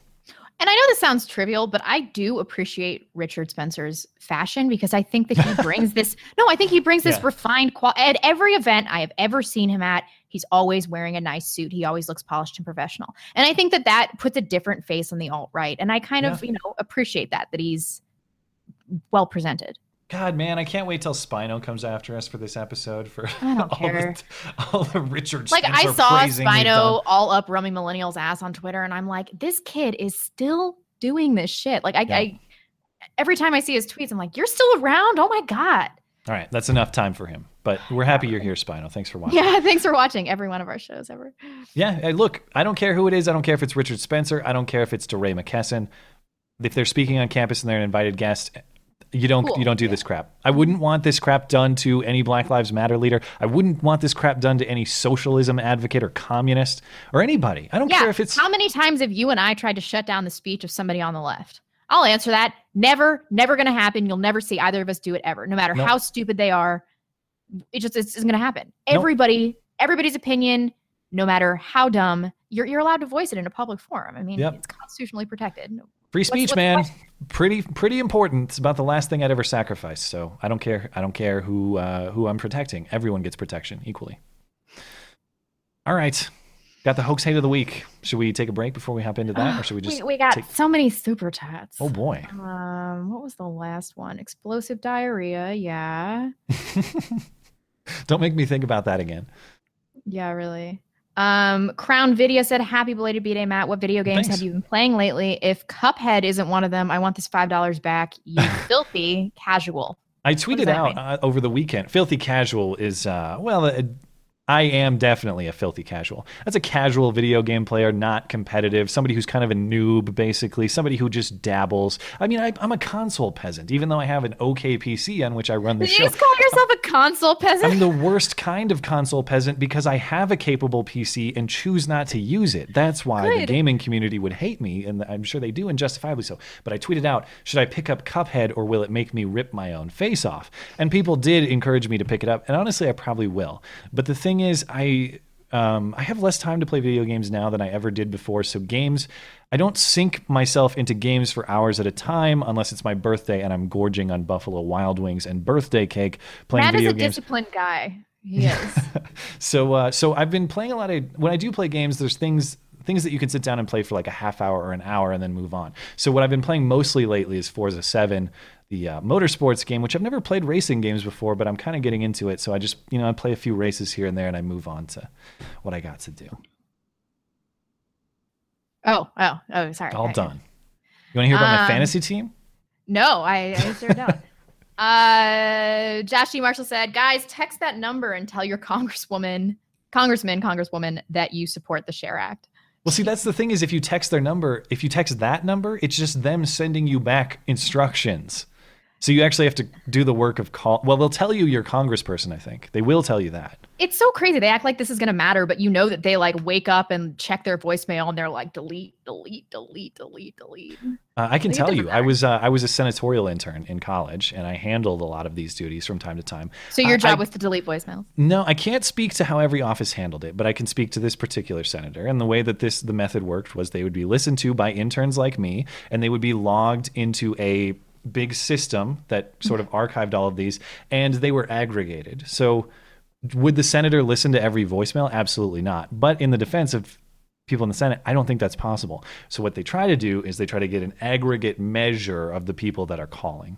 And I know this sounds trivial, but I do appreciate Richard Spencer's fashion because I think that he brings this. No, I think he brings this Yeah. refined quality at every event I have ever seen him at. He's always wearing a nice suit. He always looks polished and professional. And I think that that puts a different face on the alt right. And I kind of, you know, appreciate that that he's well presented. God, man, I can't wait till Spino comes after us for this episode for all, care. The, all the Richard Like I saw Spino all up Rummy millennials ass on Twitter, and I'm like, this kid is still doing this shit. Like I, Yeah. I every time I see his tweets, I'm like, you're still around? Oh my god. All right, that's enough time for him. But we're happy you're here, Spino. Thanks for watching. Yeah, thanks for watching every one of our shows ever. Yeah, hey, look, I don't care who it is. I don't care if it's Richard Spencer. I don't care if it's DeRay McKesson. If they're speaking on campus and they're an invited guest, you don't Cool. you don't do this crap. I wouldn't want this crap done to any Black Lives Matter leader. I wouldn't want this crap done to any socialism advocate or communist or anybody. I don't yeah. care if it's How many times have you and I tried to shut down the speech of somebody on the left? I'll answer that. Never, never going to happen. You'll never see either of us do it ever, no matter Nope. how stupid they are. It just it's, isn't going to happen. Nope. Everybody, everybody's opinion, no matter how dumb, you're you're allowed to voice it in a public forum. I mean, Yep. it's constitutionally protected. Free speech, what's the man. Pretty pretty important. It's about the last thing I'd ever sacrifice. So I don't care. I don't care who uh, who I'm protecting. Everyone gets protection equally. All right. Got the hoax hate of the week. Should we take a break before we hop into that, or should we just? we, we got take- so many super chats. Oh boy. Um, what was the last one? Explosive diarrhea. Yeah. Don't make me think about that again. Yeah, really. Um, Crown Video said, "Happy belated B-Day, Matt. What video games Thanks. have you been playing lately? If Cuphead isn't one of them, I want this five dollars back. You filthy casual." I tweeted out uh, over the weekend. Filthy casual is uh, well, I am definitely a filthy casual. That's a casual video game player, not competitive. Somebody who's kind of a noob, basically. Somebody who just dabbles. I mean, I, I'm a console peasant, even though I have an okay PC on which I run the Did you show. just call yourself a console peasant? I'm the worst kind of console peasant because I have a capable PC and choose not to use it. That's why the gaming community would hate me, and I'm sure they do, and justifiably so. But I tweeted out, should I pick up Cuphead or will it make me rip my own face off? And people did encourage me to pick it up, and honestly, I probably will. But the thing is, I. Um, I have less time to play video games now than I ever did before. So games, I don't sink myself into games for hours at a time unless it's my birthday and I'm gorging on Buffalo Wild Wings and birthday cake playing Matt is a games. disciplined guy. Yes. So uh, so I've been playing a lot of when I do play games. There's things things that you can sit down and play for like a half hour or an hour and then move on. So what I've been playing mostly lately is Forza Seven, the uh, motorsports game, which I've never played racing games before, but I'm kind of getting into it. So I just you know I play a few races here and there and I move on to what I got to do. oh, oh, oh, sorry. All I- done. You want to hear about my Um, fantasy team? No, I, I sure don't. uh, Josh D. Marshall said, guys, text that number and tell your congresswoman, congressman, congresswoman that you support the Share Act. Well, see, that's the thing is if you text their number, if you text that number, it's just them sending you back instructions. So you actually have to do the work of call. Well, they'll tell you your congressperson, I think. They will tell you that. It's so crazy. They act like this is going to matter, but you know that they like wake up and check their voicemail and they're like, delete, delete, delete, delete, delete. Uh, I can It tell you, I was uh, I was a senatorial intern in college, and I handled a lot of these duties from time to time. So your I- job I- was to delete voicemails. No, I can't speak to how every office handled it, but I can speak to this particular senator. And the way that this the method worked was they would be listened to by interns like me, and they would be logged into a big system that sort of archived all of these, and they were aggregated. So would the senator listen to every voicemail? Absolutely not. But in the defense of people in the Senate, I don't think that's possible. So what they try to do is they try to get an aggregate measure of the people that are calling.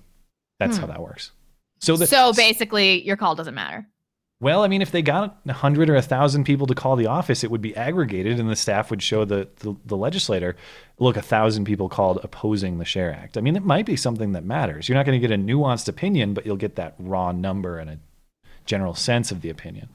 That's Hmm. how that works. So the, so basically, your call doesn't matter. Well, I mean, if they got a hundred or a thousand people to call the office, it would be aggregated, and the staff would show the, the the legislator, look, a thousand people called opposing the Share Act. I mean, it might be something that matters. You're not going to get a nuanced opinion, but you'll get that raw number and a general sense of the opinion.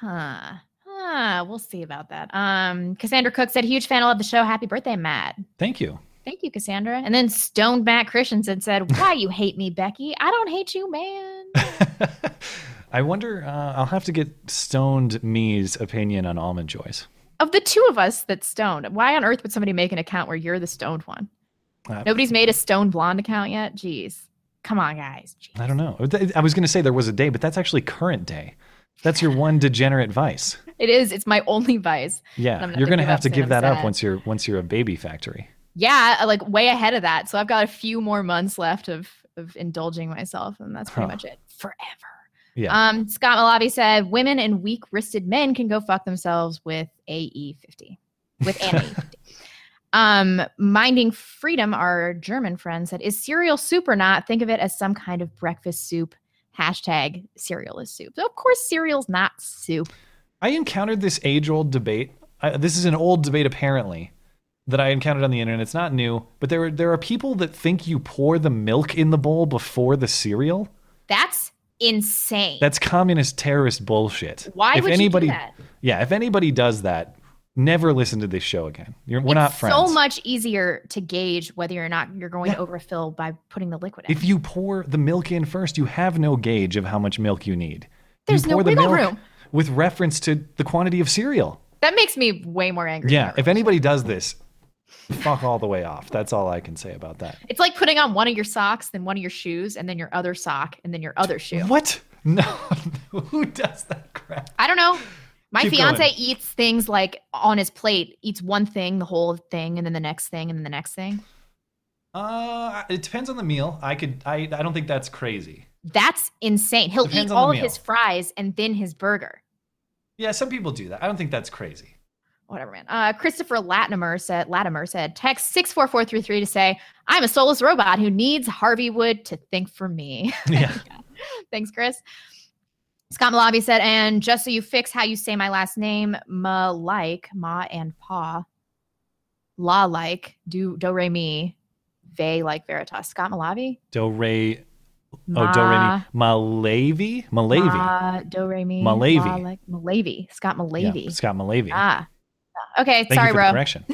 Huh. Huh. We'll see about that. Um, Cassandra Cook said, huge fan. I love the show. Happy birthday, Matt. Thank you. Thank you, Cassandra. And then Stoned Matt Christensen said, Why you hate me, Becky? I don't hate you, man. I wonder. Uh, I'll have to get stoned me's opinion on almond joys. Of the two of us that's stoned, why on earth would somebody make an account where you're the stoned one? Uh, Nobody's made a stone blonde account yet? Jeez. Come on, guys. I don't know. I was going to say there was a day, but that's actually current day. That's your one degenerate vice. It is. It's my only vice. Yeah, you're going to have to give that up once you're once you're a baby factory. Yeah, uh, like way ahead of that. So I've got a few more months left of of indulging myself, and that's pretty Huh. much it. Forever. Yeah. Um, Scott Malavi said, "Women and weak-wristed men can go fuck themselves with AE50, with an AE50." Um, Minding Freedom, our German friend, said, "Is cereal soup or not? Think of it as some kind of breakfast soup." Hashtag cereal is soup. So of course, cereal's not soup. I encountered this age old debate. I, this is an old debate, apparently, that I encountered on the internet. It's not new, but there, there are people that think you pour the milk in the bowl before the cereal. That's insane. That's communist terrorist bullshit. Why if would anybody, you do that? Yeah, if anybody does that, never listen to this show again. You're, we're not friends. So much easier to gauge whether or not you're going to overfill by putting the liquid in. if you pour the milk in first, you have no gauge of how much milk you need. There's you no the wiggle room. with reference to the quantity of cereal. That makes me way more angry. Yeah, if anybody does this, fuck all the way off. That's all I can say about that. It's like putting on one of your socks, then one of your shoes, and then your other sock, and then your other shoe. What? No, who does that crap? I don't know. My Keep fiance going. eats things like on his plate, eats one thing, the whole thing, and then the next thing, and then the next thing. Uh, it depends on the meal. I could. I. I don't think that's crazy. That's insane. He'll Depends eat all of meal. his fries and then his burger. Yeah, some people do that. I don't think that's crazy. Whatever, man. Uh, Christopher Latimer said, Latimer said, text 64433 to say, I'm a soulless robot who needs Harvey Wood to think for me. Yeah. Thanks, Chris. Scott Malavi said, and just so you fix how you say my last name, ma like, ma and pa, la like, do, do re mi, ve like veritas. Scott Malavi? Do re. Oh, do re mi. Malavi. Malavi. Ma, do re mi. Malavi. la, like, Malavi. Scott Malavi. Yeah, Scott Malavi. Ah. Okay, Thank sorry, you for bro. the correction.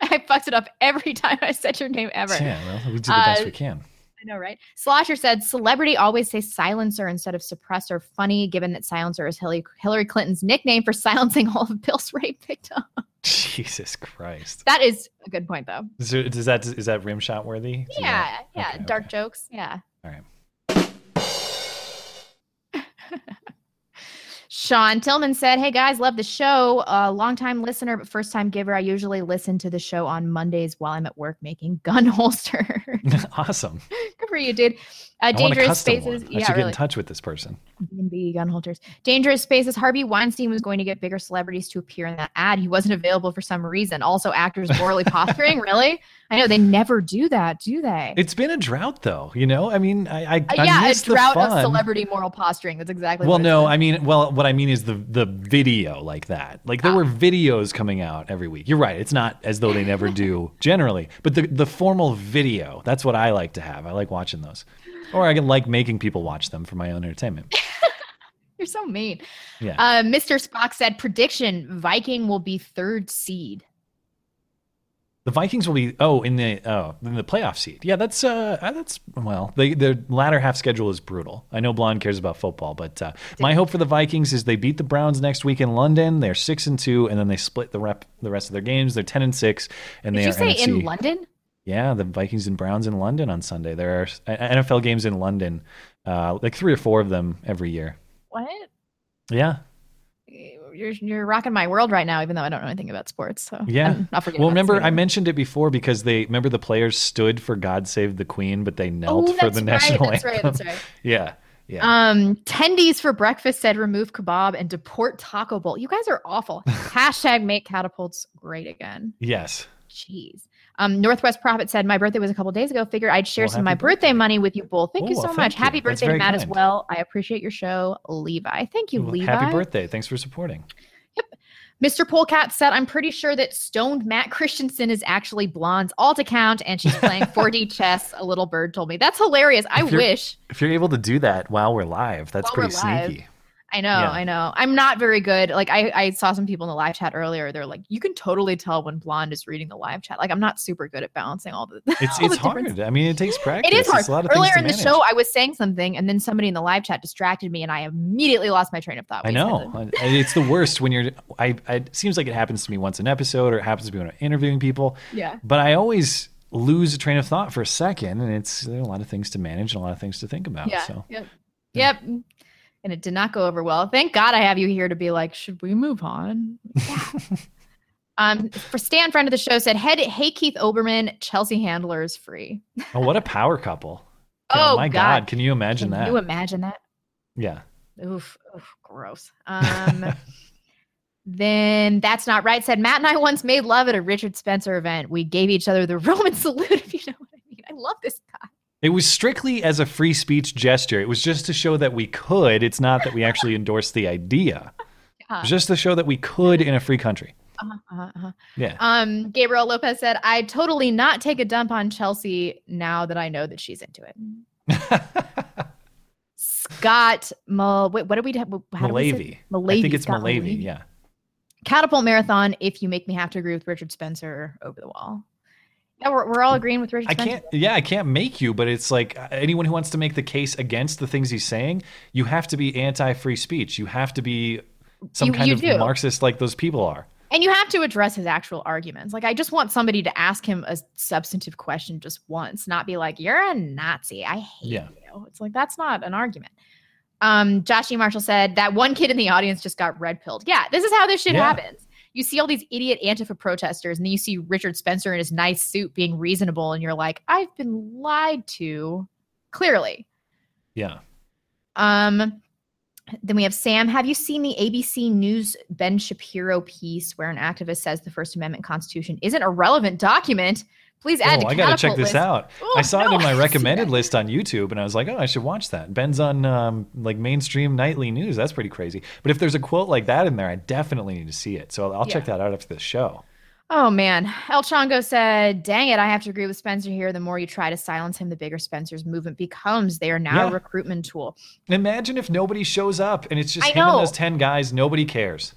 I fucked it up every time I said your name ever. Yeah, well, we do the best Uh, we can. I know, right? Slosher said, "Celebrity always say silencer instead of suppressor. Funny, given that silencer is Hillary, Hillary Clinton's nickname for silencing all of Bill's rape victims." Jesus Christ. That is a good point, though. Is, there, is that is that rim shot worthy? Is Yeah, that- yeah, okay, dark jokes. Yeah. All right. Sean Tillman said, Hey guys, love the show. Uh, long time listener, but first time giver. I usually listen to the show on Mondays while I'm at work making gun holster. awesome. Good for you, dude. Uh, a dangerous spaces. one. I Yeah, should get in touch with this person. B&B gun holsters. Dangerous Spaces. Harvey Weinstein was going to get bigger celebrities to appear in that ad. He wasn't available for some reason. Also, actors morally posturing. Really? I know they never do that, do they? It's been a drought, though. You know, I mean, I, I, Uh, I yeah, a drought of celebrity moral posturing. That's exactly Well, no. I mean, well, what I mean is the the video like that. Like Ah. there were videos coming out every week. You're right. It's not as though they never do generally, but the the formal video. That's what I like to have. I like watching those, or I can like making people watch them for my own entertainment. You're so mean. Yeah. Uh, Mr. Spock said prediction Viking will be third seed. The Vikings will be oh in the oh in the playoff seed. Yeah, that's uh that's well the the latter half schedule is brutal. I know Blonde cares about football, but uh, my hope for the Vikings is they beat the Browns next week in London. They're six and two, and then they split the rep the rest of their games. They're ten and six, and Did they you are say NFC. in London? Yeah, the Vikings and Browns in London on Sunday. There are uh, NFL games in London, uh, like three or four of them every year. What? Yeah, You're you're rocking my world right now, even though I don't know anything about sports. So yeah. Not well, remember I mentioned it before because they remember the players stood for "God Save the Queen," but they knelt Oh, for the right, national that's right, anthem. that's right. yeah, yeah. Um, tendies for breakfast said remove kebab and deport Taco Bowl. You guys are awful. Hashtag make catapults great again. yes. Jeez. Um, Northwest Prophet said, My birthday was a couple days ago. Figure I'd share Well, some of my happy birthday money with you both. Thank you so well, much. you. Happy birthday Matt as well. I appreciate your show, Levi. Thank you, Well, Levi. Happy birthday. Thanks for supporting. Yep. Mr. Polecat said, I'm pretty sure that stoned Matt Christensen is actually blonde's all to count, and she's playing 4D chess. A little bird told me. That's hilarious. I If you're- wish. If you're able to do that while we're live, that's While pretty live. I know, Yeah. I know. I'm not very good. Like I, I saw some people in the live chat earlier. They're like, you can totally tell when blonde is reading the live chat. Like I'm not super good at balancing all the. It's all it's the hard. I mean, it takes practice. It is hard. It's a lot of Earlier in the show, I was saying something, and then somebody in the live chat distracted me, and I immediately lost my train of thought. I We just had know. And It's the worst when you're. I, I. It seems like it happens to me once an episode, or it happens to me when I'm interviewing people. Yeah. But I always lose a train of thought for a second, and it's there are a lot of things to manage and a lot of things to think about. Yeah. So Yep. Yep. And it did not go over well. Thank God I have you here to be like, should we move on? um, for Stan, friend of the show, said, "Head, hey Keith Olbermann, Chelsea Handler is free." oh, what a power couple! Oh, my God. God, can you imagine Can that? you imagine that? Yeah. Oof, oof gross. Um, then that's not right. Said Matt and I once made love at a Richard Spencer event. We gave each other the Roman salute, if you know what I mean. I love this guy. It was strictly as a free speech gesture. It was just to show that we could. It's not that we actually endorsed the idea. Was just to show that we could in a free country. Uh-huh, uh-huh, uh-huh. Yeah. Um, Gabriel Lopez said, "I totally not take a dump on Chelsea now that I know that she's into it." Scott, Mal- wait, what do we have? Malavy. Malavy. I think it's Scott Malavy. Yeah. Catapult Marathon. If you make me have to agree with Richard Spencer, over the wall. Yeah, we're, we're all agreeing with Richard I can't. Yeah, I can't make you, but it's like uh, anyone who wants to make the case against the things he's saying, you have to be anti-free speech. You have to be some You- kind you of do. Marxist, like those people are. And you have to address his actual arguments. Like, I just want somebody to ask him a substantive question just once, not be like, "You're a Nazi. I hate Yeah. you." It's like that's not an argument. Um, Josh E. Marshall said that one kid in the audience just got red pilled. Yeah, this is how this shit Yeah. happens. You see all these idiot Antifa protesters, and then you see Richard Spencer in his nice suit being reasonable, and you're like, I've been lied to. Clearly. Yeah. Um, then we have Sam. Have you seen the ABC News Ben Shapiro piece where an activist says the First Amendment Constitution isn't a relevant document? Please add Oh, I gotta check this list. out. Oh, I saw it in my recommended list on YouTube, and I was like, oh, I should watch that. Ben's on um, like mainstream nightly news. That's pretty crazy. But if there's a quote like that in there, I definitely need to see it. So I'll check that out after the show. Oh man, El Chongo said, "Dang it, I have to agree with Spencer here. The more you try to silence him, the bigger Spencer's movement becomes. They are now Yeah. a recruitment tool. Imagine if nobody shows up and it's just I him and those ten guys. Nobody cares.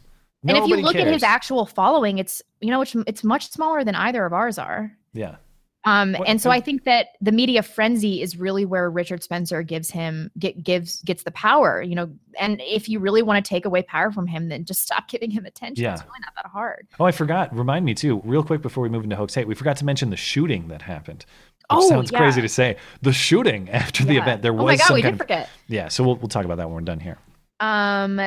And if you look at his actual following, it's you know it's it's much smaller than either of ours are. yeah. Um, What- and so I think that the media frenzy is really where Richard Spencer gives him get, gives gets the power, you know. And if you really want to take away power from him, then just stop giving him attention. It's Yeah. really not that hard. Oh, I forgot. Remind me too, real quick before we move into hoax hate. We forgot to mention the shooting that happened. Oh, sounds yeah. crazy to say. The shooting after the event. There was. Oh my God, we did of- forget. Yeah, so we'll we'll talk about that when we're done here. Um,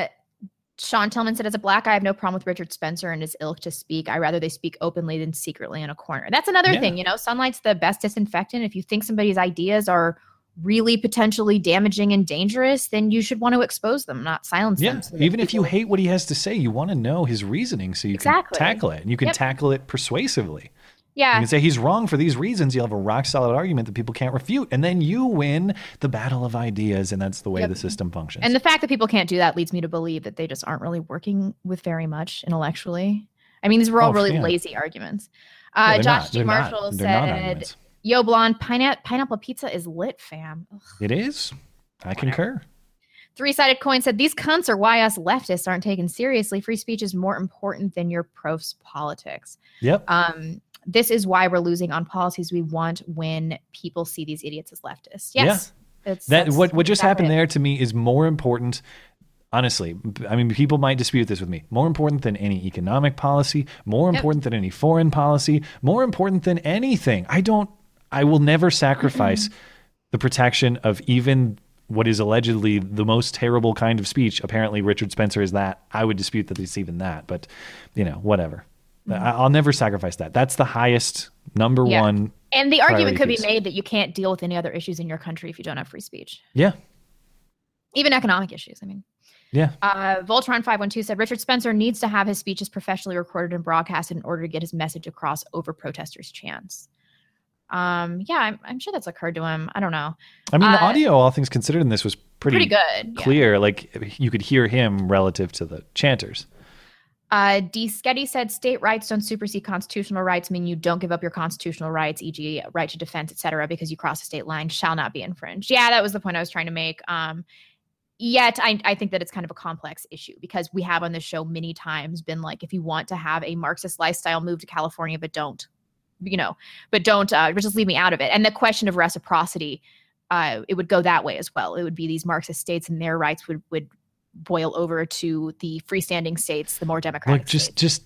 Sean Tillman said, as a black I have no problem with Richard Spencer and his ilk to speak. I rather they speak openly than secretly in a corner. That's another Yeah. thing, you know, sunlight's the best disinfectant. If you think somebody's ideas are really potentially damaging and dangerous, then you should want to expose them, not silence Yeah, them. so even if you hate what he has to say, you want to know his reasoning so you Exactly. can tackle it. And you can Yep. tackle it persuasively. Yeah. You can say he's wrong for these reasons. You'll have a rock solid argument that people can't refute. And then you win the battle of ideas. And that's the way Yep. the system functions. And the fact that people can't do that leads me to believe that they just aren't really working with very much intellectually. I mean, these were all Oh, really yeah. lazy arguments. Uh, Josh. G. Marshall not said. Yo, blonde, pineapple, pineapple pizza is lit, fam. Ugh. it is. I concur. Three sided coin said, These cunts are why us leftists aren't taken seriously. Free speech is more important than your prof's politics. Yep. Um, this is why we're losing on policies we want when people see these idiots as leftists. Yes. It's, that what what just happened it. there to me is more important honestly i mean people might dispute this with me more important than any economic policy more Yep. important than any foreign policy more important than anything i don't i will never sacrifice the protection of even what is allegedly the most terrible kind of speech apparently richard spencer is that i would dispute that it's even that but you know whatever i'll never sacrifice that that's the highest number Yeah. one And the argument could be made that you can't deal with any other issues in your country if you don't have free speech, yeah even economic issues. I mean, yeah Uh, Voltron512 said Richard Spencer needs to have his speeches professionally recorded and broadcasted in order to get his message across over protesters' chants. Um, yeah, I'm, I'm sure that's occurred to him. I don't know. I mean, the Uh, audio, all things considered, in this was pretty, Pretty good, yeah. clear. Like you could hear him relative to the chanters. Uh, D. Sketty said state rights don't supersede constitutional rights, mean you don't give up your constitutional rights, e.g., right to defense, etc., because you cross a state line shall not be infringed. Yeah, that was the point I was trying to make. Um, yet I, I think that it's kind of a complex issue because we have on this show many times been like, if you want to have a Marxist lifestyle, move to California, but don't, you know, but don't uh, just leave me out of it. And the question of reciprocity, uh, it would go that way as well. It would be these Marxist states and their rights would would boil over to the freestanding states, the more democratic. Look, just just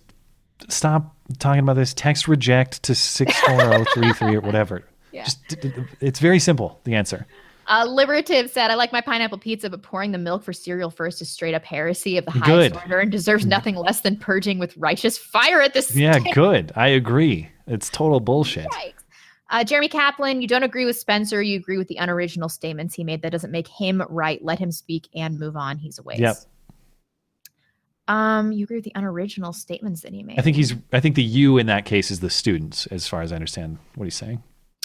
stop talking about this. Text reject to six four zero three three or whatever. Yeah. Just it's very simple. The answer. Uh, Liberative said, I like my pineapple pizza, but pouring the milk for cereal first is straight up heresy of the highest Good. order and deserves nothing less than purging with righteous fire at this Yeah, stake." good. I agree. It's total bullshit. Yikes. Uh, Jeremy Kaplan, you don't agree with Spencer. You agree with the unoriginal statements he made. That doesn't make him right. Let him speak and move on. He's a waste. Yep. Um, you agree with the unoriginal statements that he made. I think he's. I think the you in that case is the students, as far as I understand what he's saying.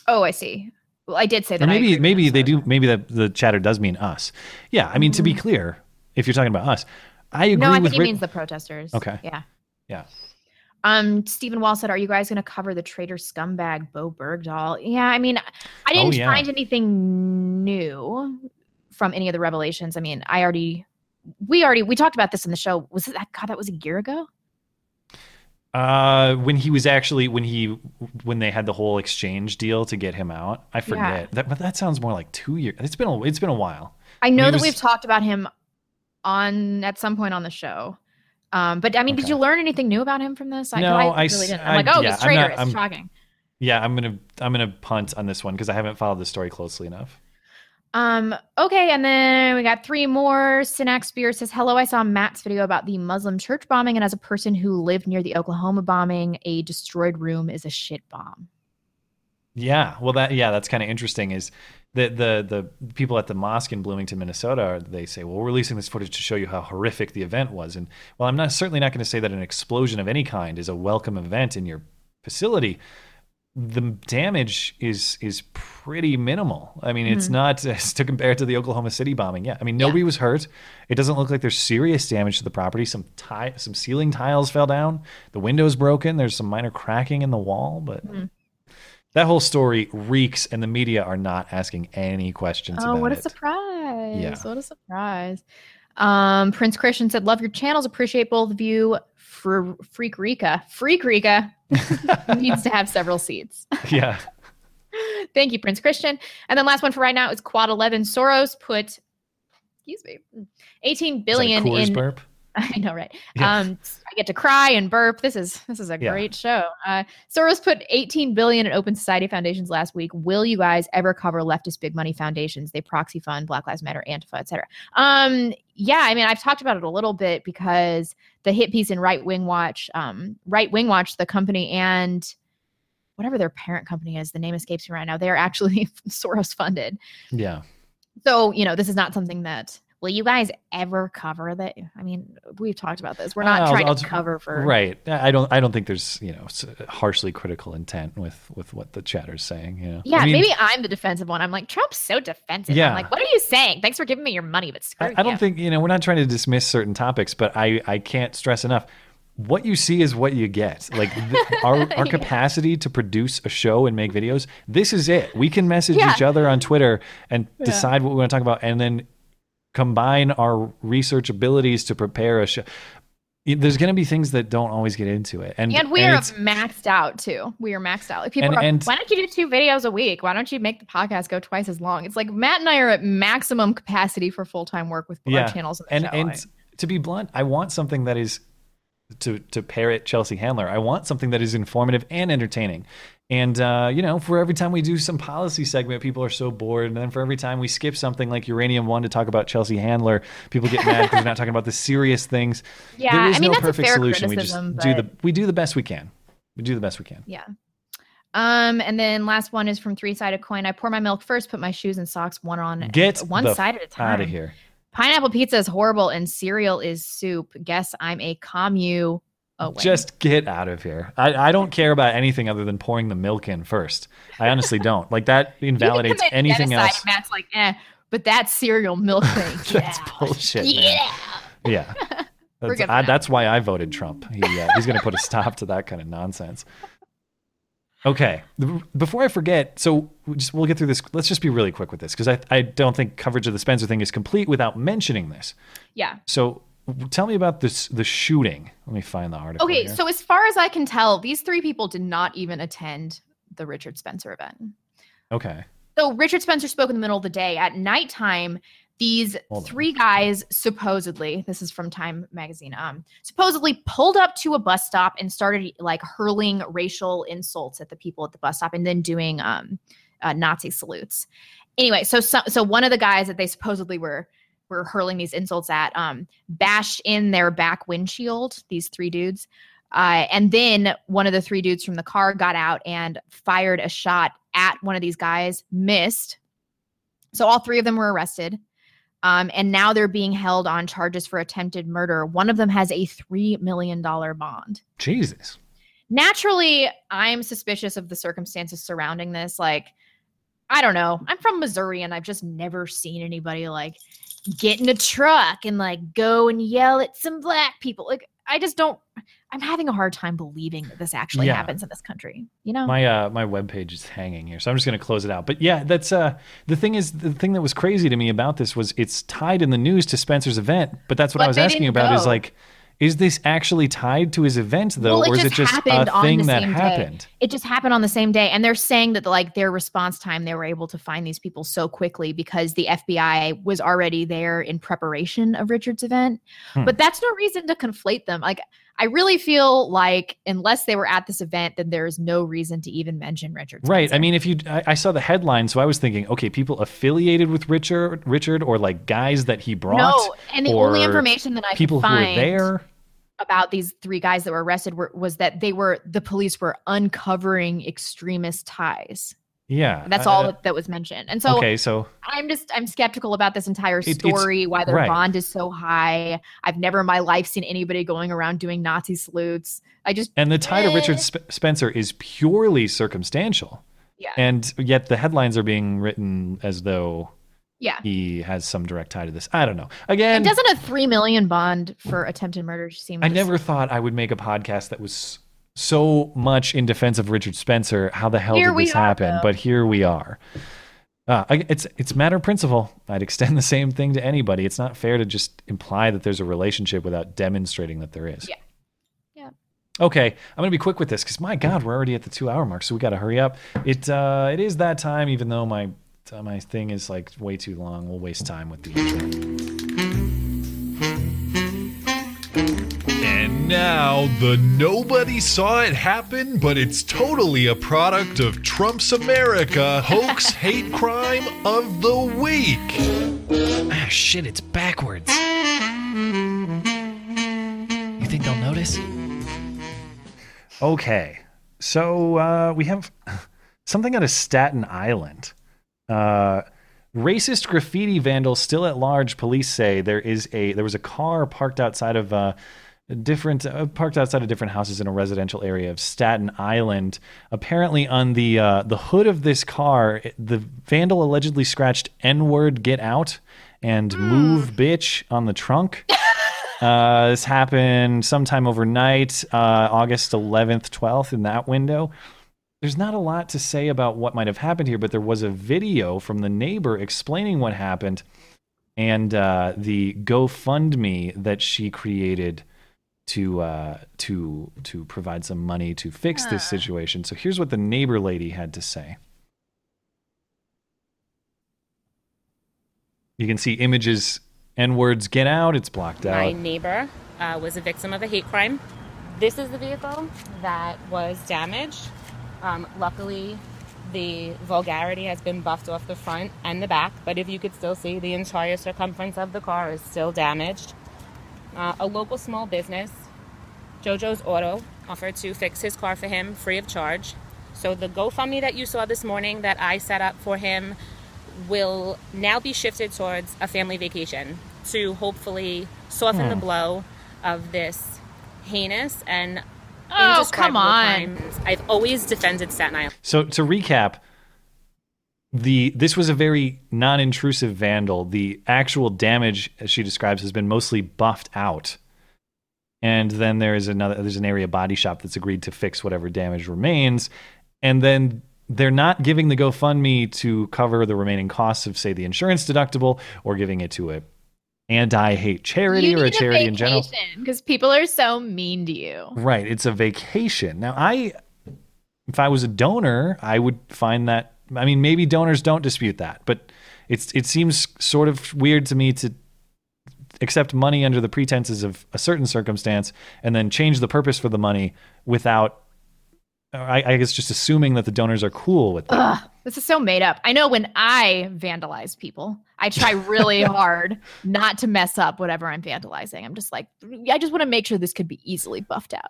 Oh, I see. Well, I did say that. Or maybe maybe they do. Maybe the the chatter does mean us. Yeah. I mean, to be Mm. clear, if you're talking about us, I agree with. no, I think with he Rick- means the protesters. Okay. Yeah. Yeah. Um, Stephen Wall said, "Are you guys going to cover the traitor scumbag Bo Bergdahl?" Yeah, I mean, I Oh, didn't yeah. find anything new from any of the revelations. I mean, I already, we already, we talked about this in the show. Was that? God, that was a year ago. Uh, when he was actually when he when they had the whole exchange deal to get him out, I forget that. But that sounds more like two years. It's been a, it's been a while. I know that was- we've talked about him on at some point on the show. Um, but I mean, did you learn anything new about him from this? I, No, I, I really didn't. I- I'm like, oh, yeah, he's I'm not- traitorous. I'm- Shocking. Yeah, I'm gonna I'm gonna punt on this one because I haven't followed the story closely enough. Um, okay, and then we got three more. Sinak Spears says, Hello, I saw Matt's video about the Muslim church bombing, and as a person who lived near the Oklahoma bombing, a destroyed room is a shit bomb. Yeah, well, that yeah, that's kind of interesting. Is the the the people at the mosque in Bloomington, Minnesota, they say, well, we're releasing this footage to show you how horrific the event was. And well, I'm not certainly not going to say that an explosion of any kind is a welcome event in your facility. The damage is is pretty minimal. I mean, it's Mhm. not to compare to the Oklahoma City bombing. Yeah, I mean, nobody was hurt. It doesn't look like there's serious damage to the property. Some ti- some ceiling tiles fell down. The window's broken. There's some minor cracking in the wall, but. Mhm. That whole story reeks, and the media are not asking any questions Oh, what a it. surprise. Yeah. What a surprise. Um, Prince Christian said, Love your channels. Appreciate both of you. For Freak Rika. Freak Rika needs to have several seats. yeah. Thank you, Prince Christian. And then last one for right now is Quad 11. Soros put, excuse me, 18 billion in. burp? I know, right? Yeah. Um, I get to cry and burp. This is this is a Yeah. great show. Uh, Soros put 18 billion in Open Society foundations last week. Will you guys ever cover leftist big money foundations? They proxy fund Black Lives Matter, Antifa, etc. Um, yeah, I mean, I've talked about it a little bit because the hit piece in Right Wing Watch, um, Right Wing Watch, the company and whatever their parent company is, the name escapes me right now. They are actually Soros funded. Yeah. So, you know, this is not something that will you guys ever cover that? I mean, we've talked about this. We're uh, not I'll- trying I'll- to cover for right. I don't. I don't think there's you know harshly critical intent with with what the chatter's saying. You know. Yeah, I mean, maybe I'm the defensive one. I'm like, Trump's so defensive. Yeah. I'm like, what are you saying? Thanks for giving me your money, but screw I, I don't you. think you know. We're not trying to dismiss certain topics, but I I can't stress enough. What you see is what you get. Like th- our our Yeah. capacity to produce a show and make videos. This is it. We can message Yeah. each other on Twitter and Yeah. decide what we want to talk about, and then combine our research abilities to prepare a show. There's going to be things that don't always get into it, and and we and are maxed out too. We are maxed out. Like people And- are, and- why don't you do two videos a week? Why don't you make the podcast go twice as long? It's like Matt and I are at maximum capacity for full time work with our channels in and and to be blunt, I want something that is to to parrot Chelsea Handler. I want something that is informative and entertaining. And uh, you know, for every time we do some policy segment, people are so bored. And then for every time we skip something like Uranium One to talk about Chelsea Handler, people get mad because we're not talking about the serious things. Yeah, there is I mean, no perfect fair solution. We just criticism, do the we do the best we can. We do the best we can. Yeah. Um, and then last one is from Three Sided Coin. I pour my milk first, put my shoes and socks one on Get one side at a time. out of here. Pineapple pizza is horrible and cereal is soup. Guess I'm a commu. Away. Just get out of here. I, I don't care about anything other than pouring the milk in first. I honestly don't. Like that invalidates anything genocide, else. Matt's like, eh, but that cereal milk thing. That's bullshit. man. yeah. Yeah. That's, I, that's why I voted Trump. He, uh, he's going to put a stop to that kind of nonsense. Okay. Before I forget, so we just we'll get through this. Let's just be really quick with this because I, I don't think coverage of the Spencer thing is complete without mentioning this. Yeah. So tell me about this the shooting. Let me find the article. Okay, here. so as far as I can tell, these three people did not even attend the Richard Spencer event. okay. So Richard Spencer spoke in the middle of the day. At nighttime, these Hold on. three guys supposedly, this is from Time magazine, um, supposedly pulled up to a bus stop and started like hurling racial insults at the people at the bus stop and then doing um uh, Nazi salutes. Anyway, so, so so one of the guys that they supposedly were were hurling these insults at um bashed in their back windshield, these three dudes. Uh, and then one of the three dudes from the car got out and fired a shot at one of these guys missed. So all three of them were arrested. Um, and now they're being held on charges for attempted murder. One of them has a $3 million bond. Jesus. Naturally, I'm suspicious of the circumstances surrounding this. Like, I don't know. I'm from Missouri and I've just never seen anybody like get in a truck and like go and yell at some black people. Like, I just don't. I'm having a hard time believing that this actually Yeah. happens in this country. You know, My uh my webpage is hanging here, so I'm just gonna close it out. But yeah, that's uh the thing is the thing that was crazy to me about this was it's tied in the news to Spencer's event, but that's what I was asking about is like is this actually tied to his event though, Well, or is it just happened a thing that same day. happened? It just happened on the same day, and they're saying that like their response time, they were able to find these people so quickly because the FBI was already there in preparation of Richard's event. Hmm. But that's no reason to conflate them. Like I really feel like unless they were at this event, then there is no reason to even mention Richard. Right. I mean, if you, I, I saw the headline, so I was thinking, okay, people affiliated with Richard, Richard, or like guys that he brought. No, and the only information that I people who were there. about these three guys that were arrested were, was that they were the police were uncovering extremist ties. Yeah, That's uh, all that, that was mentioned. And so okay, so I'm just I'm skeptical about this entire story, why their right. bond is so high. I've never in my life seen anybody going around doing Nazi salutes. I just and the tie to Eh. Richard Sp- Spencer is purely circumstantial. Yeah. And yet the headlines are being written as though Yeah. he has some direct tie to this. I don't know. Again, And doesn't a three million bond for attempted murder seem I never thought I would make a podcast that was so much in defense of Richard Spencer. How the hell Here did this are, happen? though. But here we are. Uh, I- it's it's matter of principle. I'd extend the same thing to anybody. It's not fair to just imply that there's a relationship without demonstrating that there is. Yeah. Yeah. Okay, I'm gonna be quick with this because my God, we're already at the two hour mark, so we got to hurry up. It uh, it is that time, even though my my thing is like way too long. We'll waste time with the intro. Now, the nobody saw it happen, but it's totally a product of Trump's America hoax hate crime of the week. Ah, shit, it's backwards. You think they'll notice? Okay, so uh, we have something out of Staten Island. Uh, racist graffiti vandals still at large. Police say there is a there was a car parked outside of uh, different uh, parked outside of different houses in a residential area of Staten Island. Apparently, on the uh, the hood of this car, the vandal allegedly scratched "N word, get out" and "Move, bitch" on the trunk. Uh, this happened sometime overnight, uh, August 11th, 12th, in that window. There's not a lot to say about what might have happened here, but there was a video from the neighbor explaining what happened and uh, the GoFundMe that she created to uh, to to provide some money to fix this situation. So here's what the neighbor lady had to say. You can see images, N words, get out. It's blocked out. My neighbor uh, was a victim of a hate crime. This is the vehicle that was damaged. Um, luckily, the vulgarity has been buffed off the front and the back, but if you could still see, the entire circumference of the car is still damaged. Uh, a local small business, JoJo's Auto, offered to fix his car for him free of charge. So the GoFundMe that you saw this morning that I set up for him will now be shifted towards a family vacation to hopefully soften the Hmm. blow of this heinous and Oh, come on. crime. I've always defended Staten Island. So to recap, the this was a very non-intrusive vandal. The actual damage, as she describes, has been mostly buffed out. And then there is another there's an area body shop that's agreed to fix whatever damage remains. And then they're not giving the GoFundMe to cover the remaining costs of, say, the insurance deductible or giving it to a anti-hate charity you or a charity in general. because people are so mean to you. Right. It's a vacation. Now, I, if I was a donor, I would find that. I mean, maybe donors don't dispute that, but it's it seems sort of weird to me to accept money under the pretenses of a certain circumstance and then change the purpose for the money without. I, I guess just assuming that the donors are cool with that. Ugh, this is so made up. I know when I vandalize people, I try really hard not to mess up whatever I'm vandalizing. I'm just like, I just want to make sure this could be easily buffed out.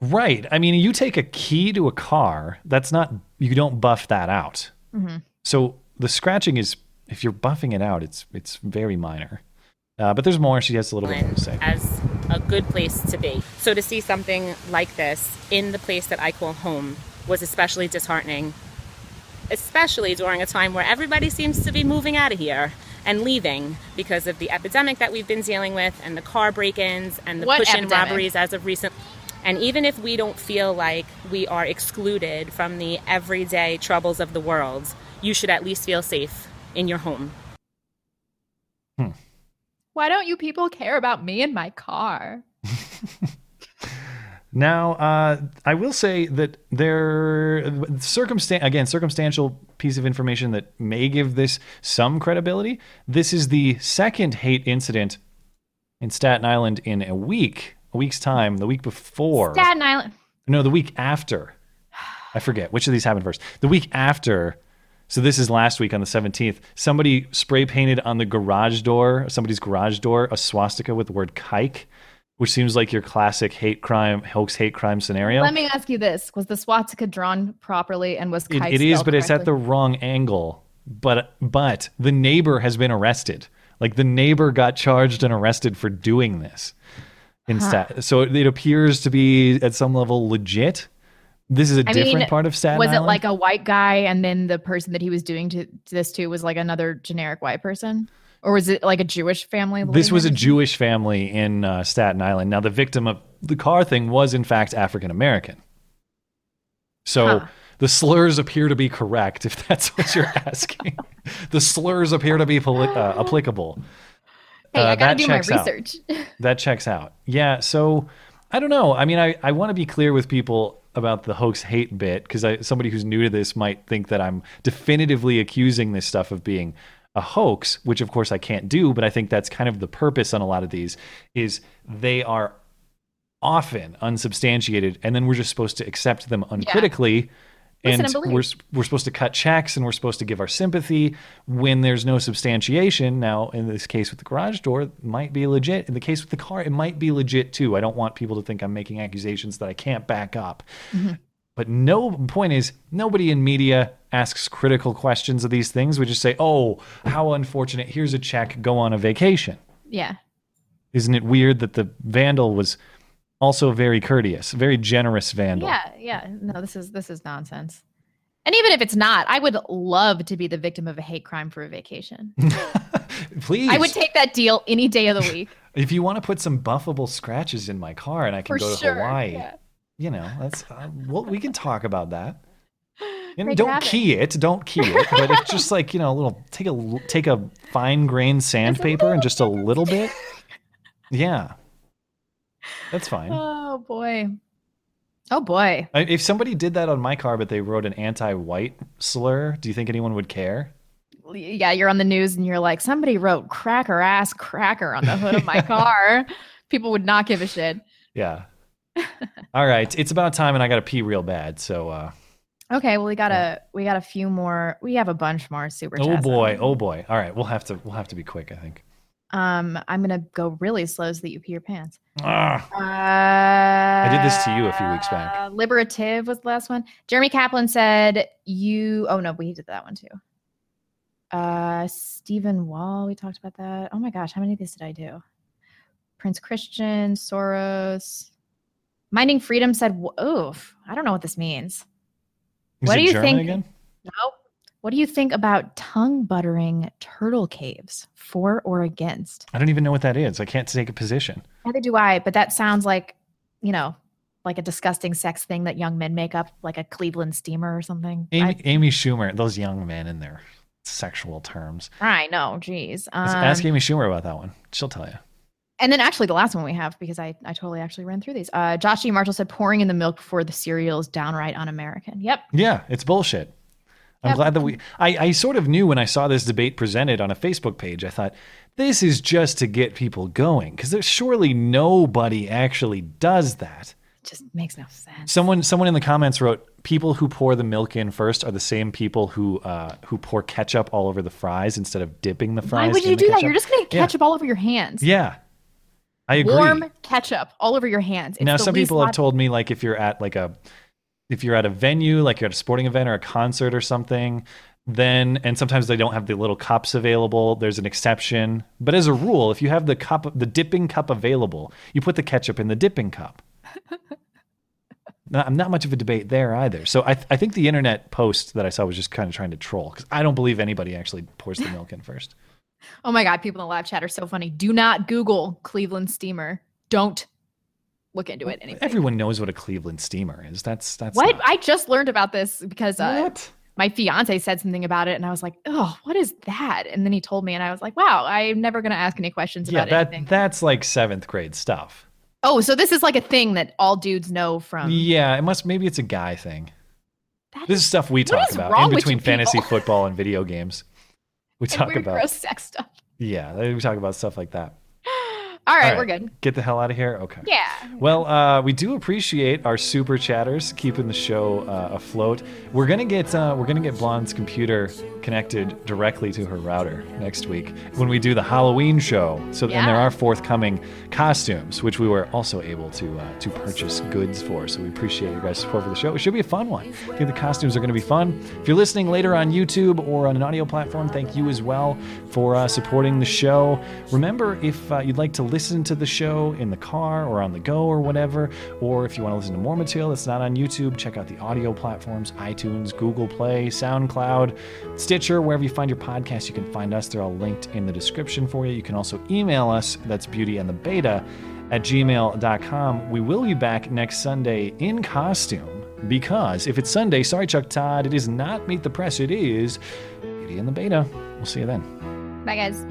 Right. I mean, you take a key to a car, that's not, you don't buff that out. Mm-hmm. So the scratching is, if you're buffing it out, it's it's very minor. Uh, but there's more. She has a little bit more to say. as a good place to be. So to see something like this in the place that I call home was especially disheartening, especially during a time where everybody seems to be moving out of here and leaving because of the epidemic that we've been dealing with and the car break-ins and the What push-in epidemic? robberies as of recent. And even if we don't feel like we are excluded from the everyday troubles of the world, you should at least feel safe in your home. Why don't you people care about me and my car? Now, uh, I will say that there, circumstan- again, circumstantial piece of information that may give this some credibility. This is the second hate incident in Staten Island in a week, a week's time. The week before, Staten Island. no, the week after. I forget which of these happened first. The week after. So this is last week on the 17th. Somebody spray painted on the garage door, somebody's garage door, a swastika with the word kike, which seems like your classic hate crime, hoax hate crime scenario. Let me ask you this: Was the swastika drawn properly, and was It- it is, but it's at the wrong angle. But but the neighbor has been arrested. Like the neighbor got charged and arrested for doing this. In Huh. So it appears to be at some level legit. This is a I different mean, part of Staten Was Island. it like a white guy, and then the person that he was doing to, to this to was like another generic white person, or was it like a Jewish family? this was a? Jewish family in uh, Staten Island. Now the victim of the car thing was in fact African American. So Huh. the slurs appear to be correct, if that's what you're asking. the slurs appear to be poli- uh, applicable. Hey, I Uh, gotta that do my checks out. research. That checks out. Yeah. So I don't know. I mean, I, I want to be clear with people about the hoax hate bit because I somebody who's new to this might think that I'm definitively accusing this stuff of being a hoax, which of course I can't do. But I think that's kind of the purpose on a lot of these is they are often unsubstantiated, and then we're just supposed to accept them uncritically. Listen and and we're we're supposed to cut checks and we're supposed to give our sympathy when there's no substantiation. Now, in this case with the garage door, it might be legit. In the case with the car, it might be legit too. I don't want people to think I'm making accusations that I can't back up. Mm-hmm. But no point is nobody in media asks critical questions of these things. We just say, "Oh, how unfortunate. Here's a check. Go on a vacation." Yeah. Isn't it weird that the vandal was also very courteous, very generous vandal? Yeah, yeah. No, this is this is nonsense. And even if it's not, I would love to be the victim of a hate crime for a vacation. Please. I would take that deal any day of the week. If you want to put some buffable scratches in my car and I can For go to sure, Hawaii, yeah. you know, that's uh, well, we can talk about that. And Make it don't happen. key it, don't key it, but it's just like you know, a little take a take a fine grained sandpaper and just a little bit. Yeah, that's fine. Oh boy. Oh boy. If somebody did that on my car, but they wrote an anti-white slur, do you think anyone would care? Yeah, you're on the news and you're like, somebody wrote cracker ass cracker on the hood of my car. People would not give a shit. Yeah. All right, it's about time, and I got to pee real bad. So, uh, Okay, well we got a we got a few more. We have a bunch more super oh chats. boy, oh boy. All right, we'll have to we'll have to be quick. I think. Um, I'm gonna go really slow so that you pee your pants. Ah. Uh, I did this to you a few weeks back. Uh, Liberative was the last one. Jeremy Kaplan said you. Oh no, we did that one too. Uh, Stephen Wall. We talked about that. Oh my gosh, how many of these did I do? Prince Christian, Soros. Minding Freedom said, "Oof, I don't know what this means." Is what do you German think? again? Nope. What do you think about tongue buttering turtle caves? For or against? I don't even know what that is. I can't take a position. Neither do I, but that sounds like, you know, like a disgusting sex thing that young men make up, like a Cleveland steamer or something. Amy, I, Amy Schumer, those young men in their sexual terms. I know, geez. Um, Ask Amy Schumer about that one. She'll tell you. and then actually the last one we have, because I, I totally actually ran through these. Uh, Josh G. Marshall said pouring in the milk before the cereal is downright un-American. Yep. Yeah, it's bullshit. I'm Yep. glad that we. I, I sort of knew when I saw this debate presented on a Facebook page. I thought this is just to get people going because there's surely nobody actually does that. Just makes no sense. Someone someone in the comments wrote people who pour the milk in first are the same people who uh, who pour ketchup all over the fries instead of dipping the fries. Why would you do that? You're just going to Yeah. ketchup all over your hands. Yeah. I agree. warm ketchup all over your hands. It's now some people have told me like if you're at like a if you're at a venue like you're at a sporting event or a concert or something then and sometimes they don't have the little cups available there's an exception but as a rule if you have the cup the dipping cup available you put the ketchup in the dipping cup I'm not much of a debate there either so I, th- I think the internet post that i saw was just kind of trying to troll because i don't believe anybody actually pours the milk in first Oh my god, people in the live chat are so funny. Do not Google Cleveland steamer. Don't look into it. Anything. everyone knows what a cleveland steamer is that's that's What? not- I just learned about this because uh, my fiance said something about it, and I was like, "Oh, what is that?" And then he told me, and I was like, "Wow, I'm never gonna ask any questions yeah about that anything." that's like seventh grade stuff Oh, so this is like a thing that all dudes know from. Yeah, it must. Maybe it's a guy thing. this is stuff we talk about in between fantasy football and video games. We talk about gross sex stuff. yeah, we talk about stuff like that. All right, All we're good. Get the hell out of here. Okay. Yeah. Well, uh, we do appreciate our super chatters keeping the show uh, afloat. We're gonna get uh, we're gonna get Blonde's computer connected directly to her router next week when we do the Halloween show. So and there are forthcoming costumes, which we were also able to uh, to purchase goods for. So we appreciate your guys' support for the show. It should be a fun one. I think the costumes are going to be fun. If you're listening later on YouTube or on an audio platform, thank you as well for uh, supporting the show. Remember, if uh, you'd like to listen to the show in the car or on the go or whatever, or if you want to listen to more material that's not on YouTube, check out the audio platforms iTunes, Google Play, SoundCloud, Stitcher, wherever you find your podcast. You can find us. They're all linked in the description for you. You can also email us. That's beauty and the beta at gmail.com. We will be back next Sunday in costume because if it's Sunday, sorry, Chuck Todd, it is not Meet the Press, it is Beauty and the Beta. We'll see you then. Bye, guys.